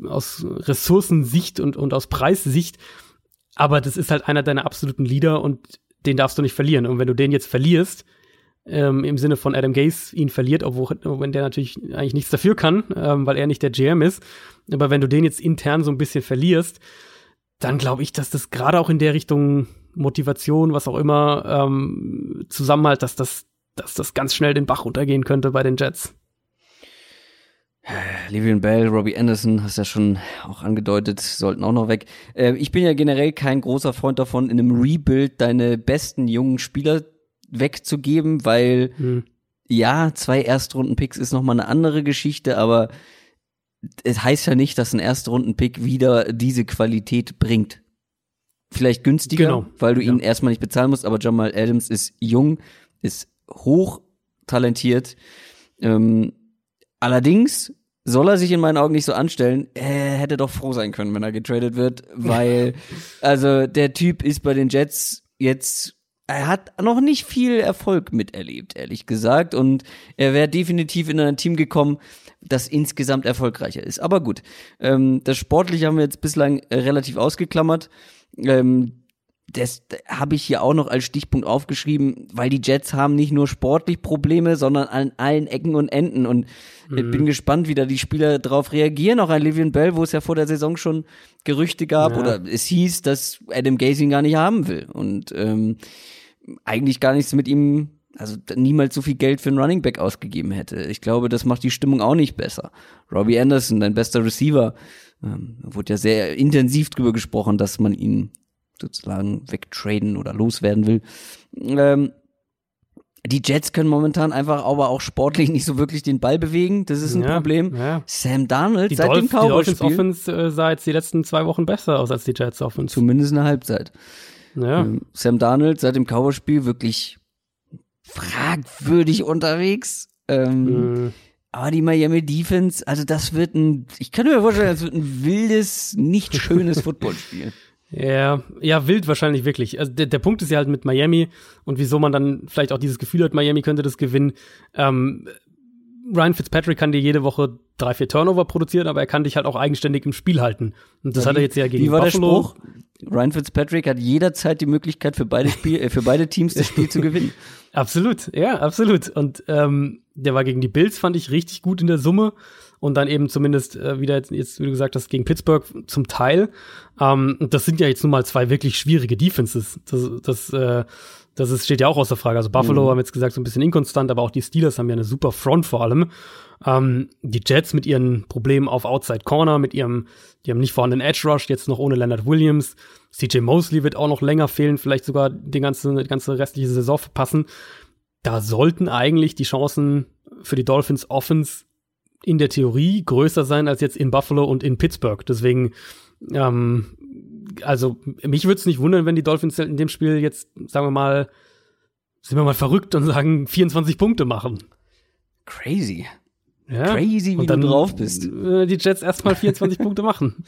aus Ressourcensicht und, und aus Preissicht. Aber das ist halt einer deiner absoluten Leader und den darfst du nicht verlieren. Und wenn du den jetzt verlierst, ähm, im Sinne von Adam Gase ihn verliert, obwohl wenn der natürlich eigentlich nichts dafür kann, ähm, weil er nicht der GM ist. Aber wenn du den jetzt intern so ein bisschen verlierst, dann glaube ich, dass das gerade auch in der Richtung Motivation, was auch immer, ähm, Zusammenhalt, dass das, dass das ganz schnell den Bach runtergehen könnte bei den Jets. Livian Bell, Robbie Anderson, hast ja schon auch angedeutet, sollten auch noch weg. Äh, ich bin ja generell kein großer Freund davon, in einem Rebuild deine besten jungen Spieler wegzugeben, weil hm. ja, zwei Erstrunden-Picks ist nochmal eine andere Geschichte, aber es heißt ja nicht, dass ein Erstrunden-Pick wieder diese Qualität bringt vielleicht günstiger, genau. weil du ihn ja. erstmal nicht bezahlen musst, aber Jamal Adams ist jung, ist hoch talentiert. Ähm, allerdings soll er sich in meinen Augen nicht so anstellen. Er hätte doch froh sein können, wenn er getradet wird, weil also der Typ ist bei den Jets jetzt er hat noch nicht viel Erfolg miterlebt, ehrlich gesagt. Und er wäre definitiv in ein Team gekommen, das insgesamt erfolgreicher ist. Aber gut, ähm, das Sportliche haben wir jetzt bislang relativ ausgeklammert. Ähm, das habe ich hier auch noch als Stichpunkt aufgeschrieben, weil die Jets haben nicht nur sportlich Probleme, sondern an allen Ecken und Enden. Und mhm. ich bin gespannt, wie da die Spieler darauf reagieren. Auch ein Livian Bell, wo es ja vor der Saison schon Gerüchte gab ja. oder es hieß, dass Adam Gaze ihn gar nicht haben will. Und ähm, eigentlich gar nichts mit ihm, also niemals so viel Geld für einen Running Back ausgegeben hätte. Ich glaube, das macht die Stimmung auch nicht besser. Robbie Anderson, dein bester Receiver, ähm, wurde ja sehr intensiv drüber gesprochen, dass man ihn sozusagen wegtraden oder loswerden will. Ähm, die Jets können momentan einfach aber auch sportlich nicht so wirklich den Ball bewegen. Das ist ein ja, Problem. Ja. Sam Darnold die seit Dolph, dem Cowboys Die Dolphins Offense äh, sah jetzt die letzten zwei Wochen besser aus als die Jets Offense. Zumindest eine Halbzeit. Ja. Ähm, Sam Darnold seit dem Cowboys-Spiel wirklich fragwürdig unterwegs. Ähm, mhm. Aber die Miami Defense, also das wird ein, ich kann mir vorstellen, das wird ein wildes, nicht schönes Footballspiel. Ja, ja, wild wahrscheinlich wirklich. Also der, der Punkt ist ja halt mit Miami und wieso man dann vielleicht auch dieses Gefühl hat, Miami könnte das gewinnen. Ähm, Ryan Fitzpatrick kann dir jede Woche drei, vier Turnover produzieren, aber er kann dich halt auch eigenständig im Spiel halten. Und das ja, hat er jetzt ja gegen wie war Buffalo. Der Spruch? Ryan Fitzpatrick hat jederzeit die Möglichkeit für beide Spiel, äh, für beide Teams das Spiel zu gewinnen. Absolut, ja, absolut. Und ähm, der war gegen die Bills, fand ich richtig gut in der Summe. Und dann eben zumindest äh, wieder jetzt, jetzt, wie du gesagt hast, gegen Pittsburgh zum Teil. Ähm, das sind ja jetzt nun mal zwei wirklich schwierige Defenses. Das, das äh, das ist, steht ja auch außer Frage. Also Buffalo mhm. haben jetzt gesagt, so ein bisschen inkonstant, aber auch die Steelers haben ja eine super Front vor allem. Ähm, die Jets mit ihren Problemen auf Outside Corner, mit ihrem, die haben nicht vorhandenen Edge Rush, jetzt noch ohne Leonard Williams. CJ Mosley wird auch noch länger fehlen, vielleicht sogar die ganze, die ganze restliche Saison verpassen. Da sollten eigentlich die Chancen für die Dolphins Offense in der Theorie größer sein als jetzt in Buffalo und in Pittsburgh. Deswegen ähm, also mich würde es nicht wundern, wenn die Dolphins in dem Spiel jetzt, sagen wir mal, sind wir mal verrückt und sagen 24 Punkte machen. Crazy. Ja. Crazy, wie dann, du drauf bist. Die Jets erstmal 24 Punkte machen.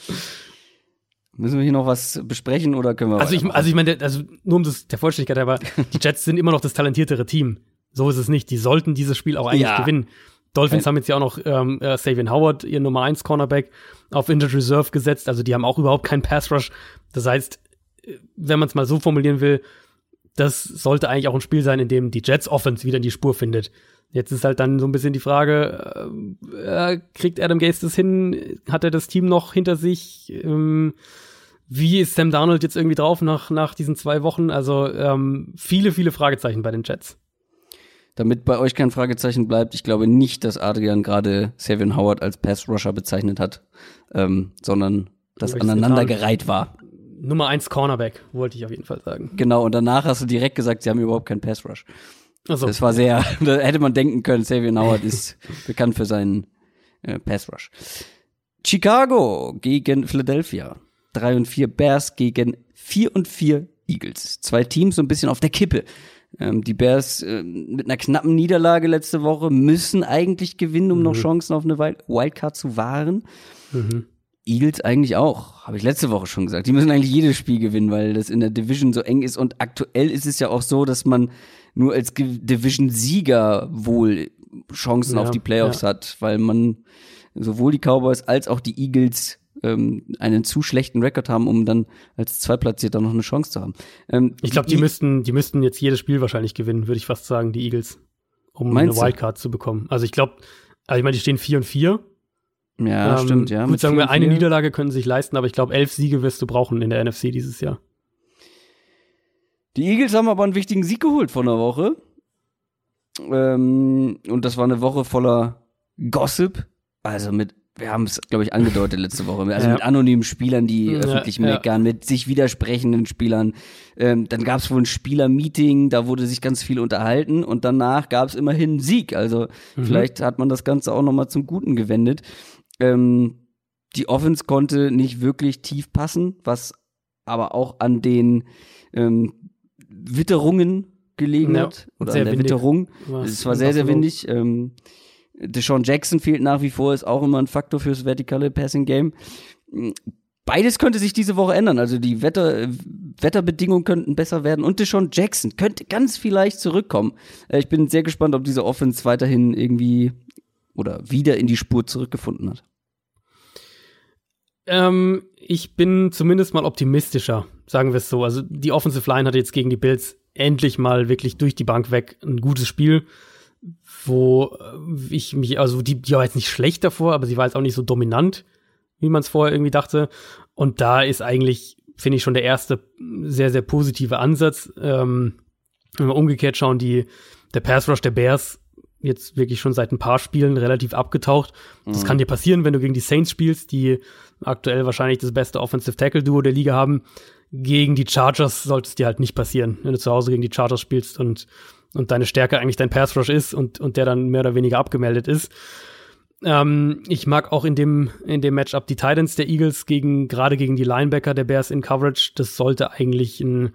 Müssen wir hier noch was besprechen oder können wir Also ich, also ich meine, also nur um das der Vollständigkeit, aber die Jets sind immer noch das talentiertere Team. So ist es nicht. Die sollten dieses Spiel auch eigentlich ja. gewinnen. Dolphins haben jetzt ja auch noch ähm, äh, Savian Howard, ihr Nummer 1 Cornerback, auf Injured Reserve gesetzt. Also die haben auch überhaupt keinen Pass Rush. Das heißt, wenn man es mal so formulieren will, das sollte eigentlich auch ein Spiel sein, in dem die Jets Offense wieder in die Spur findet. Jetzt ist halt dann so ein bisschen die Frage, äh, äh kriegt Adam Gase das hin? Hat er das Team noch hinter sich? Ähm, wie ist Sam Darnold jetzt irgendwie drauf nach, nach diesen zwei Wochen? Also ähm, viele, viele Fragezeichen bei den Jets. Damit bei euch kein Fragezeichen bleibt, ich glaube nicht, dass Adrian gerade Savion Howard als Pass-Rusher bezeichnet hat, ähm, sondern das aneinandergereiht war. Nummer eins Cornerback, wollte ich auf jeden Fall sagen. Genau, und danach hast du direkt gesagt, sie haben überhaupt keinen Pass-Rush. So. Das war sehr, da hätte man denken können, Savion Howard ist bekannt für seinen äh, Pass-Rush. Chicago gegen Philadelphia. 3 und 4 Bears gegen 4 und 4 Eagles. Zwei Teams so ein bisschen auf der Kippe. Ähm, die Bears äh, mit einer knappen Niederlage letzte Woche müssen eigentlich gewinnen, um mhm. noch Chancen auf eine Wildcard zu wahren. Mhm. Eagles eigentlich auch, habe ich letzte Woche schon gesagt. Die müssen eigentlich jedes Spiel gewinnen, weil das in der Division so eng ist. Und aktuell ist es ja auch so, dass man nur als Division-Sieger wohl Chancen ja, auf die Playoffs ja. hat, weil man sowohl die Cowboys als auch die Eagles ähm, einen zu schlechten Rekord haben, um dann als Zweitplatzierter noch eine Chance zu haben. Ähm, ich glaube, die, die müssten, die müssten jetzt jedes Spiel wahrscheinlich gewinnen, würde ich fast sagen, die Eagles, um eine Wildcard zu bekommen. Also ich glaube, also ich meine, die stehen 4 und 4. Ja, ähm, stimmt, ja. Gut, sagen wir, eine Niederlage können sie sich leisten, aber ich glaube, elf Siege wirst du brauchen in der NFC dieses Jahr. Die Eagles haben aber einen wichtigen Sieg geholt vor einer Woche. Ähm, und das war eine Woche voller Gossip. Also mit wir haben es, glaube ich, angedeutet letzte Woche. Also ja. mit anonymen Spielern, die ja, öffentlich meckern, ja. mit sich widersprechenden Spielern. Ähm, dann gab es wohl ein Spielermeeting, da wurde sich ganz viel unterhalten und danach gab es immerhin einen Sieg. Also mhm. vielleicht hat man das Ganze auch nochmal zum Guten gewendet. Ähm, die Offense konnte nicht wirklich tief passen, was aber auch an den ähm, Witterungen gelegen hat. Oder an der windig. Witterung. Es war sehr, sehr windig. Ähm, Deshaun Jackson fehlt nach wie vor, ist auch immer ein Faktor fürs vertikale Passing Game. Beides könnte sich diese Woche ändern. Also die Wetter, Wetterbedingungen könnten besser werden und Deshaun Jackson könnte ganz vielleicht zurückkommen. Äh, ich bin sehr gespannt, ob diese Offense weiterhin irgendwie oder wieder in die Spur zurückgefunden hat. Ähm, ich bin zumindest mal optimistischer, sagen wir es so. Also die Offensive Line hat jetzt gegen die Bills endlich mal wirklich durch die Bank weg ein gutes Spiel wo äh, ich mich, also die, die war jetzt nicht schlecht davor, aber sie war jetzt auch nicht so dominant, wie man es vorher irgendwie dachte. Und da ist eigentlich, finde ich, schon der erste sehr, sehr positive Ansatz. Ähm, wenn wir umgekehrt schauen, die, der Pass Rush der Bears jetzt wirklich schon seit ein paar Spielen relativ abgetaucht. Das mhm. kann dir passieren, wenn du gegen die Saints spielst, die aktuell wahrscheinlich das beste Offensive Tackle Duo der Liga haben. Gegen die Chargers sollte es dir halt nicht passieren, wenn du zu Hause gegen die Chargers spielst und und deine Stärke eigentlich dein Pass Rush ist und, und der dann mehr oder weniger abgemeldet ist. Ähm, ich mag auch in dem, in dem Matchup die Titans der Eagles gegen, gerade gegen die Linebacker der Bears in Coverage. Das sollte eigentlich ein,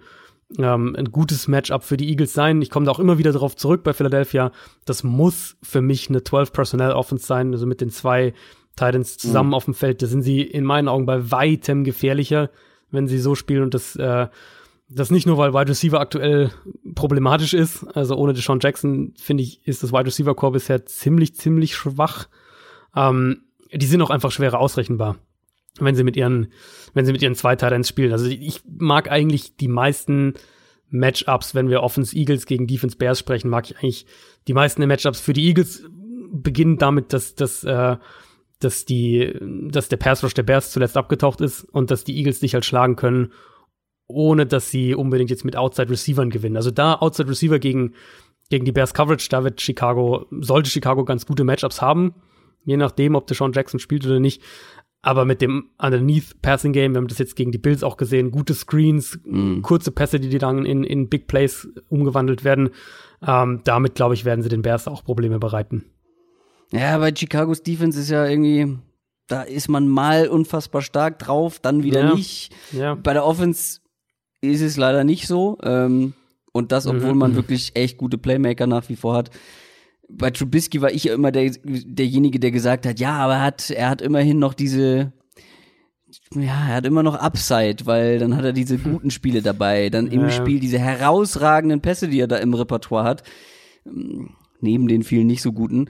ähm, ein gutes Matchup für die Eagles sein. Ich komme da auch immer wieder darauf zurück bei Philadelphia. Das muss für mich eine 12 Personnel Offense sein, also mit den zwei Titans zusammen mhm. auf dem Feld. Da sind sie in meinen Augen bei weitem gefährlicher, wenn sie so spielen und das äh, das nicht nur, weil Wide Receiver aktuell problematisch ist. Also ohne Deshaun Jackson, finde ich, ist das Wide Receiver Core bisher ziemlich, ziemlich schwach. Ähm, die sind auch einfach schwerer ausrechenbar, wenn sie mit ihren, wenn sie mit ihren zwei Titans spielen. Also ich mag eigentlich die meisten Matchups, wenn wir Offense Eagles gegen Defense Bears sprechen, mag ich eigentlich die meisten der Matchups für die Eagles beginnen damit, dass, dass, äh, dass die, dass der Pass Rush der Bears zuletzt abgetaucht ist und dass die Eagles dich halt schlagen können ohne dass sie unbedingt jetzt mit Outside Receivern gewinnen. Also da Outside Receiver gegen, gegen die Bears Coverage, da wird Chicago, sollte Chicago ganz gute Matchups haben. Je nachdem, ob Deshaun Jackson spielt oder nicht. Aber mit dem Underneath Passing Game, wir haben das jetzt gegen die Bills auch gesehen, gute Screens, mm. kurze Pässe, die, die dann in, in Big Plays umgewandelt werden. Ähm, damit, glaube ich, werden sie den Bears auch Probleme bereiten. Ja, bei Chicagos Defense ist ja irgendwie, da ist man mal unfassbar stark drauf, dann wieder ja. nicht. Ja. Bei der Offense ist es leider nicht so. Ähm, und das, obwohl mhm. man wirklich echt gute Playmaker nach wie vor hat. Bei Trubisky war ich ja immer der, derjenige, der gesagt hat, ja, aber er hat, er hat immerhin noch diese, ja, er hat immer noch Upside, weil dann hat er diese guten Spiele dabei, dann im ja. Spiel diese herausragenden Pässe, die er da im Repertoire hat, neben den vielen nicht so guten.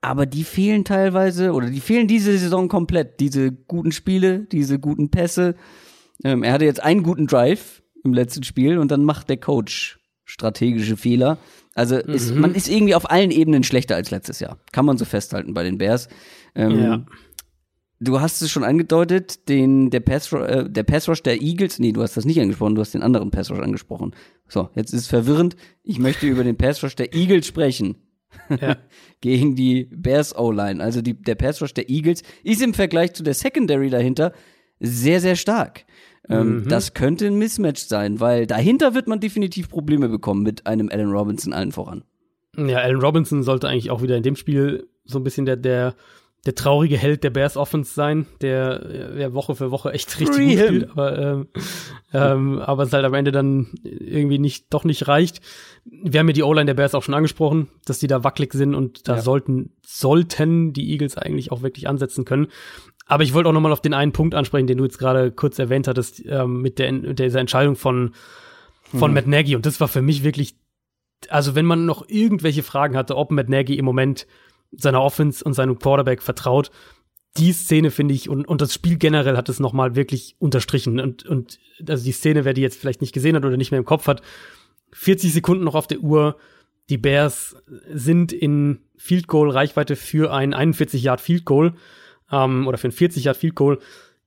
Aber die fehlen teilweise, oder die fehlen diese Saison komplett. Diese guten Spiele, diese guten Pässe. Ähm, er hatte jetzt einen guten Drive im letzten Spiel und dann macht der Coach strategische Fehler. Also mhm. ist, man ist irgendwie auf allen Ebenen schlechter als letztes Jahr. Kann man so festhalten bei den Bears. Ähm, ja. du hast es schon angedeutet, den, der Pass, äh, der Pass Rush der Eagles, nee, du hast das nicht angesprochen, du hast den anderen Pass Rush angesprochen. So, jetzt ist es verwirrend. Ich möchte über den Pass Rush der Eagles sprechen. Ja. Gegen die Bears O-Line. Also die, der Pass Rush der Eagles ist im Vergleich zu der Secondary dahinter sehr, sehr stark. Ähm, mhm. Das könnte ein Mismatch sein, weil dahinter wird man definitiv Probleme bekommen mit einem Allen Robinson allen voran. Ja, Allen Robinson sollte eigentlich auch wieder in dem Spiel so ein bisschen der, der der traurige Held der Bears Offense sein, der, der Woche für Woche echt richtig Free gut spielt, aber, ähm, ähm, aber es halt am Ende dann irgendwie nicht, doch nicht reicht. Wir haben ja die O-Line der Bears auch schon angesprochen, dass die da wackelig sind und da ja. sollten, sollten die Eagles eigentlich auch wirklich ansetzen können. Aber ich wollte auch nochmal auf den einen Punkt ansprechen, den du jetzt gerade kurz erwähnt hattest, ähm, mit der, mit dieser Entscheidung von, von hm. Matt Nagy. Und das war für mich wirklich, also wenn man noch irgendwelche Fragen hatte, ob Matt Nagy im Moment seiner Offense und seinem Quarterback vertraut. Die Szene finde ich und, und das Spiel generell hat es nochmal wirklich unterstrichen und, und also die Szene, wer die jetzt vielleicht nicht gesehen hat oder nicht mehr im Kopf hat, 40 Sekunden noch auf der Uhr. Die Bears sind in Field Goal Reichweite für ein 41 Yard Field Goal ähm, oder für ein 40 Yard Field Goal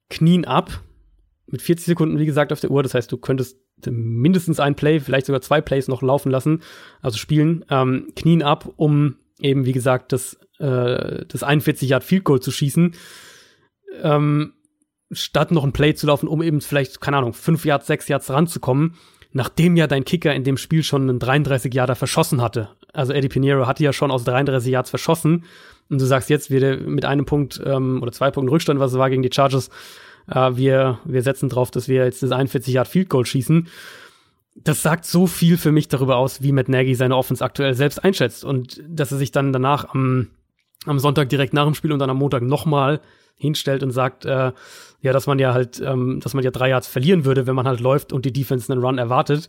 knien ab mit 40 Sekunden wie gesagt auf der Uhr. Das heißt, du könntest mindestens ein Play, vielleicht sogar zwei Plays noch laufen lassen, also spielen, ähm, knien ab, um eben, wie gesagt, das, äh, das 41 Yard Field Goal zu schießen, ähm, statt noch ein Play zu laufen, um eben vielleicht, keine Ahnung, 5 Yards, 6 Yards ranzukommen, nachdem ja dein Kicker in dem Spiel schon einen 33 Yarder verschossen hatte. Also Eddie Pinheiro hatte ja schon aus 33 Yards verschossen. Und du sagst jetzt, wir mit einem Punkt ähm, oder zwei Punkten Rückstand, was es war gegen die Chargers, äh, wir, wir setzen drauf, dass wir jetzt das 41 Yard Field Goal schießen das sagt so viel für mich darüber aus, wie Matt Nagy seine Offense aktuell selbst einschätzt und dass er sich dann danach am, am Sonntag direkt nach dem Spiel und dann am Montag nochmal hinstellt und sagt, äh, ja, dass man ja halt, ähm, dass man ja drei Yards verlieren würde, wenn man halt läuft und die Defense einen Run erwartet.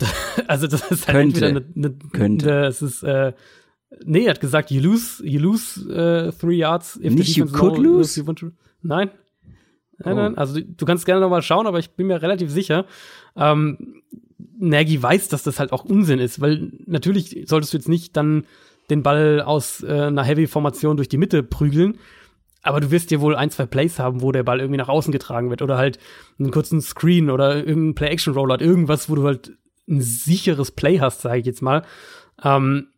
also das ist halt könnte, eine, eine, könnte. Eine, es ist äh, nee, er hat gesagt, you lose, you lose uh, three yards if Nicht the defense you could lose? Nein. Nein, oh. nein, also du kannst gerne noch mal schauen, aber ich bin mir relativ sicher. Ähm, Nagy weiß, dass das halt auch Unsinn ist, weil natürlich solltest du jetzt nicht dann den Ball aus äh, einer Heavy-Formation durch die Mitte prügeln, aber du wirst dir wohl ein, zwei Plays haben, wo der Ball irgendwie nach außen getragen wird oder halt einen kurzen Screen oder irgendein Play-Action-Rollout, irgendwas, wo du halt ein sicheres Play hast, sage ich jetzt mal. Ähm,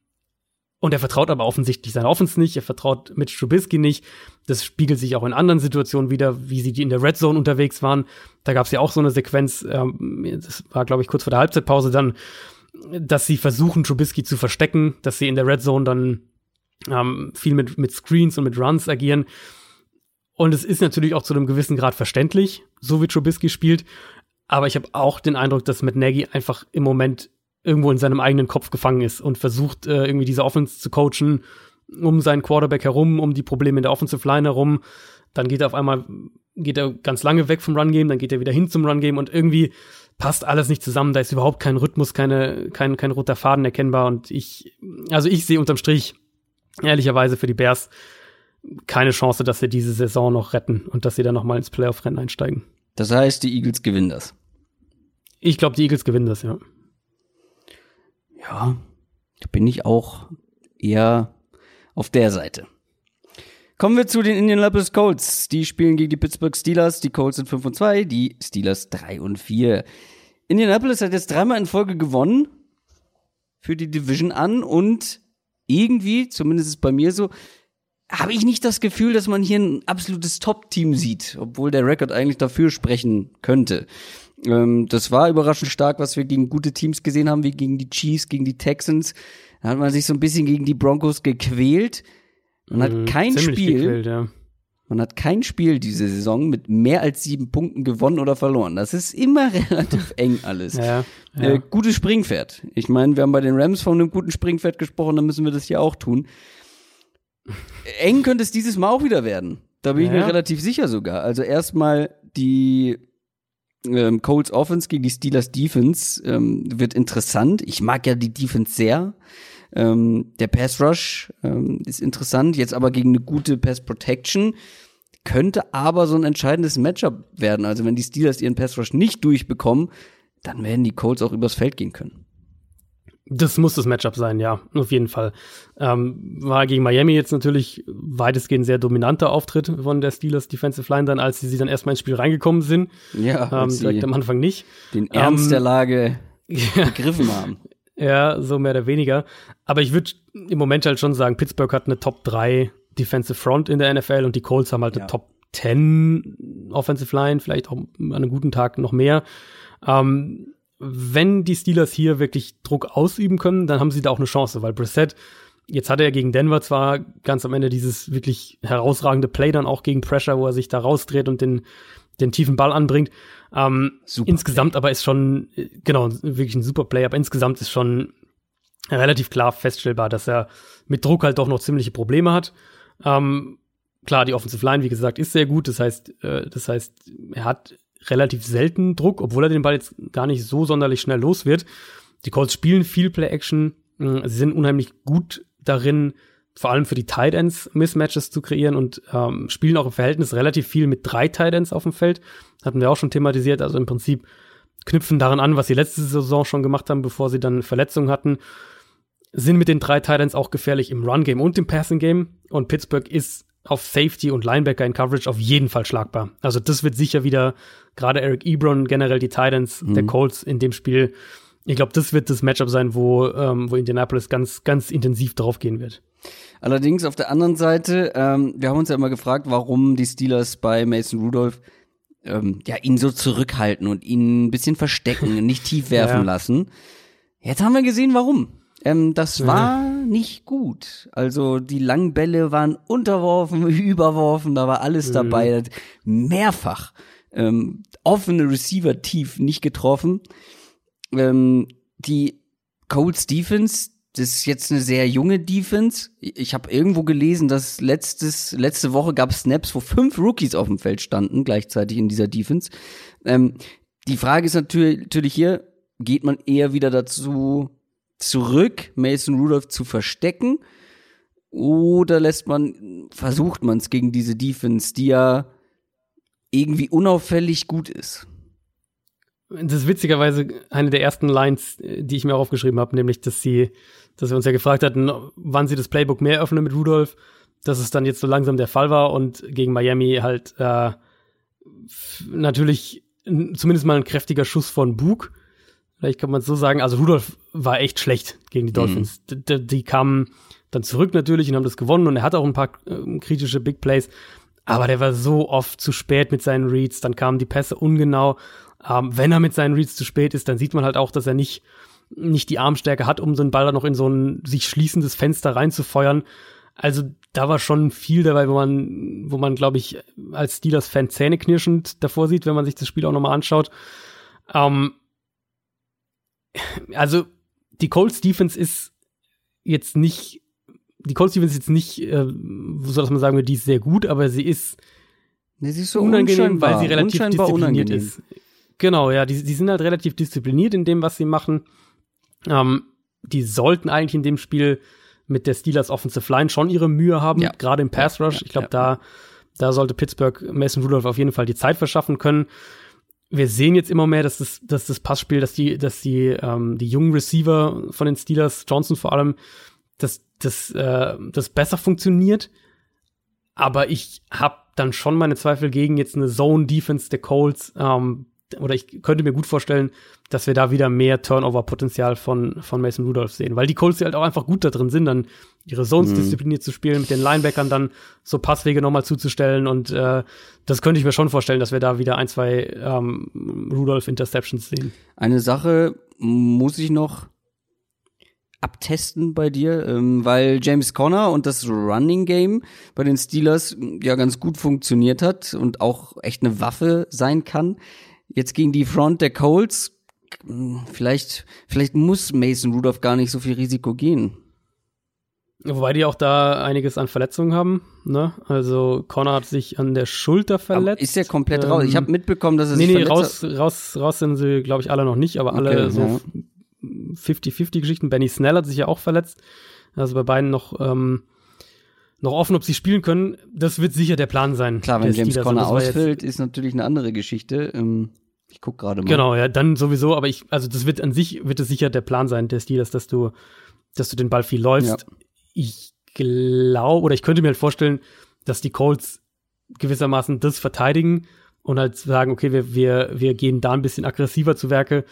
und er vertraut aber offensichtlich seiner Offense nicht, er vertraut Mitch Trubisky nicht. Das spiegelt sich auch in anderen Situationen wieder, wie sie die in der Red Zone unterwegs waren. Da gab es ja auch so eine Sequenz, ähm, das war, glaube ich, kurz vor der Halbzeitpause dann, dass sie versuchen, Trubisky zu verstecken, dass sie in der Red Zone dann ähm, viel mit, mit Screens und mit Runs agieren. Und es ist natürlich auch zu einem gewissen Grad verständlich, so wie Trubisky spielt. Aber ich habe auch den Eindruck, dass mit Nagy einfach im Moment irgendwo in seinem eigenen Kopf gefangen ist und versucht, äh, irgendwie diese Offense zu coachen, um seinen Quarterback herum, um die Probleme in der Offensive Line herum. Dann geht er auf einmal, geht er ganz lange weg vom Run Game, dann geht er wieder hin zum Run Game und irgendwie passt alles nicht zusammen. Da ist überhaupt kein Rhythmus, keine, kein, kein roter Faden erkennbar. Und ich, also ich sehe unterm Strich, ehrlicherweise für die Bears, keine Chance, dass sie diese Saison noch retten und dass sie dann nochmal ins Playoff-Rennen einsteigen. Das heißt, die Eagles gewinnen das. Ich glaube, die Eagles gewinnen das, ja. Ja, da bin ich auch eher auf der Seite. Kommen wir zu den Indianapolis Colts. Die spielen gegen die Pittsburgh Steelers. Die Colts sind 5 und 2, die Steelers 3 und 4. Indianapolis hat jetzt dreimal in Folge gewonnen für die Division an und irgendwie, zumindest ist bei mir so, habe ich nicht das Gefühl, dass man hier ein absolutes Top-Team sieht, obwohl der Rekord eigentlich dafür sprechen könnte. Ähm, das war überraschend stark, was wir gegen gute Teams gesehen haben, wie gegen die Chiefs, gegen die Texans. Da hat man sich so ein bisschen gegen die Broncos gequält. Man mhm, hat kein Spiel. Gequält, ja. Man hat kein Spiel diese Saison mit mehr als sieben Punkten gewonnen oder verloren. Das ist immer relativ eng alles. Ja, ja. Äh, gutes Springpferd. Ich meine, wir haben bei den Rams von einem guten Springpferd gesprochen, dann müssen wir das hier auch tun. eng könnte es dieses Mal auch wieder werden. Da bin ja, ich mir relativ sicher sogar. Also erstmal die ähm, Colts Offense gegen die Steelers Defense ähm, wird interessant. Ich mag ja die Defense sehr. Ähm, der Pass Rush ähm, ist interessant, jetzt aber gegen eine gute Pass Protection könnte aber so ein entscheidendes Matchup werden. Also wenn die Steelers ihren Pass Rush nicht durchbekommen, dann werden die Colts auch übers Feld gehen können. Das muss das Matchup sein, ja, auf jeden Fall. Ähm, war gegen Miami jetzt natürlich weitestgehend sehr dominanter Auftritt von der Steelers Defensive Line dann, als sie, sie dann erstmal ins Spiel reingekommen sind. Ja, ähm, direkt am Anfang nicht. Den Ernst Ähm, der Lage Ja, begriffen haben. ja, so mehr oder weniger. Aber ich würde im Moment halt schon sagen, Pittsburgh hat eine Top 3 Defensive Front in der NFL und die Colts haben halt eine Ja. Top 10 Offensive Line, vielleicht auch an einem guten Tag noch mehr. Ähm, wenn die Steelers hier wirklich Druck ausüben können, dann haben sie da auch eine Chance, weil Brissett, jetzt hatte er gegen Denver zwar ganz am Ende dieses wirklich herausragende Play dann auch gegen Pressure, wo er sich da rausdreht und den, den tiefen Ball anbringt. Ähm, Super insgesamt aber ist schon, äh, genau, wirklich ein super Play, aber insgesamt ist schon relativ klar feststellbar, dass er mit Druck halt doch noch ziemliche Probleme hat. Ähm, klar, die Offensive Line, wie gesagt, ist sehr gut. Das heißt, äh, das heißt, er hat relativ selten Druck, obwohl er den Ball jetzt gar nicht so sonderlich schnell los wird. Die Colts spielen viel Play-Action. mh, Sie sind unheimlich gut darin, vor allem für die Tight Ends Mismatches zu kreieren und ähm, spielen auch im Verhältnis relativ viel mit drei Tight Ends auf dem Feld. Hatten wir auch schon thematisiert. Also im Prinzip knüpfen daran an, was sie letzte Saison schon gemacht haben, bevor sie dann Verletzungen hatten. Sind mit den drei Titans auch gefährlich im Run-Game und im Passing-Game. Und Pittsburgh ist auf Safety und Linebacker in Coverage auf jeden Fall schlagbar. Also das wird sicher wieder, gerade Eric Ebron, generell die Titans der Colts in dem Spiel. Ich glaube, das wird das Matchup sein, wo, ähm, wo Indianapolis ganz, ganz intensiv drauf gehen wird. Allerdings auf der anderen Seite, ähm, wir haben uns ja immer gefragt, warum die Steelers bei Mason Rudolph ähm, ja ihn so zurückhalten und ihn ein bisschen verstecken, nicht tief werfen Ja. lassen. Jetzt haben wir gesehen, warum. Ähm, das Ja. war nicht gut. Also die langen Bälle waren unterworfen, überworfen, da war alles Mhm. dabei. Mehrfach ähm, offene Receiver tief nicht getroffen. Ähm, die Colts Defense, das ist jetzt eine sehr junge Defense. Ich habe irgendwo gelesen, dass letztes, letzte Woche gab es Snaps, wo fünf Rookies auf dem Feld standen, gleichzeitig in dieser Defense. Ähm, die Frage ist natürlich, natürlich hier, geht man eher wieder dazu zurück, Mason Rudolph zu verstecken? Oder lässt man, versucht man es gegen diese Defense, die ja irgendwie unauffällig gut ist? Das ist witzigerweise eine der ersten Lines, die ich mir auch aufgeschrieben habe, nämlich, dass sie, dass wir uns ja gefragt hatten, wann sie das Playbook mehr öffnen mit Rudolph, dass es dann jetzt so langsam der Fall war und gegen Miami halt äh, natürlich zumindest mal ein kräftiger Schuss von Bug. Vielleicht kann man es so sagen. Also Rudolph war echt schlecht gegen die Dolphins. D d- die kamen dann zurück natürlich und haben das gewonnen und er hat auch ein paar äh, kritische Big Plays. Aber der war so oft zu spät mit seinen Reads, dann kamen die Pässe ungenau. Ähm, wenn er mit seinen Reads zu spät ist, dann sieht man halt auch, dass er nicht, nicht die Armstärke hat, um so einen Ball dann noch in so ein sich schließendes Fenster reinzufeuern. Also da war schon viel dabei, wo man, wo man, glaube ich, als Steelers-Fan zähneknirschend davor sieht, wenn man sich das Spiel auch nochmal anschaut. Ähm, also die Colts Defense ist jetzt nicht, die Colts Defense ist jetzt nicht, äh, so dass man sagen würde, die ist sehr gut, aber sie ist Nee, sie ist so unangenehm, weil sie relativ diszipliniert unangenehm. ist. Genau, ja, die, die sind halt relativ diszipliniert in dem, was sie machen. Ähm, die sollten eigentlich in dem Spiel mit der Steelers Offensive Line schon ihre Mühe haben, Ja. gerade im Pass Rush. Ja, ich glaube, da, da sollte Pittsburgh Mason Rudolph auf jeden Fall die Zeit verschaffen können. Wir sehen jetzt immer mehr, dass das, dass das Passspiel, dass die, dass die, ähm, die jungen Receiver von den Steelers, Johnson vor allem, dass das, äh, das besser funktioniert. Aber ich habe dann schon meine Zweifel gegen jetzt eine Zone-Defense der Colts. Ähm, oder ich könnte mir gut vorstellen, dass wir da wieder mehr Turnover-Potenzial von, von Mason Rudolph sehen. Weil die Colts ja halt auch einfach gut da drin sind, dann ihre Zones Mhm. diszipliniert zu spielen, mit den Linebackern dann so Passwege nochmal zuzustellen. Und äh, das könnte ich mir schon vorstellen, dass wir da wieder ein, zwei ähm, Rudolph-Interceptions sehen. Eine Sache muss ich noch abtesten bei dir, ähm, weil James Conner und das Running Game bei den Steelers m, ja ganz gut funktioniert hat und auch echt eine Waffe sein kann. Jetzt gegen die Front der Colts, m, vielleicht, vielleicht muss Mason Rudolph gar nicht so viel Risiko gehen. Wobei die auch da einiges an Verletzungen haben. Ne? Also Connor hat sich an der Schulter Aber verletzt. ist er komplett Ähm, raus? Ich habe mitbekommen, dass er Nee, nee, raus, raus, raus sind sie, glaube ich, alle noch nicht, aber alle Okay, so ja. 50-50 Geschichten. Benny Snell hat sich ja auch verletzt. Also bei beiden noch, ähm, noch offen, ob sie spielen können. Das wird sicher der Plan sein. Klar, wenn James Conner ausfällt, ist natürlich eine andere Geschichte. Ähm, Ich guck gerade mal. Genau, ja, dann sowieso, aber ich, also das wird an sich, wird es sicher der Plan sein, der Steelers, dass du, dass du den Ball viel läufst. Ja. Ich glaube, oder ich könnte mir halt vorstellen, dass die Colts gewissermaßen das verteidigen und halt sagen, okay, wir, wir, wir gehen da ein bisschen aggressiver zu Werke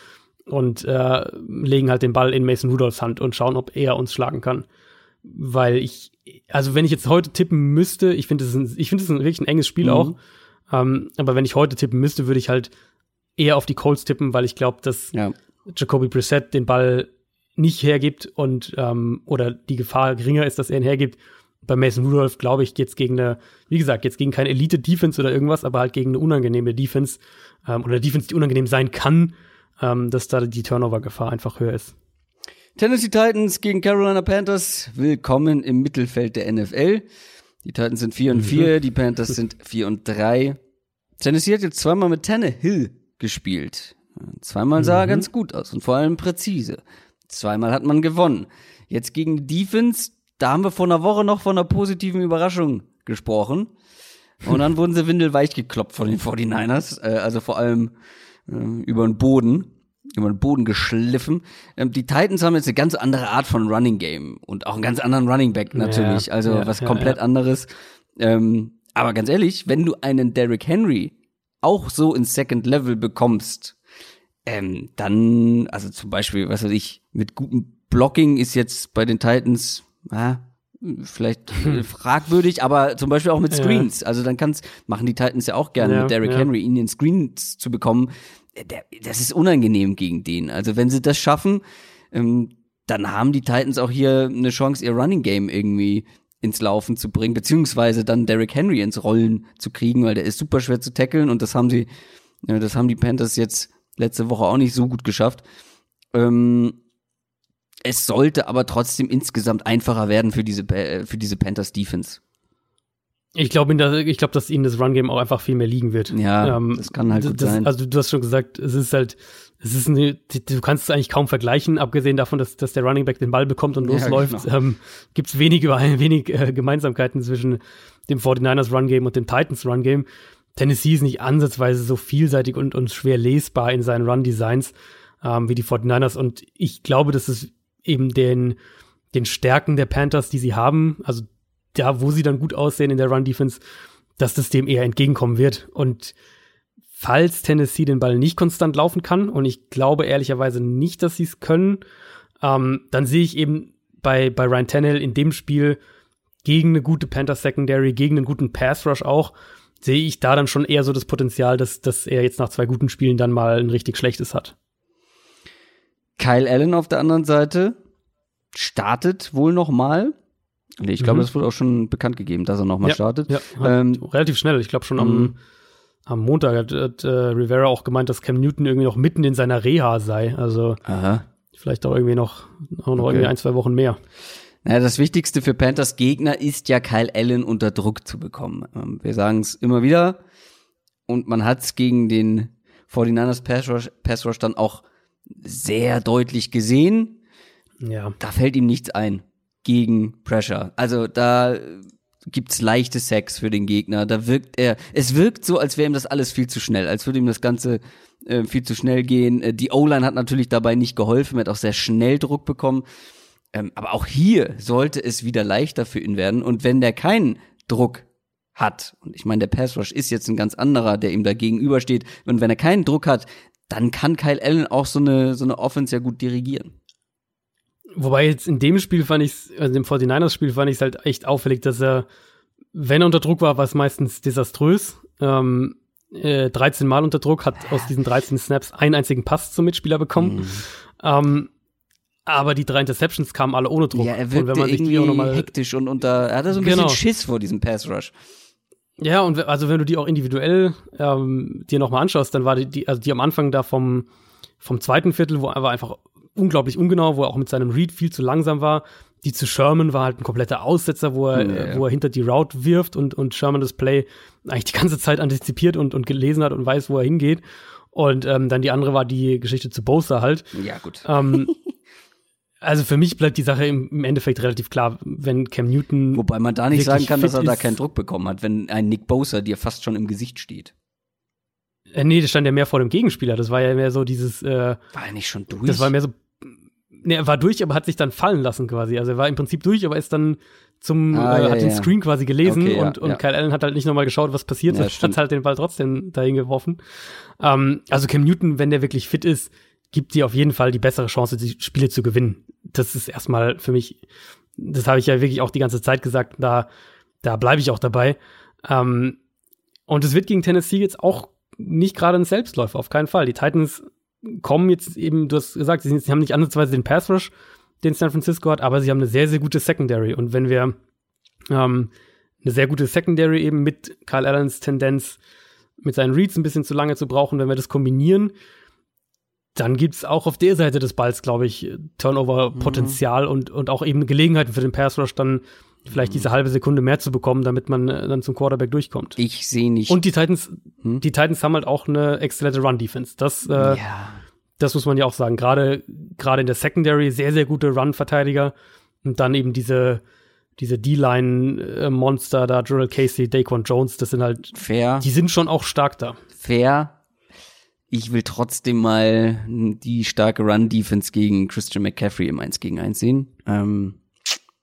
und äh, legen halt den Ball in Mason Rudolphs Hand und schauen, ob er uns schlagen kann. Weil ich, also wenn ich jetzt heute tippen müsste, ich finde, es ist ist ein wirklich ein enges Spiel Mhm. auch. Ähm, aber wenn ich heute tippen müsste, würde ich halt eher auf die Colts tippen, weil ich glaube, dass Ja. Jacoby Brissett den Ball nicht hergibt und ähm, oder die Gefahr geringer ist, dass er ihn hergibt. Bei Mason Rudolph glaube ich jetzt gegen eine, wie gesagt, jetzt gegen keine Elite-Defense oder irgendwas, aber halt gegen eine unangenehme Defense ähm, oder eine Defense, die unangenehm sein kann, ähm, dass da die Turnover-Gefahr einfach höher ist. Tennessee Titans gegen Carolina Panthers. Willkommen im Mittelfeld der NFL. Die Titans sind 4 und 4, die Panthers sind 4 und 3. Tennessee hat jetzt zweimal mit Tannehill gespielt. Zweimal sah er ganz gut aus und vor allem präzise. Zweimal hat man gewonnen. Jetzt gegen die Defense, da haben wir vor einer Woche noch von einer positiven Überraschung gesprochen. Und dann wurden sie windelweich gekloppt von den 49ers, äh, also vor allem über den Boden, über den Boden geschliffen. Ähm, die Titans haben jetzt eine ganz andere Art von Running Game und auch einen ganz anderen Running Back natürlich, Ja, also ja, was ja, komplett ja. anderes. Ähm, aber ganz ehrlich, wenn du einen Derrick Henry auch so ins Second Level bekommst, ähm, dann, also zum Beispiel, was weiß ich, mit gutem Blocking ist jetzt bei den Titans, ah, vielleicht äh, fragwürdig, aber zum Beispiel auch mit Ja. Screens. Also dann kann's, machen die Titans ja auch gerne Ja, mit Derrick ja. Henry, ihn in Screens zu bekommen. Der, das ist unangenehm gegen den. Also wenn sie das schaffen, ähm, dann haben die Titans auch hier eine Chance, ihr Running Game irgendwie ins Laufen zu bringen, beziehungsweise dann Derrick Henry ins Rollen zu kriegen, weil der ist super schwer zu tackeln und das haben sie, ja, das haben die Panthers jetzt letzte Woche auch nicht so gut geschafft. Ähm, es sollte aber trotzdem insgesamt einfacher werden für diese, äh, für diese Panthers Defense. Ich glaube, ich glaube, dass ihnen das Run-Game auch einfach viel mehr liegen wird. Ja, das kann halt gut sein. Also du hast schon gesagt, es ist halt, es ist eine, du kannst es eigentlich kaum vergleichen, abgesehen davon, dass, dass der Running Back den Ball bekommt und Ja, losläuft, genau. ähm, gibt es wenig, wenig äh, Gemeinsamkeiten zwischen dem 49ers Run-Game und dem Titans Run-Game. Tennessee ist nicht ansatzweise so vielseitig und, und schwer lesbar in seinen Run-Designs ähm, wie die 49ers und ich glaube, dass es eben den, den Stärken der Panthers, die sie haben, also da, wo sie dann gut aussehen in der Run-Defense, dass das dem eher entgegenkommen wird. Und falls Tennessee den Ball nicht konstant laufen kann, und ich glaube ehrlicherweise nicht, dass sie es können, ähm, dann sehe ich eben bei, bei Ryan Tannehill in dem Spiel gegen eine gute Panthers Secondary, gegen einen guten Pass Rush auch, sehe ich da dann schon eher so das Potenzial, dass, dass er jetzt nach zwei guten Spielen dann mal ein richtig schlechtes hat. Kyle Allen auf der anderen Seite startet wohl noch mal. Nee, Ich glaube, Mhm. das wurde auch schon bekannt gegeben, dass er noch mal Ja, startet. Ja, Ähm, relativ schnell. Ich glaube schon am, Mhm. am Montag hat, hat äh, Rivera auch gemeint, dass Cam Newton irgendwie noch mitten in seiner Reha sei. Also Aha. vielleicht auch irgendwie noch, auch noch Okay. irgendwie ein, zwei Wochen mehr. Naja, das Wichtigste für Panthers Gegner ist ja Kyle Allen unter Druck zu bekommen. Ähm, Wir sagen es immer wieder und man hat es gegen den 49ers Pass Rush, Pass Rush dann auch sehr deutlich gesehen. Ja. Da fällt ihm nichts ein gegen Pressure. Also da gibt's leichte Sex für den Gegner. Da wirkt er, es wirkt so, als wäre ihm das alles viel zu schnell, als würde ihm das Ganze äh, viel zu schnell gehen. Äh, die O-Line hat natürlich dabei nicht geholfen, er hat auch sehr schnell Druck bekommen. Ähm, aber auch hier sollte es wieder leichter für ihn werden. Und wenn der keinen Druck hat, und ich meine, der Pass Rush ist jetzt ein ganz anderer, der ihm da gegenübersteht, und wenn er keinen Druck hat, dann kann Kyle Allen auch so eine, so eine Offense ja gut dirigieren. Wobei jetzt in dem Spiel fand ich also im 49ers-Spiel fand ich es halt echt auffällig, dass er, wenn er unter Druck war, war es meistens desaströs. Ähm, äh, 13 Mal unter Druck, hat aus diesen 13 Snaps einen einzigen Pass zum Mitspieler bekommen. Mhm. Ähm, aber die drei Interceptions kamen alle ohne Druck. Ja, er und wirkte wenn man irgendwie auch noch mal, hektisch und unter, er hatte so ein Genau. bisschen Schiss vor diesem Pass Rush. Ja, und also wenn du die auch individuell ähm, dir nochmal anschaust, dann war die, die, also die am Anfang da vom, vom zweiten Viertel, wo er war einfach unglaublich ungenau, wo er auch mit seinem Read viel zu langsam war. Die zu Sherman war halt ein kompletter Aussetzer, wo er, Ja, ja. wo er hinter die Route wirft und, und Sherman das Play eigentlich die ganze Zeit antizipiert und, und gelesen hat und weiß, wo er hingeht. Und ähm, dann die andere war die Geschichte zu Bosa halt. Ja, gut. Ähm, also für mich bleibt die Sache im, Endeffekt relativ klar, wenn Cam Newton Wobei man da nicht sagen kann, dass er da keinen Druck bekommen hat, wenn ein Nick Bosa dir fast schon im Gesicht steht. Äh, nee, das stand ja mehr vor dem Gegenspieler. Das war ja mehr so dieses. Äh, war er nicht schon durch? Das war mehr so. Nee, er war durch, aber hat sich dann fallen lassen quasi. Also er war im Prinzip durch, aber ist dann zum, Ah, äh, ja, hat den ja. Screen quasi gelesen Okay, ja, und, und ja. Kyle Allen hat halt nicht nochmal geschaut, was passiert Ja, ist, hat halt den Ball trotzdem dahin geworfen. Ähm, also Cam Newton, wenn der wirklich fit ist, gibt dir auf jeden Fall die bessere Chance, die Spiele zu gewinnen. Das ist erstmal für mich, das habe ich ja wirklich auch die ganze Zeit gesagt, da, da bleibe ich auch dabei. Ähm, und es wird gegen Tennessee jetzt auch nicht gerade ein Selbstläufer, auf keinen Fall. Die Titans kommen jetzt eben, du hast gesagt, sie, sie haben nicht ansatzweise den Pass Rush, den San Francisco hat, aber sie haben eine sehr, sehr gute Secondary. Und wenn wir ähm, eine sehr gute Secondary eben mit Kyle Allens Tendenz, mit seinen Reads ein bisschen zu lange zu brauchen, wenn wir das kombinieren, dann gibt's auch auf der Seite des Balls, glaube ich, Turnover-Potenzial und, und auch eben Gelegenheiten für den Pass Rush, dann vielleicht diese halbe Sekunde mehr zu bekommen, damit man äh, dann zum Quarterback durchkommt. Ich sehe nicht. Und die Titans, Hm? die Titans haben halt auch eine exzellente Run-Defense. Das, äh, ja. das muss man ja auch sagen. Gerade, gerade in der Secondary sehr, sehr gute Run-Verteidiger. Und dann eben diese, diese D-Line-Monster da, Gerald Casey, Daquan Jones, das sind halt, Fair. die sind schon auch stark da. fair. Ich will trotzdem mal die starke Run-Defense gegen Christian McCaffrey im 1 gegen 1 sehen. Ähm,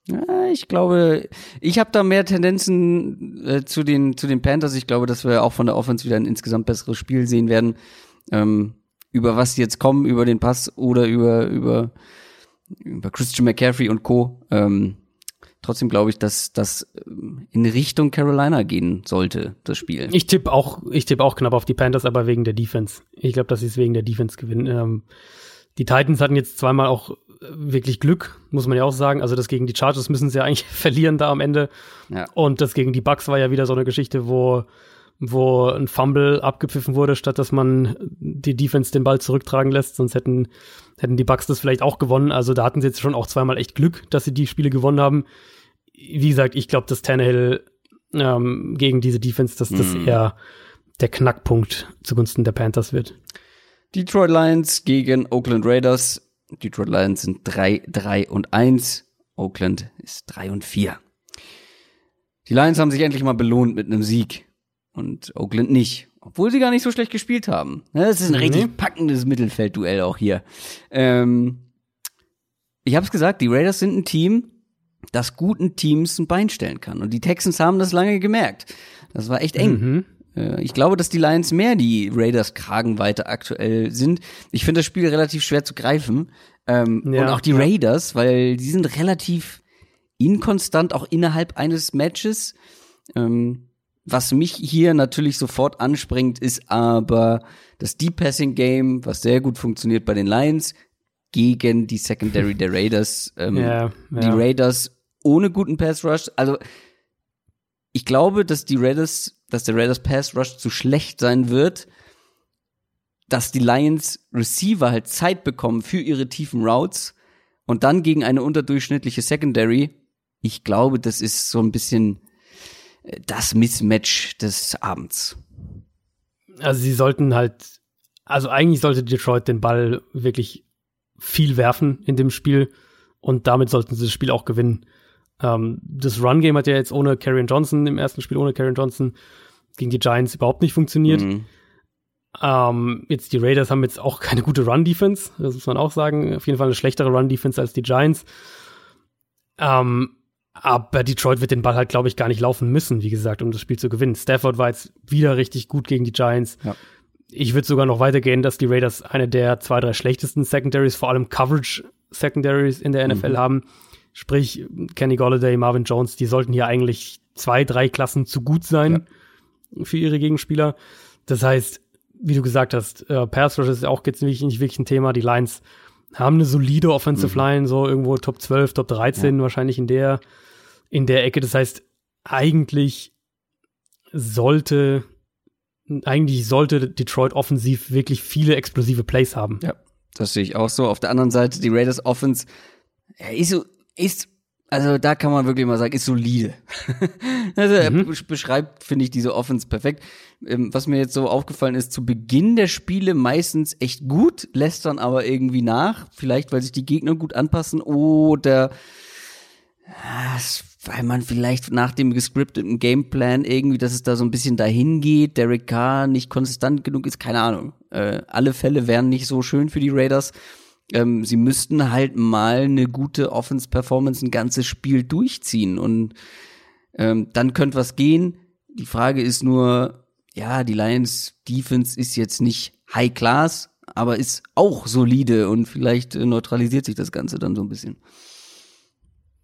ja, ich glaube, ich habe da mehr Tendenzen äh, zu, den, zu den Panthers. Ich glaube, dass wir auch von der Offense wieder ein insgesamt besseres Spiel sehen werden. Ähm, über was sie jetzt kommen, über den Pass oder über, über, über Christian McCaffrey und Co. Ähm, trotzdem glaube ich, dass das ähm, in Richtung Carolina gehen sollte, das Spiel. Ich tippe auch, ich tippe auch knapp auf die Panthers, aber wegen der Defense. Ich glaube, dass sie es wegen der Defense gewinnen. Ähm, die Titans hatten jetzt zweimal auch wirklich Glück, muss man ja auch sagen. Also das gegen die Chargers müssen sie ja eigentlich verlieren da am Ende. Ja. Und das gegen die Bucks war ja wieder so eine Geschichte, wo wo ein Fumble abgepfiffen wurde, statt dass man die Defense den Ball zurücktragen lässt, sonst hätten hätten die Bucks das vielleicht auch gewonnen. Also da hatten sie jetzt schon auch zweimal echt Glück, dass sie die Spiele gewonnen haben. Wie gesagt, ich glaube, dass Tannehill ähm, gegen diese Defense, dass das Mhm. eher der Knackpunkt zugunsten der Panthers wird. Detroit Lions gegen Oakland Raiders. Detroit Lions sind 3, 3 und 1. Oakland ist 3 und 4. Die Lions haben sich endlich mal belohnt mit einem Sieg. Und Oakland nicht. Obwohl sie gar nicht so schlecht gespielt haben. Ne, Das ist ein Nee. richtig packendes Mittelfeldduell auch hier. Ähm, ich habe es gesagt, die Raiders sind ein Team, das guten Teams ein Bein stellen kann. Und die Texans haben das lange gemerkt. Das war echt eng. Mhm. Äh, Ich glaube, dass die Lions mehr die Raiders Kragenweite aktuell sind. Ich finde das Spiel relativ schwer zu greifen. Ähm, Ja, und auch die ja. Raiders, weil die sind relativ inkonstant, auch innerhalb eines Matches. Ähm, was mich hier natürlich sofort anspringt, ist aber das Deep Passing Game, was sehr gut funktioniert bei den Lions, gegen die Secondary der Raiders. Ähm, Ja, die. Raiders ohne guten Pass Rush. Also ich glaube, dass die Raiders, dass der Raiders Pass Rush zu schlecht sein wird, dass die Lions Receiver halt Zeit bekommen für ihre tiefen Routes und dann gegen eine unterdurchschnittliche Secondary. Ich glaube, das ist so ein bisschen äh, das Mismatch des Abends. Also sie sollten halt, also eigentlich sollte Detroit den Ball wirklich viel werfen in dem Spiel und damit sollten sie das Spiel auch gewinnen. Ähm, das Run-Game hat ja jetzt ohne Karrion Johnson im ersten Spiel, ohne Karrion Johnson gegen die Giants überhaupt nicht funktioniert. Mhm. Ähm, jetzt die Raiders haben jetzt auch keine gute Run-Defense, das muss man auch sagen. Auf jeden Fall eine schlechtere Run-Defense als die Giants. Ähm, aber Detroit wird den Ball halt, glaube ich, gar nicht laufen müssen, wie gesagt, um das Spiel zu gewinnen. Stafford war jetzt wieder richtig gut gegen die Giants. Ja. Ich würde sogar noch weitergehen, dass die Raiders eine der zwei, drei schlechtesten Secondaries, vor allem Coverage-Secondaries in der NFL haben. Sprich, Kenny Golladay, Marvin Jones, die sollten hier eigentlich zwei, drei Klassen zu gut sein für ihre Gegenspieler. Das heißt, wie du gesagt hast, äh, Pass Rush ist auch jetzt nicht, nicht wirklich ein Thema. Die Lions haben eine solide Offensive Line, so irgendwo Top 12, Top 13 wahrscheinlich in der, in der Ecke. Das heißt, eigentlich sollte, eigentlich sollte Detroit offensiv wirklich viele explosive Plays haben. Ja, das sehe ich auch so. Auf der anderen Seite, die Raiders Offense ja, ist so, ist, also da kann man wirklich mal sagen, ist solide. also er besch- beschreibt, finde ich, diese Offense perfekt. Ähm, was mir jetzt so aufgefallen ist, zu Beginn der Spiele meistens echt gut, lässt dann aber irgendwie nach. Vielleicht, weil sich die Gegner gut anpassen oder ah, weil man vielleicht nach dem gescripteten Gameplan irgendwie, dass es da so ein bisschen dahin geht, Derek Carr nicht konsistent genug ist, keine Ahnung. Äh, alle Fälle wären nicht so schön für die Raiders. Ähm, sie müssten halt mal eine gute Offense-Performance ein ganzes Spiel durchziehen und ähm, dann könnte was gehen. Die Frage ist nur, ja, die Lions Defense ist jetzt nicht High Class, aber ist auch solide und vielleicht äh, neutralisiert sich das Ganze dann so ein bisschen.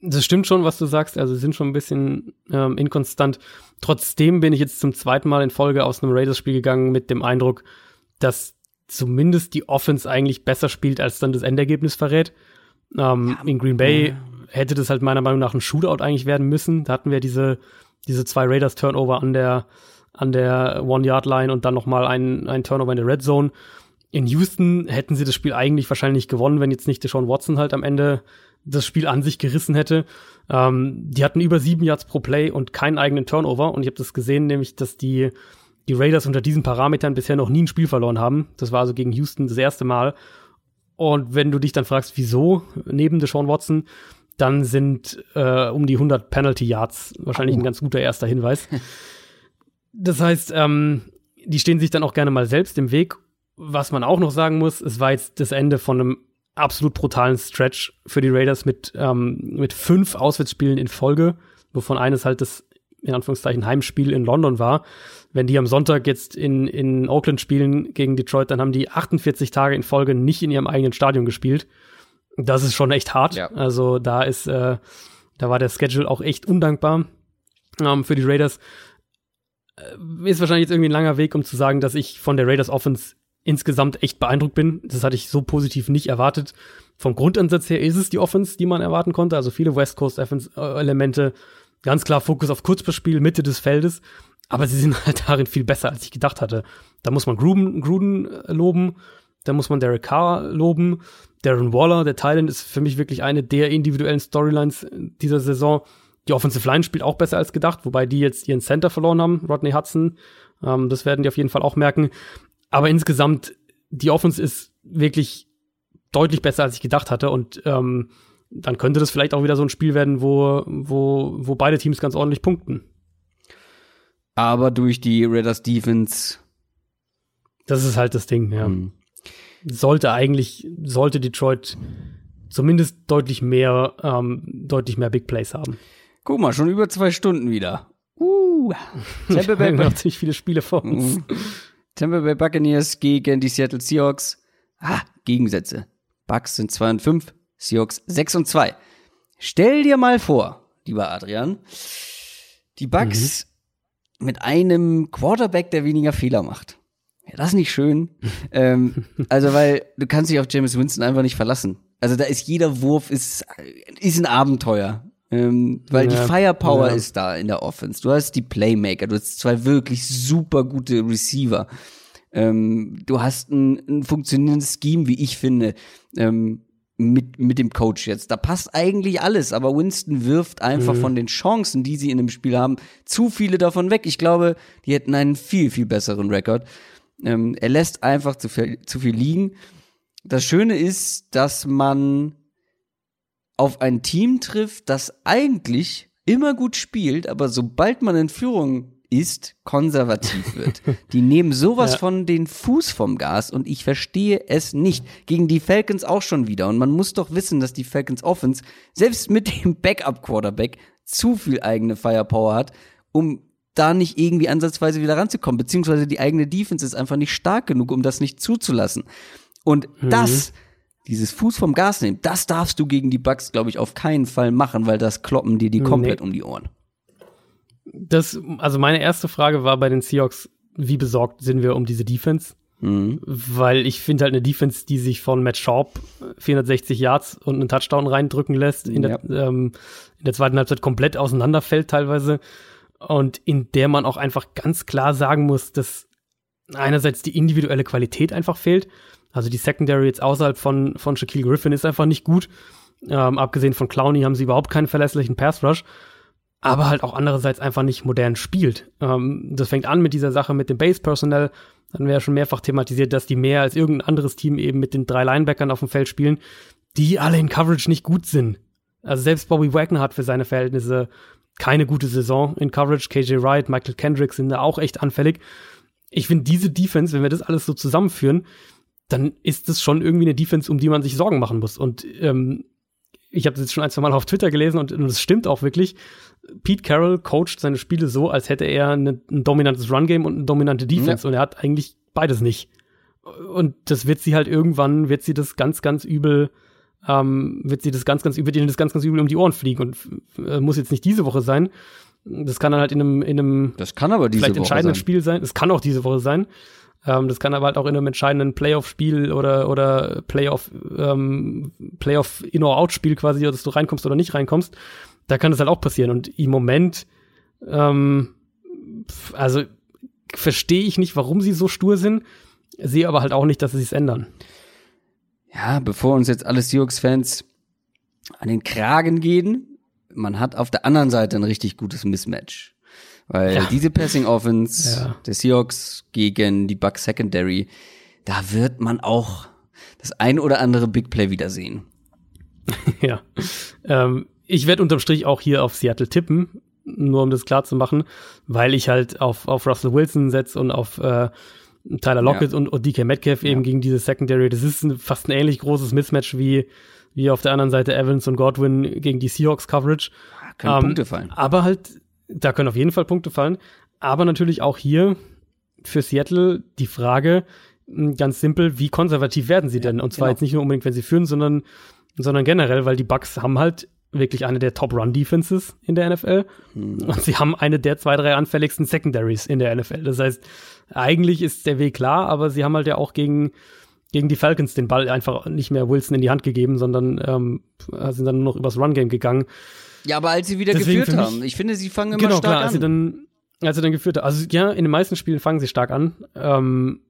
Das stimmt schon, was du sagst. Also sie sind schon ein bisschen ähm, inkonstant. Trotzdem bin ich jetzt zum zweiten Mal in Folge aus einem Raiders-Spiel gegangen mit dem Eindruck, dass zumindest die Offense eigentlich besser spielt, als dann das Endergebnis verrät. Ähm, ja, in Green Bay ja. hätte das halt meiner Meinung nach ein Shootout eigentlich werden müssen. Da hatten wir diese, diese zwei Raiders-Turnover an der, an der One-Yard-Line und dann nochmal ein, ein Turnover in der Red Zone. In Houston hätten sie das Spiel eigentlich wahrscheinlich gewonnen, wenn jetzt nicht Deshaun Watson halt am Ende das Spiel an sich gerissen hätte. Ähm, die hatten über sieben Yards pro Play und keinen eigenen Turnover. Und ich habe das gesehen, nämlich, dass die, die Raiders unter diesen Parametern bisher noch nie ein Spiel verloren haben. Das war also gegen Houston das erste Mal. Und wenn du dich dann fragst, wieso neben Deshaun Watson, dann sind äh, um die 100 Penalty Yards wahrscheinlich oh. ein ganz guter erster Hinweis. das heißt, ähm, die stehen sich dann auch gerne mal selbst im Weg. Was man auch noch sagen muss, es war jetzt das Ende von einem absolut brutalen Stretch für die Raiders mit, ähm, mit fünf Auswärtsspielen in Folge, wovon eines halt das in Anführungszeichen Heimspiel in London war. Wenn die am Sonntag jetzt in, in Oakland spielen gegen Detroit, dann haben die 48 Tage in Folge nicht in ihrem eigenen Stadion gespielt. Das ist schon echt hart. Ja. Also da ist, äh, da war der Schedule auch echt undankbar ähm, für die Raiders. Äh, ist wahrscheinlich jetzt irgendwie ein langer Weg, um zu sagen, dass ich von der Raiders Offense insgesamt echt beeindruckt bin. Das hatte ich so positiv nicht erwartet. Vom Grundansatz her ist es die Offense, die man erwarten konnte. Also viele West Coast Elemente. Ganz klar Fokus auf Kurzbespiel, Mitte des Feldes. Aber sie sind halt darin viel besser, als ich gedacht hatte. Da muss man Gruden, Gruden äh, loben. Da muss man Derek Carr loben. Darren Waller, der Thailand, ist für mich wirklich eine der individuellen Storylines dieser Saison. Die Offensive Line spielt auch besser als gedacht, wobei die jetzt ihren Center verloren haben, Rodney Hudson. Ähm, das werden die auf jeden Fall auch merken. Aber insgesamt, die Offense ist wirklich deutlich besser, als ich gedacht hatte. Und ähm, dann könnte das vielleicht auch wieder so ein Spiel werden, wo, wo, wo beide Teams ganz ordentlich punkten. Aber durch die Raiders Defense. Das ist halt das Ding, ja. Hm. Sollte eigentlich, sollte Detroit zumindest deutlich mehr, ähm, deutlich mehr Big Plays haben. Guck mal, schon über zwei Stunden wieder. Uh, Tampa Bay noch ziemlich viele Spiele vor uns. Mhm. Tampa Bay Buccaneers gegen die Seattle Seahawks. Ah, Gegensätze. Bucks sind 2 und 5, Seahawks 6 und 2. Stell dir mal vor, lieber Adrian, die Bucks mhm. mit einem Quarterback, der weniger Fehler macht. Ja, das ist nicht schön. ähm, also, weil du kannst dich auf James Winston einfach nicht verlassen. Also da ist jeder Wurf ist, ist ein Abenteuer. Ähm, weil ja, die Firepower ja. ist da in der Offense. Du hast die Playmaker, du hast zwei wirklich super gute Receiver. Ähm, du hast ein, ein, funktionierendes Scheme, wie ich finde, ähm, mit, mit dem Coach jetzt. Da passt eigentlich alles, aber Winston wirft einfach mhm. von den Chancen, die sie in dem Spiel haben, zu viele davon weg. Ich glaube, die hätten einen viel, viel besseren Rekord. Ähm, er lässt einfach zu viel, zu viel liegen. Das Schöne ist, dass man auf ein Team trifft, das eigentlich immer gut spielt, aber sobald man in Führung ist, konservativ wird. Die nehmen sowas ja. von den Fuß vom Gas und ich verstehe es nicht. Gegen die Falcons auch schon wieder. Und man muss doch wissen, dass die Falcons Offense selbst mit dem Backup-Quarterback zu viel eigene Firepower hat, um da nicht irgendwie ansatzweise wieder ranzukommen. Beziehungsweise die eigene Defense ist einfach nicht stark genug, um das nicht zuzulassen. Und mhm. das dieses Fuß vom Gas nehmen, das darfst du gegen die Bugs, glaube ich, auf keinen Fall machen, weil das kloppen dir die komplett nee. um die Ohren. Das, also meine erste Frage war bei den Seahawks, wie besorgt sind wir um diese Defense? Mhm. Weil ich finde halt eine Defense, die sich von Matt Sharp 460 Yards und einen Touchdown reindrücken lässt, in, ja. der, ähm, in der zweiten Halbzeit komplett auseinanderfällt teilweise und in der man auch einfach ganz klar sagen muss, dass einerseits die individuelle Qualität einfach fehlt also die Secondary jetzt außerhalb von, von Shaquille Griffin ist einfach nicht gut. Ähm, abgesehen von Clowney haben sie überhaupt keinen verlässlichen Pass Rush. Aber halt auch andererseits einfach nicht modern spielt. Ähm, das fängt an mit dieser Sache mit dem Base Personnel. Dann wäre schon mehrfach thematisiert, dass die mehr als irgendein anderes Team eben mit den drei Linebackern auf dem Feld spielen, die alle in Coverage nicht gut sind. Also selbst Bobby Wagner hat für seine Verhältnisse keine gute Saison in Coverage. KJ Wright, Michael Kendrick sind da auch echt anfällig. Ich finde diese Defense, wenn wir das alles so zusammenführen, dann ist es schon irgendwie eine Defense, um die man sich Sorgen machen muss. Und ähm, ich habe das jetzt schon ein, zwei Mal auf Twitter gelesen und es stimmt auch wirklich. Pete Carroll coacht seine Spiele so, als hätte er eine, ein dominantes Run-Game und eine dominante Defense. Ja. Und er hat eigentlich beides nicht. Und das wird sie halt irgendwann, wird sie das ganz, ganz übel, ähm, wird sie das ganz, ganz übel, das ganz, ganz übel um die Ohren fliegen. Und äh, muss jetzt nicht diese Woche sein. Das kann dann halt in einem, in einem das kann aber diese vielleicht Woche entscheidenden sein. Spiel sein. Es kann auch diese Woche sein. Ähm, das kann aber halt auch in einem entscheidenden Playoff-Spiel oder, oder Playoff, ähm, Playoff In-or-Out-Spiel quasi, dass du reinkommst oder nicht reinkommst. Da kann das halt auch passieren. Und im Moment, ähm, also verstehe ich nicht, warum sie so stur sind, sehe aber halt auch nicht, dass sie sich ändern. Ja, bevor uns jetzt alle Seahawks-Fans an den Kragen gehen, man hat auf der anderen Seite ein richtig gutes Mismatch. Weil Ja. diese Passing Offense Ja. der Seahawks gegen die Bucks Secondary, da wird man auch das ein oder andere Big Play wiedersehen. ja. Ähm, ich werde unterm Strich auch hier auf Seattle tippen, nur um das klar zu machen, weil ich halt auf, auf Russell Wilson setze und auf äh, Tyler Lockett Ja. und, und DK Metcalf eben gegen diese Secondary. Das ist ein, fast ein ähnlich großes Mismatch wie, wie auf der anderen Seite Evans und Godwin gegen die Seahawks Coverage. Können Ähm, Punkte fallen. Aber halt, da können auf jeden Fall Punkte fallen. Aber natürlich auch hier für Seattle die Frage, mh, ganz simpel, wie konservativ werden sie denn? Und zwar genau. jetzt nicht nur unbedingt, wenn sie führen, sondern, sondern generell, weil die Bucks haben halt wirklich eine der Top-Run-Defenses in der NFL. Und sie haben eine der zwei, drei anfälligsten Secondaries in der NFL. Das heißt, eigentlich ist der Weg klar, aber sie haben halt ja auch gegen, gegen die Falcons den Ball einfach nicht mehr Wilson in die Hand gegeben, sondern ähm, sind dann nur noch übers Run-Game gegangen. Ja, aber als sie wieder Deswegen geführt mich- haben, ich finde, sie fangen immer Genau, stark klar, als sie an. dann, als sie dann geführt hat. Also ja, in den meisten Spielen fangen sie stark an. Ähm,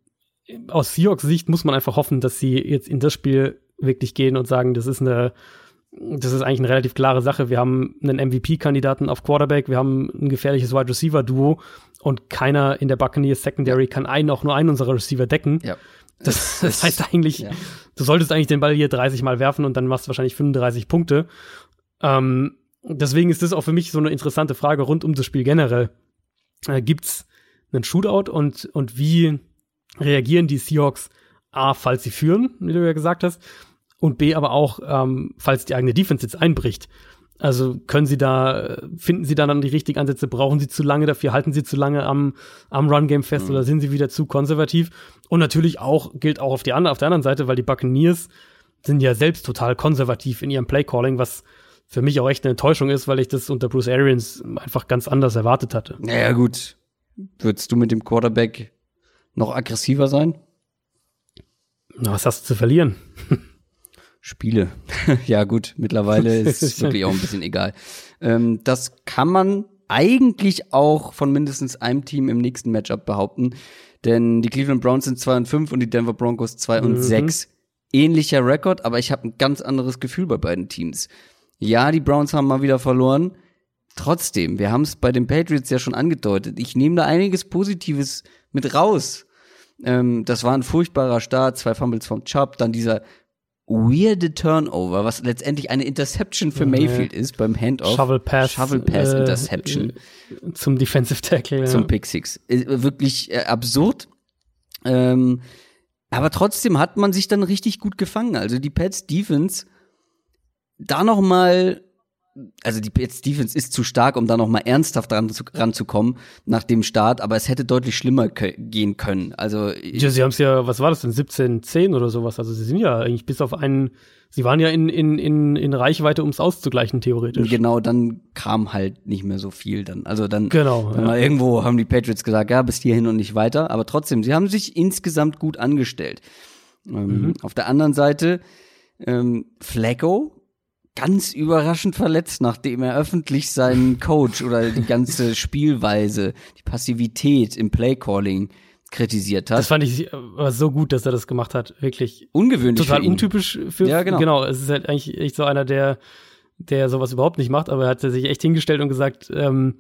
aus Seahawks Sicht muss man einfach hoffen, dass sie jetzt in das Spiel wirklich gehen und sagen, das ist eine, das ist eigentlich eine relativ klare Sache. Wir haben einen MVP-Kandidaten auf Quarterback, wir haben ein gefährliches Wide Receiver-Duo und keiner in der Buccaneers Secondary kann einen auch nur einen unserer Receiver decken. ja. Das, das heißt eigentlich, ja. du solltest eigentlich den Ball hier 30 Mal werfen und dann machst du wahrscheinlich 35 Punkte. Ähm, deswegen ist das auch für mich so eine interessante Frage rund um das Spiel generell. Äh, gibt's einen Shootout und, und wie reagieren die Seahawks A, falls sie führen, wie du ja gesagt hast, und B, aber auch, ähm, falls die eigene Defense jetzt einbricht. Also können sie da, finden sie da dann die richtigen Ansätze, brauchen sie zu lange dafür, halten sie zu lange am, am Run-Game fest oder sind sie wieder zu konservativ? Und natürlich auch, gilt auch auf, die andere, auf der anderen Seite, weil die Buccaneers sind ja selbst total konservativ in ihrem Play-Calling, was für mich auch echt eine Enttäuschung ist, weil ich das unter Bruce Arians einfach ganz anders erwartet hatte. Naja, gut. Würdest du mit dem Quarterback noch aggressiver sein? Na, was hast du zu verlieren? Spiele. ja, gut, mittlerweile ist es wirklich auch ein bisschen egal. Ähm, das kann man eigentlich auch von mindestens einem Team im nächsten Matchup behaupten. Denn die Cleveland Browns sind 2 und 5 und die Denver Broncos 2 und Mhm. 6. Ähnlicher Rekord, aber ich habe ein ganz anderes Gefühl bei beiden Teams. Ja, die Browns haben mal wieder verloren. Trotzdem, wir haben es bei den Patriots ja schon angedeutet. Ich nehme da einiges Positives mit raus. Ähm, das war ein furchtbarer Start, zwei Fumbles vom Chubb, dann dieser weirde Turnover, was letztendlich eine Interception für Mayfield ist beim Handoff. Shovel Pass. Shovel Pass äh, Interception äh, Zum Defensive Tackle. zum ja. Pick Six. Ist Wirklich äh, absurd. Ähm, aber trotzdem hat man sich dann richtig gut gefangen. Also die Pets Defense da noch mal also die Pets Defense ist zu stark, um da noch mal ernsthaft dran zu, ranzukommen nach dem Start, aber es hätte deutlich schlimmer gehen können. Also Ja, sie haben es ja, was war das denn, 17, 10 oder sowas? Also sie sind ja eigentlich bis auf einen, sie waren ja in, in, in, in Reichweite, um es auszugleichen, theoretisch. genau dann kam halt nicht mehr so viel dann. Also dann Genau, Dann ja. mal irgendwo haben die Patriots gesagt, ja, bis hierhin und nicht weiter. Aber trotzdem, sie haben sich insgesamt gut angestellt. Ähm, Mhm. Auf der anderen Seite, ähm, Flacco, ganz überraschend verletzt, nachdem er öffentlich seinen Coach oder die ganze Spielweise, die Passivität im Playcalling kritisiert hat. Das fand ich aber so gut, dass er das gemacht hat. Wirklich Ungewöhnlich total für untypisch für. Ja, genau. Genau, es ist halt eigentlich echt so einer, der, der sowas überhaupt nicht macht, aber er hat sich echt hingestellt und gesagt, ähm,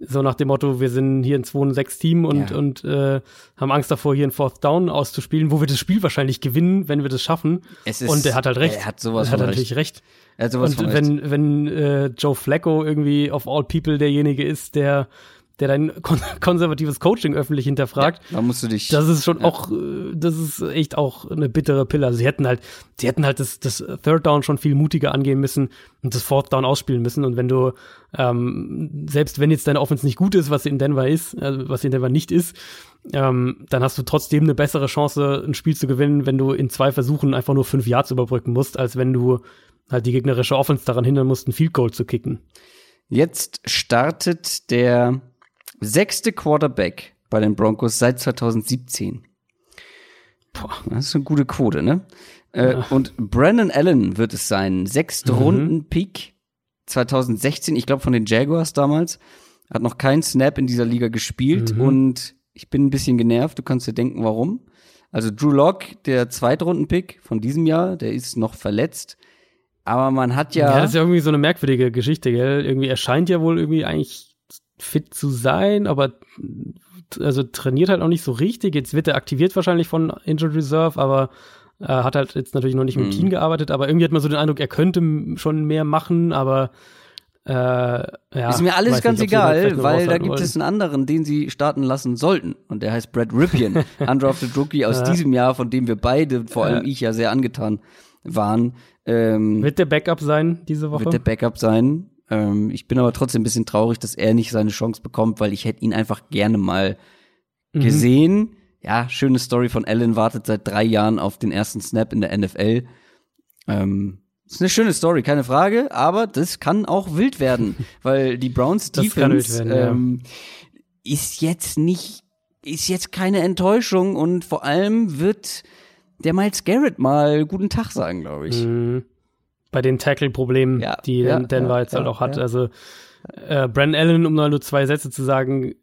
So nach dem Motto, wir sind hier ein 2-6-Team und, Ja. und äh, haben Angst davor, hier ein Fourth Down auszuspielen, wo wir das Spiel wahrscheinlich gewinnen, wenn wir das schaffen. Es ist- und er hat halt recht. er hat sowas er hat von natürlich recht. Er hat sowas Und von recht. wenn, wenn äh, Joe Flacco irgendwie of all people derjenige ist, der, der dein kon konservatives Coaching öffentlich hinterfragt, da musst du dich. das ist schon auch, äh, das ist echt auch eine bittere Pille. Also sie hätten halt, sie hätten halt das, das Third Down schon viel mutiger angehen müssen und das Fourth Down ausspielen müssen. Und wenn du, ähm, selbst wenn jetzt deine Offense nicht gut ist, was sie in Denver ist, also was sie in Denver nicht ist, ähm, dann hast du trotzdem eine bessere Chance, ein Spiel zu gewinnen, wenn du in zwei Versuchen einfach nur fünf Yards überbrücken musst, als wenn du halt die gegnerische Offense daran hindern musst, ein Field Goal zu kicken. Jetzt startet der sechste Quarterback bei den Broncos seit 2017. Boah. Das ist eine gute Quote, ne? Äh, und Brandon Allen wird es sein. Sechste Mhm. Runden-Pick 2016, ich glaube von den Jaguars damals. Hat noch keinen Snap in dieser Liga gespielt Mhm. und ich bin ein bisschen genervt. Du kannst dir denken, warum. Also Drew Lock, der Zweitrunden-Pick von diesem Jahr, der ist noch verletzt. Aber man hat ja, Ja, das ist ja irgendwie so eine merkwürdige Geschichte, gell? Irgendwie, er scheint ja wohl irgendwie eigentlich fit zu sein, aber also trainiert halt auch nicht so richtig. Jetzt wird er aktiviert wahrscheinlich von Injured Reserve, aber äh, hat halt jetzt natürlich noch nicht mit dem Mhm. Team gearbeitet, aber irgendwie hat man so den Eindruck, er könnte schon mehr machen, aber äh, ja. ist mir alles ganz nicht, egal, weil da gibt wollen. es einen anderen, den sie starten lassen sollten. Und der heißt Brad Ripien, undrafted Rookie aus Ja. diesem Jahr, von dem wir beide, vor allem Ja. ich ja sehr angetan waren. Ähm, Wird der Backup sein diese Woche? wird der Backup sein. Ähm, ich bin aber trotzdem ein bisschen traurig, dass er nicht seine Chance bekommt, weil ich hätte ihn einfach gerne mal Mhm. gesehen. Ja, schöne Story von Allen, wartet seit drei Jahren auf den ersten Snap in der NFL. Ähm, ist eine schöne Story, keine Frage, aber das kann auch wild werden, weil die Browns Defense werden, ja. ähm, ist jetzt nicht, ist jetzt keine Enttäuschung und vor allem wird der Miles Garrett mal guten Tag sagen, glaube ich. Mhm. Bei den Tackle-Problemen, Ja, die ja, Denver ja, jetzt halt auch hat. Also äh, Brandon Allen, um nur zwei Sätze zu sagen,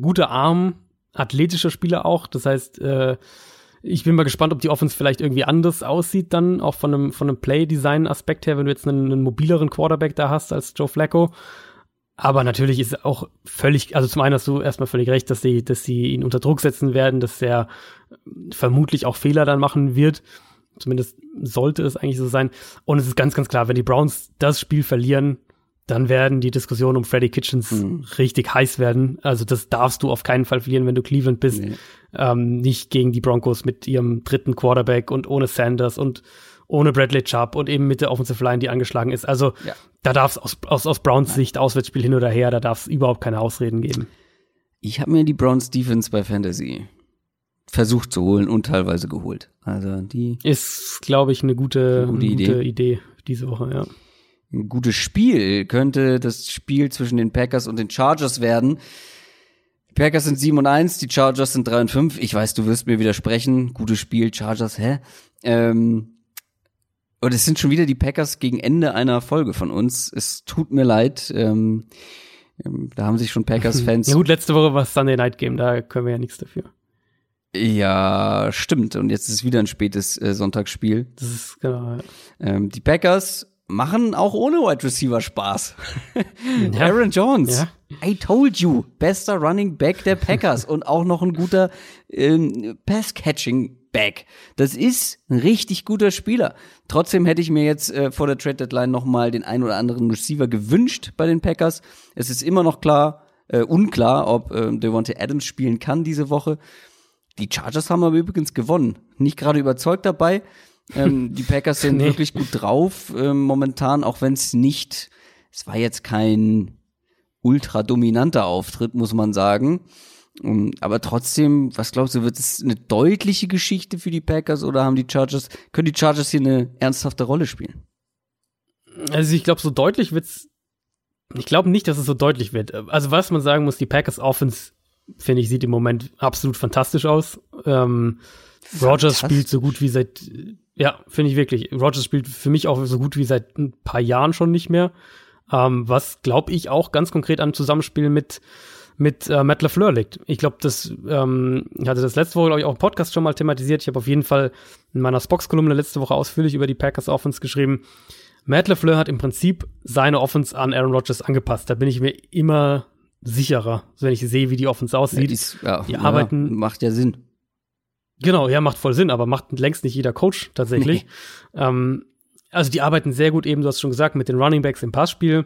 guter Arm, athletischer Spieler auch. Das heißt, äh, ich bin mal gespannt, ob die Offense vielleicht irgendwie anders aussieht dann, auch von einem, von einem Play-Design-Aspekt her, wenn du jetzt einen, einen mobileren Quarterback da hast als Joe Flacco. Aber natürlich ist auch völlig, also zum einen hast du erstmal völlig recht, dass sie, dass sie ihn unter Druck setzen werden, dass er vermutlich auch Fehler dann machen wird. Zumindest sollte es eigentlich so sein. Und es ist ganz, ganz klar, wenn die Browns das Spiel verlieren, dann werden die Diskussionen um Freddie Kitchens Mhm. richtig heiß werden. Also das darfst du auf keinen Fall verlieren, wenn du Cleveland bist. Nee. Ähm, nicht gegen die Broncos mit ihrem dritten Quarterback und ohne Sanders und ohne Bradley Chubb und eben mit der Offensive Line, die angeschlagen ist. Also Ja. da darf es aus, aus, aus Browns Sicht, Auswärtsspiel hin oder her, da darf es überhaupt keine Ausreden geben. Ich habe mir die Browns Defense bei Fantasy versucht zu holen und teilweise geholt. Also die Ist, glaube ich, eine gute, Eine gute Idee. gute Idee diese Woche, ja. ein gutes Spiel könnte das Spiel zwischen den Packers und den Chargers werden. Die Packers sind 7 und 1, die Chargers sind 3 und 5. Ich weiß, du wirst mir widersprechen. Gutes Spiel, Chargers, hä? Ähm, und es sind schon wieder die Packers gegen Ende einer Folge von uns. Es tut mir leid. Ähm, ähm, da haben sich schon Packers-Fans Ja gut, letzte Woche war es Sunday Night Game, da können wir ja nichts dafür. Ja, stimmt. Und jetzt ist wieder ein spätes äh, Sonntagsspiel. Das ist genau. ja. Ähm, die Packers machen auch ohne Wide Receiver Spaß. Ja. Aaron Jones. Ja. I told you. Bester Running Back der Packers und auch noch ein guter ähm, Pass-Catching Back. Das ist ein richtig guter Spieler. Trotzdem hätte ich mir jetzt äh, vor der Trade Deadline noch mal den ein oder anderen Receiver gewünscht bei den Packers. Es ist immer noch klar, äh, unklar, ob äh, Devontae Adams spielen kann diese Woche. Die Chargers haben aber übrigens gewonnen. Nicht gerade überzeugt dabei. Ähm, die Packers sind Nee. wirklich gut drauf ähm, momentan, auch wenn es nicht, es war jetzt kein ultra dominanter Auftritt, muss man sagen. Ähm, aber trotzdem, was glaubst du, wird es eine deutliche Geschichte für die Packers oder haben die Chargers, können die Chargers hier eine ernsthafte Rolle spielen? Also ich glaube, so deutlich wird's. Ich glaube nicht, dass es so deutlich wird. Also was man sagen muss, die Packers Offense, finde ich, sieht im Moment absolut fantastisch aus. Ähm, Rogers Fantastisch. spielt so gut wie seit, ja, finde ich wirklich. Rogers spielt für mich auch so gut wie seit ein paar Jahren schon nicht mehr. Ähm, was, glaube ich, auch ganz konkret am Zusammenspiel mit mit äh, Matt LaFleur liegt. Ich glaube, das ähm, ich hatte das letzte Woche, glaube ich, auch im Podcast schon mal thematisiert. Ich habe auf jeden Fall in meiner Spox-Kolumne letzte Woche ausführlich über die Packers Offense geschrieben. Matt LaFleur hat im Prinzip seine Offense an Aaron Rodgers angepasst. Da bin ich mir immer sicherer, wenn ich sehe, wie die Offense aussieht. Ja, dies, ja, die arbeiten. macht ja Sinn. Genau, ja, macht voll Sinn, aber macht längst nicht jeder Coach tatsächlich. Nee. Ähm, also die arbeiten sehr gut eben, du hast schon gesagt, mit den Running Backs im Passspiel,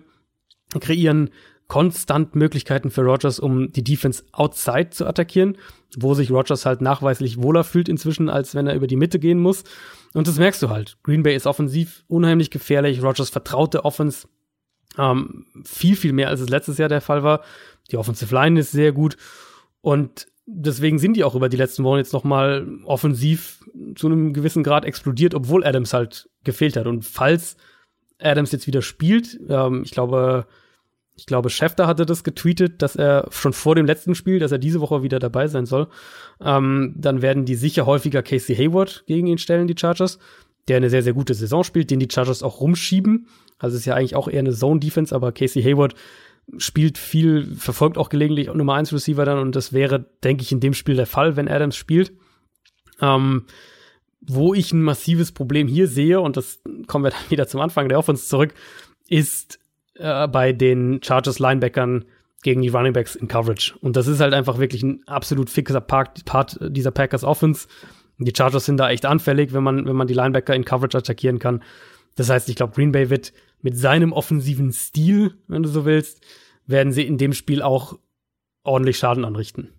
kreieren konstant Möglichkeiten für Rogers, um die Defense outside zu attackieren, wo sich Rogers halt nachweislich wohler fühlt inzwischen, als wenn er über die Mitte gehen muss. Und das merkst du halt. Green Bay ist offensiv unheimlich gefährlich. Rogers vertraut der Offense ähm, viel, viel mehr, als es letztes Jahr der Fall war. Die Offensive Line ist sehr gut. Und deswegen sind die auch über die letzten Wochen jetzt noch mal offensiv zu einem gewissen Grad explodiert, obwohl Adams halt gefehlt hat. Und falls Adams jetzt wieder spielt, ähm, ich glaube, ich glaube, Schäfter hatte das getweetet, dass er schon vor dem letzten Spiel, dass er diese Woche wieder dabei sein soll. Ähm, dann werden die sicher häufiger Casey Hayward gegen ihn stellen, die Chargers, der eine sehr, sehr gute Saison spielt, den die Chargers auch rumschieben. Also ist ja eigentlich auch eher eine Zone-Defense, aber Casey Hayward spielt viel, verfolgt auch gelegentlich Nummer 1 Receiver dann und das wäre, denke ich, in dem Spiel der Fall, wenn Adams spielt. Ähm, wo ich ein massives Problem hier sehe, und das kommen wir dann wieder zum Anfang der Offense zurück, ist äh, bei den Chargers Linebackern gegen die Running Backs in Coverage. Und das ist halt einfach wirklich ein absolut fixer Part, Part dieser Packers Offense. Die Chargers sind da echt anfällig, wenn man, wenn man die Linebacker in Coverage attackieren kann. Das heißt, ich glaube, Green Bay wird mit seinem offensiven Stil, wenn du so willst, werden sie in dem Spiel auch ordentlich Schaden anrichten.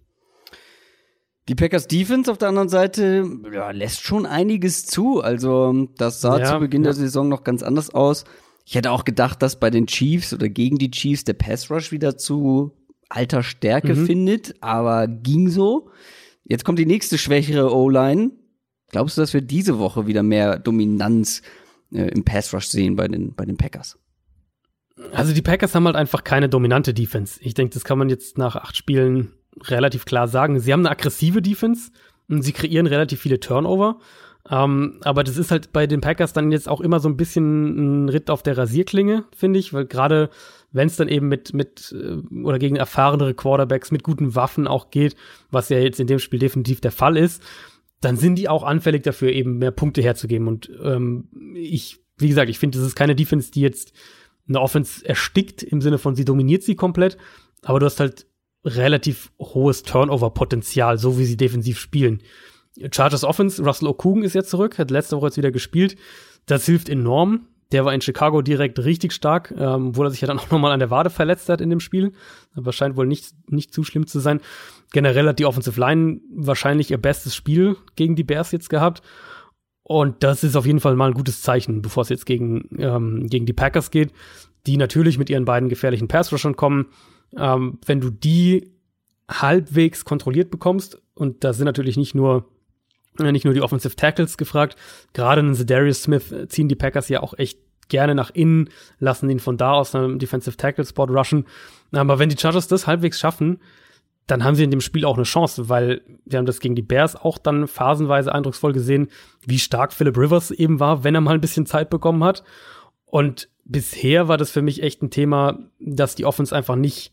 Die Packers Defense auf der anderen Seite ja, lässt schon einiges zu. Also das sah ja, zu Beginn ja. der Saison noch ganz anders aus. Ich hätte auch gedacht, dass bei den Chiefs oder gegen die Chiefs der Pass Rush wieder zu alter Stärke mhm. findet, aber ging so. Jetzt kommt die nächste schwächere O-Line. Glaubst du, dass wir diese Woche wieder mehr Dominanz äh, im Pass Rush sehen bei den, bei den Packers? Also die Packers haben halt einfach keine dominante Defense. Ich denke, das kann man jetzt nach acht Spielen relativ klar sagen. Sie haben eine aggressive Defense und sie kreieren relativ viele Turnover. Ähm, aber das ist halt bei den Packers dann jetzt auch immer so ein bisschen ein Ritt auf der Rasierklinge, finde ich, weil gerade wenn es dann eben mit, mit äh, oder gegen erfahrenere Quarterbacks mit guten Waffen auch geht, was ja jetzt in dem Spiel definitiv der Fall ist, dann sind die auch anfällig dafür, eben mehr Punkte herzugeben. Und ähm, ich, wie gesagt, ich finde, das ist keine Defense, die jetzt eine Offense erstickt im Sinne von, sie dominiert sie komplett, aber du hast halt relativ hohes Turnover-Potenzial, so wie sie defensiv spielen. Chargers Offense, Russell Okung ist jetzt zurück, hat letzte Woche jetzt wieder gespielt. Das hilft enorm. Der war in Chicago direkt richtig stark, ähm, obwohl er sich ja dann auch nochmal an der Wade verletzt hat in dem Spiel. Aber scheint wohl nicht, nicht zu schlimm zu sein. Generell hat die Offensive Line wahrscheinlich ihr bestes Spiel gegen die Bears jetzt gehabt. Und das ist auf jeden Fall mal ein gutes Zeichen, bevor es jetzt gegen, ähm, gegen die Packers geht, die natürlich mit ihren beiden gefährlichen Pass-Rushern kommen. Ähm, wenn du die halbwegs kontrolliert bekommst, und da sind natürlich nicht nur nicht nur die Offensive Tackles gefragt. Gerade in Darius Smith ziehen die Packers ja auch echt gerne nach innen, lassen ihn von da aus einem Defensive Tackle Spot rushen. Aber wenn die Chargers das halbwegs schaffen, dann haben sie in dem Spiel auch eine Chance, weil wir haben das gegen die Bears auch dann phasenweise eindrucksvoll gesehen, wie stark Philip Rivers eben war, wenn er mal ein bisschen Zeit bekommen hat. Und bisher war das für mich echt ein Thema, dass die Offense einfach nicht,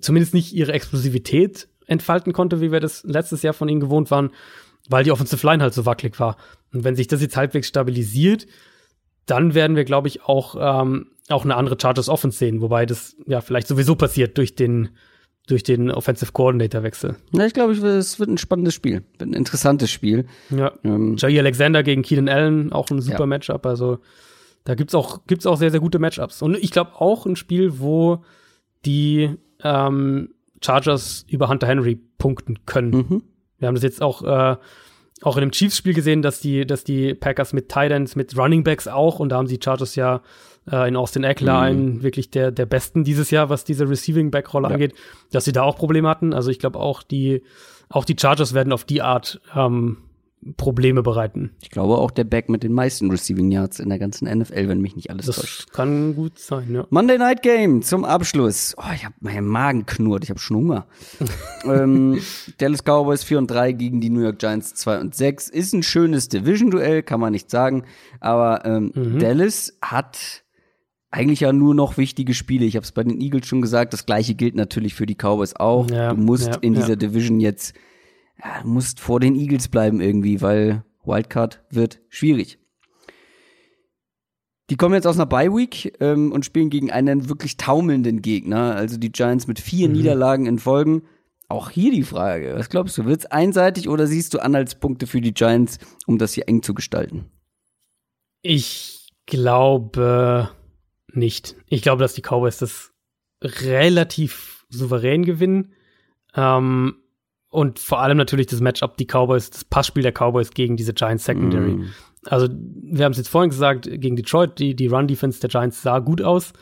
zumindest nicht ihre Explosivität entfalten konnte, wie wir das letztes Jahr von ihnen gewohnt waren weil die Offensive Line halt so wackelig war. Und wenn sich das jetzt halbwegs stabilisiert, dann werden wir, glaube ich, auch, ähm, auch eine andere Chargers Offense sehen, wobei das ja vielleicht sowieso passiert durch den, durch den Offensive Coordinator Wechsel. Ja, ich glaube, es wird ein spannendes Spiel, ein interessantes Spiel. Ja. Ähm, Jay Alexander gegen Keenan Allen, auch ein super ja. Matchup. Also da gibt's auch, gibt's auch sehr, sehr gute Matchups. Und ich glaube auch ein Spiel, wo die ähm, Chargers über Hunter Henry punkten können. Mhm. Wir haben das jetzt auch, äh, auch in dem Chiefs-Spiel gesehen, dass die, dass die Packers mit Titans, mit Running Backs auch, und da haben die Chargers ja äh, in Austin Eckler mhm. einen wirklich der, der besten dieses Jahr, was diese Receiving-Back-Rolle ja. angeht, dass sie da auch Probleme hatten. Also ich glaube auch die, auch die Chargers werden auf die Art ähm, Probleme bereiten. Ich glaube auch der Back mit den meisten Receiving Yards in der ganzen NFL, wenn mich nicht alles das täuscht. Kann gut sein, ja. Monday Night Game zum Abschluss. Oh, ich habe meinen Magen knurrt, ich habe schon Hunger. ähm, Dallas Cowboys 4 und 3 gegen die New York Giants 2 und 6. Ist ein schönes Division-Duell, kann man nicht sagen. Aber ähm, mhm. Dallas hat eigentlich ja nur noch wichtige Spiele. Ich habe es bei den Eagles schon gesagt. Das gleiche gilt natürlich für die Cowboys auch. Ja, du musst ja, in dieser. Division jetzt ja, du musst vor den Eagles bleiben irgendwie, weil Wildcard wird schwierig. Die kommen jetzt aus einer Bye-Week ähm, und spielen gegen einen wirklich taumelnden Gegner. Also die Giants mit vier mhm. Niederlagen in Folgen. Auch hier die Frage, was glaubst du, wird es einseitig oder siehst du Anhaltspunkte für die Giants, um das hier eng zu gestalten? Ich glaube nicht. Ich glaube, dass die Cowboys das relativ souverän gewinnen. Ähm, und vor allem natürlich das Matchup, die Cowboys, das Passspiel der Cowboys gegen diese Giants Secondary. Mm. Also, wir haben es jetzt vorhin gesagt, gegen Detroit, die, die Run-Defense der Giants sah gut aus.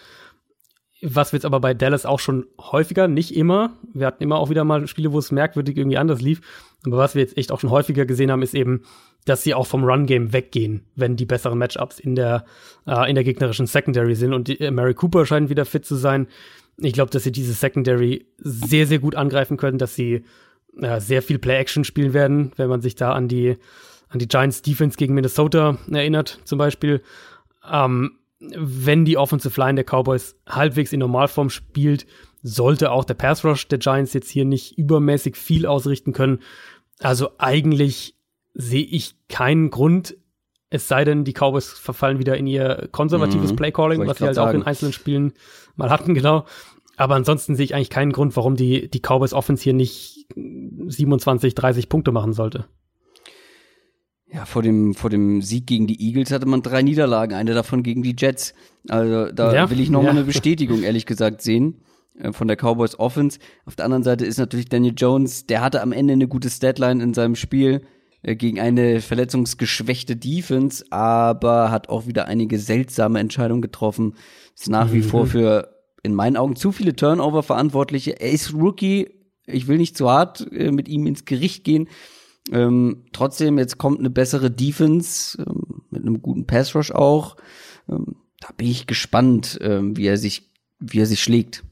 Was wir jetzt aber bei Dallas auch schon häufiger, nicht immer, wir hatten immer auch wieder mal Spiele, wo es merkwürdig irgendwie anders lief, aber was wir jetzt echt auch schon häufiger gesehen haben, ist eben, dass sie auch vom Run-Game weggehen, wenn die besseren Matchups in der, äh, in der gegnerischen Secondary sind. Und die, äh, Mary Cooper scheint wieder fit zu sein. Ich glaube, dass sie diese Secondary sehr, sehr gut angreifen können, dass sie äh, sehr viel Play-Action spielen werden, wenn man sich da an die, an die Giants Defense gegen Minnesota erinnert, zum Beispiel. Ähm, wenn die Offensive Line der Cowboys halbwegs in Normalform spielt, sollte auch der Pass Rush der Giants jetzt hier nicht übermäßig viel ausrichten können. Also eigentlich sehe ich keinen Grund, es sei denn, die Cowboys verfallen wieder in ihr konservatives mhm, Playcalling, was sie halt sagen. auch in einzelnen Spielen mal hatten, genau. Aber ansonsten sehe ich eigentlich keinen Grund, warum die, die Cowboys Offense hier nicht 27, 30 Punkte machen sollte. Ja, vor dem, vor dem Sieg gegen die Eagles hatte man drei Niederlagen, eine davon gegen die Jets. Also da ja, will ich noch ja. mal eine Bestätigung, ehrlich gesagt, sehen äh, von der Cowboys Offense. Auf der anderen Seite ist natürlich Daniel Jones, der hatte am Ende eine gute Statline in seinem Spiel äh, gegen eine verletzungsgeschwächte Defense, aber hat auch wieder einige seltsame Entscheidungen getroffen. Ist nach wie mhm. vor für in meinen Augen zu viele Turnover verantwortliche. Er ist Rookie. Ich will nicht zu hart äh, mit ihm ins Gericht gehen. Ähm, trotzdem, jetzt kommt eine bessere Defense ähm, mit einem guten Pass Rush auch. Ähm, da bin ich gespannt, ähm, wie er sich, wie er sich schlägt.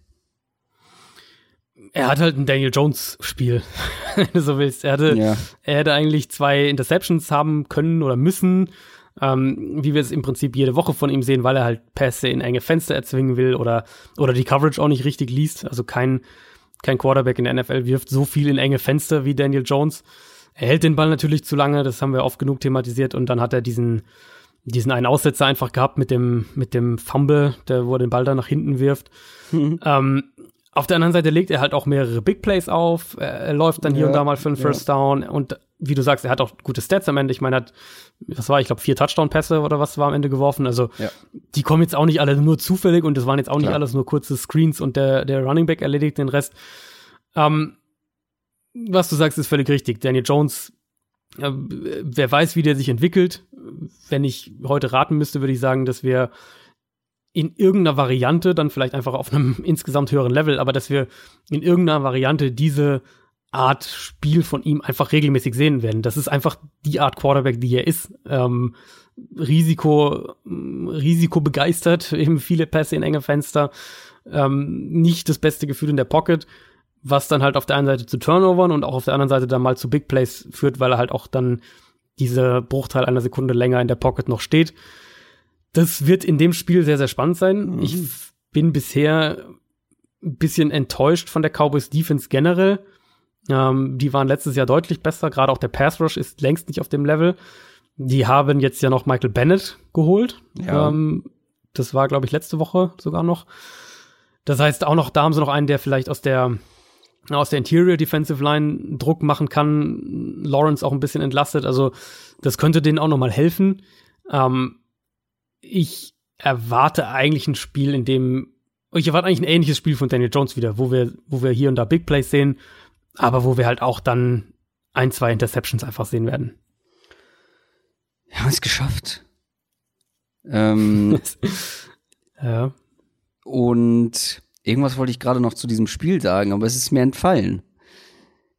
Er hat halt ein Daniel Jones Spiel, wenn du so willst. Er hatte, ja. er hätte eigentlich zwei Interceptions haben können oder müssen ähm, wie wir es im Prinzip jede Woche von ihm sehen, weil er halt Pässe in enge Fenster erzwingen will oder, oder die Coverage auch nicht richtig liest. Also kein, kein Quarterback in der NFL wirft so viel in enge Fenster wie Daniel Jones. Er hält den Ball natürlich zu lange, das haben wir oft genug thematisiert und dann hat er diesen, diesen einen Aussetzer einfach gehabt mit dem, mit dem Fumble, der, wo er den Ball dann nach hinten wirft. Mhm. Ähm, auf der anderen Seite legt er halt auch mehrere Big Plays auf. Er läuft dann hier und da mal für einen First ja. Down. Und wie du sagst, er hat auch gute Stats am Ende. Ich meine, er hat, was war, ich glaube, vier Touchdown-Pässe oder was war am Ende geworfen. Also ja. die kommen jetzt auch nicht alle nur zufällig und das waren jetzt auch Klar. nicht alles nur kurze Screens und der, der Running Back erledigt den Rest. Ähm, was du sagst, ist völlig richtig. Daniel Jones, äh, wer weiß, wie der sich entwickelt. Wenn ich heute raten müsste, würde ich sagen, dass wir in irgendeiner Variante, dann vielleicht einfach auf einem insgesamt höheren Level, aber dass wir in irgendeiner Variante diese Art Spiel von ihm einfach regelmäßig sehen werden. Das ist einfach die Art Quarterback, die er ist. Ähm, Risiko, Risiko begeistert, eben viele Pässe in enge Fenster, ähm, nicht das beste Gefühl in der Pocket, was dann halt auf der einen Seite zu Turnovern und auch auf der anderen Seite dann mal zu Big Plays führt, weil er halt auch dann dieser Bruchteil einer Sekunde länger in der Pocket noch steht. Das wird in dem Spiel sehr, sehr spannend sein. Mhm. Ich bin bisher ein bisschen enttäuscht von der Cowboys Defense generell. Ähm, die waren letztes Jahr deutlich besser. Gerade auch der Pass Rush ist längst nicht auf dem Level. Die haben jetzt ja noch Michael Bennett geholt. Ja. Ähm, das war, glaube ich, letzte Woche sogar noch. Das heißt, auch noch, da haben sie noch einen, der vielleicht aus der, aus der Interior Defensive Line Druck machen kann. Lawrence auch ein bisschen entlastet. Also, das könnte denen auch noch mal helfen. Ähm, ich erwarte eigentlich ein Spiel, in dem ich erwarte eigentlich ein ähnliches Spiel von Daniel Jones wieder, wo wir, wo wir hier und da Big Plays sehen, aber wo wir halt auch dann ein, zwei Interceptions einfach sehen werden. Wir haben es geschafft. Ähm, ja. Und irgendwas wollte ich gerade noch zu diesem Spiel sagen, aber es ist mir entfallen.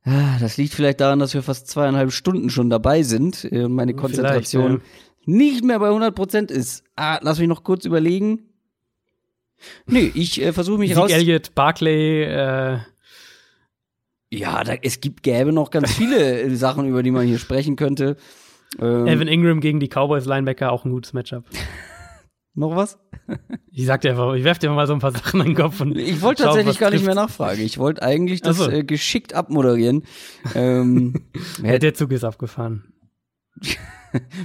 Ah, das liegt vielleicht daran, dass wir fast zweieinhalb Stunden schon dabei sind. Äh, meine Konzentration nicht mehr bei 100% ist. Ah, lass mich noch kurz überlegen. Nee, ich äh, versuche mich Sieg raus. Elliott, Barclay, äh ja, da, es gibt, gäbe noch ganz viele äh, Sachen, über die man hier sprechen könnte. Ähm, Evan Ingram gegen die Cowboys Linebacker, auch ein gutes Matchup. noch was? ich sag dir einfach, ich werf dir mal so ein paar Sachen in den Kopf und Ich wollte tatsächlich gar nicht mehr nachfragen. Ich wollte eigentlich das so. äh, geschickt abmoderieren. ähm, der Zug ist abgefahren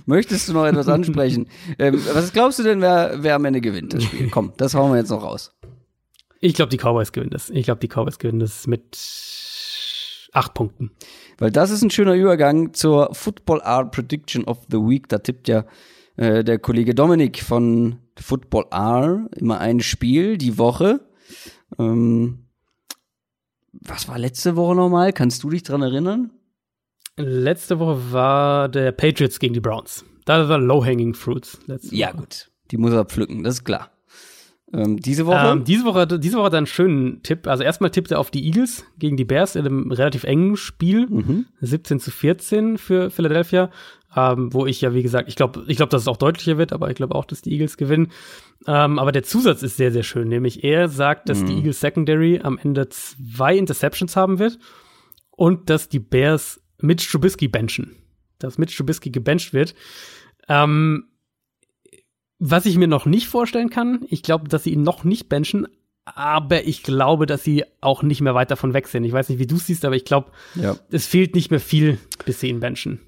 Möchtest du noch etwas ansprechen? ähm, was glaubst du denn, wer, wer am Ende gewinnt das Spiel? Komm, das hauen wir jetzt noch raus. Ich glaube, die Cowboys gewinnen das. Ich glaube, die Cowboys gewinnen das mit acht Punkten. Weil das ist ein schöner Übergang zur Football Art Prediction of the Week. Da tippt ja äh, der Kollege Dominik von Football R immer ein Spiel die Woche. Ähm, was war letzte Woche nochmal? Kannst du dich dran erinnern? Letzte Woche war der Patriots gegen die Browns. Da war Low-Hanging Fruits. Ja, gut. Die muss er pflücken, das ist klar. Ähm, diese Woche? Ähm, diese Woche? Diese Woche hat er einen schönen Tipp. Also erstmal tippt er auf die Eagles gegen die Bears in einem relativ engen Spiel. Mhm. 17 zu 14 für Philadelphia. Ähm, wo ich ja, wie gesagt, ich glaube, ich glaube, dass es auch deutlicher wird, aber ich glaube auch, dass die Eagles gewinnen. Ähm, aber der Zusatz ist sehr, sehr schön. Nämlich er sagt, dass mhm. die Eagles Secondary am Ende zwei Interceptions haben wird und dass die Bears Mitch Trubisky benchen. Dass Mitch Trubisky gebencht wird. Ähm, was ich mir noch nicht vorstellen kann, ich glaube, dass sie ihn noch nicht benchen, aber ich glaube, dass sie auch nicht mehr weit davon weg sind. Ich weiß nicht, wie du es siehst, aber ich glaube, ja. es fehlt nicht mehr viel, bis sie ihn benchen.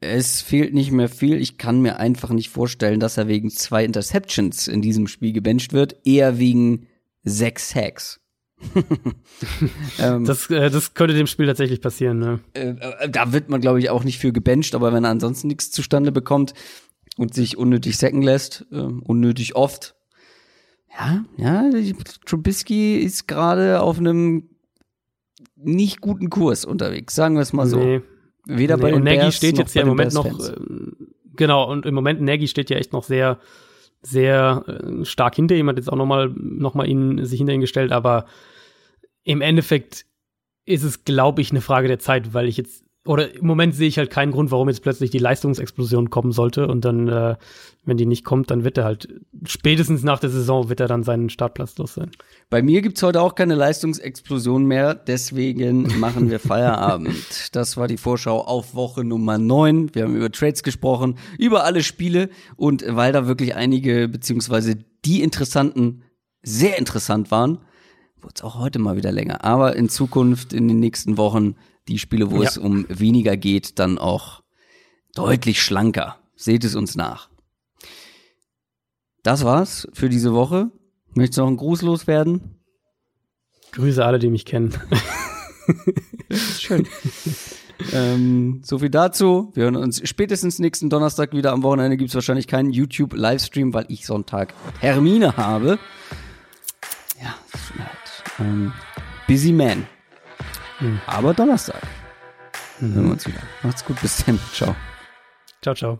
Es fehlt nicht mehr viel. Ich kann mir einfach nicht vorstellen, dass er wegen zwei Interceptions in diesem Spiel gebencht wird, eher wegen sechs Hacks. ähm, das, äh, das könnte dem Spiel tatsächlich passieren. Ne? Äh, äh, da wird man, glaube ich, auch nicht für gebencht, aber wenn er ansonsten nichts zustande bekommt und sich unnötig sacken lässt, äh, unnötig oft. Ja, ja, Trubisky ist gerade auf einem nicht guten Kurs unterwegs, sagen wir es mal so. Nee. Weder nee, bei den und Nagy Bears steht jetzt ja im Moment noch, äh, genau, und im Moment Nagy steht ja echt noch sehr, sehr äh, stark hinter ihm, hat jetzt auch nochmal noch mal ihn, sich hinter ihn gestellt, aber im Endeffekt ist es, glaube ich, eine Frage der Zeit, weil ich jetzt oder im Moment sehe ich halt keinen Grund, warum jetzt plötzlich die Leistungsexplosion kommen sollte. Und dann, äh, wenn die nicht kommt, dann wird er halt spätestens nach der Saison wird er dann seinen Startplatz los sein. Bei mir gibt's heute auch keine Leistungsexplosion mehr, deswegen machen wir Feierabend. Das war die Vorschau auf Woche Nummer 9. Wir haben über Trades gesprochen, über alle Spiele und weil da wirklich einige, beziehungsweise die interessanten, sehr interessant waren, wurde es auch heute mal wieder länger. Aber in Zukunft, in den nächsten Wochen die Spiele, wo ja. es um weniger geht, dann auch deutlich schlanker. Seht es uns nach. Das war's für diese Woche. Möchtest du noch einen Gruß loswerden? Grüße alle, die mich kennen. Schön. ähm, so viel dazu. Wir hören uns spätestens nächsten Donnerstag wieder. Am Wochenende gibt's wahrscheinlich keinen YouTube-Livestream, weil ich Sonntag Termine habe. Ja, das ist halt. Ähm, busy Man. Aber Donnerstag. Mhm. Hören wir uns wieder. Macht's gut, bis dann. Ciao. Ciao, ciao.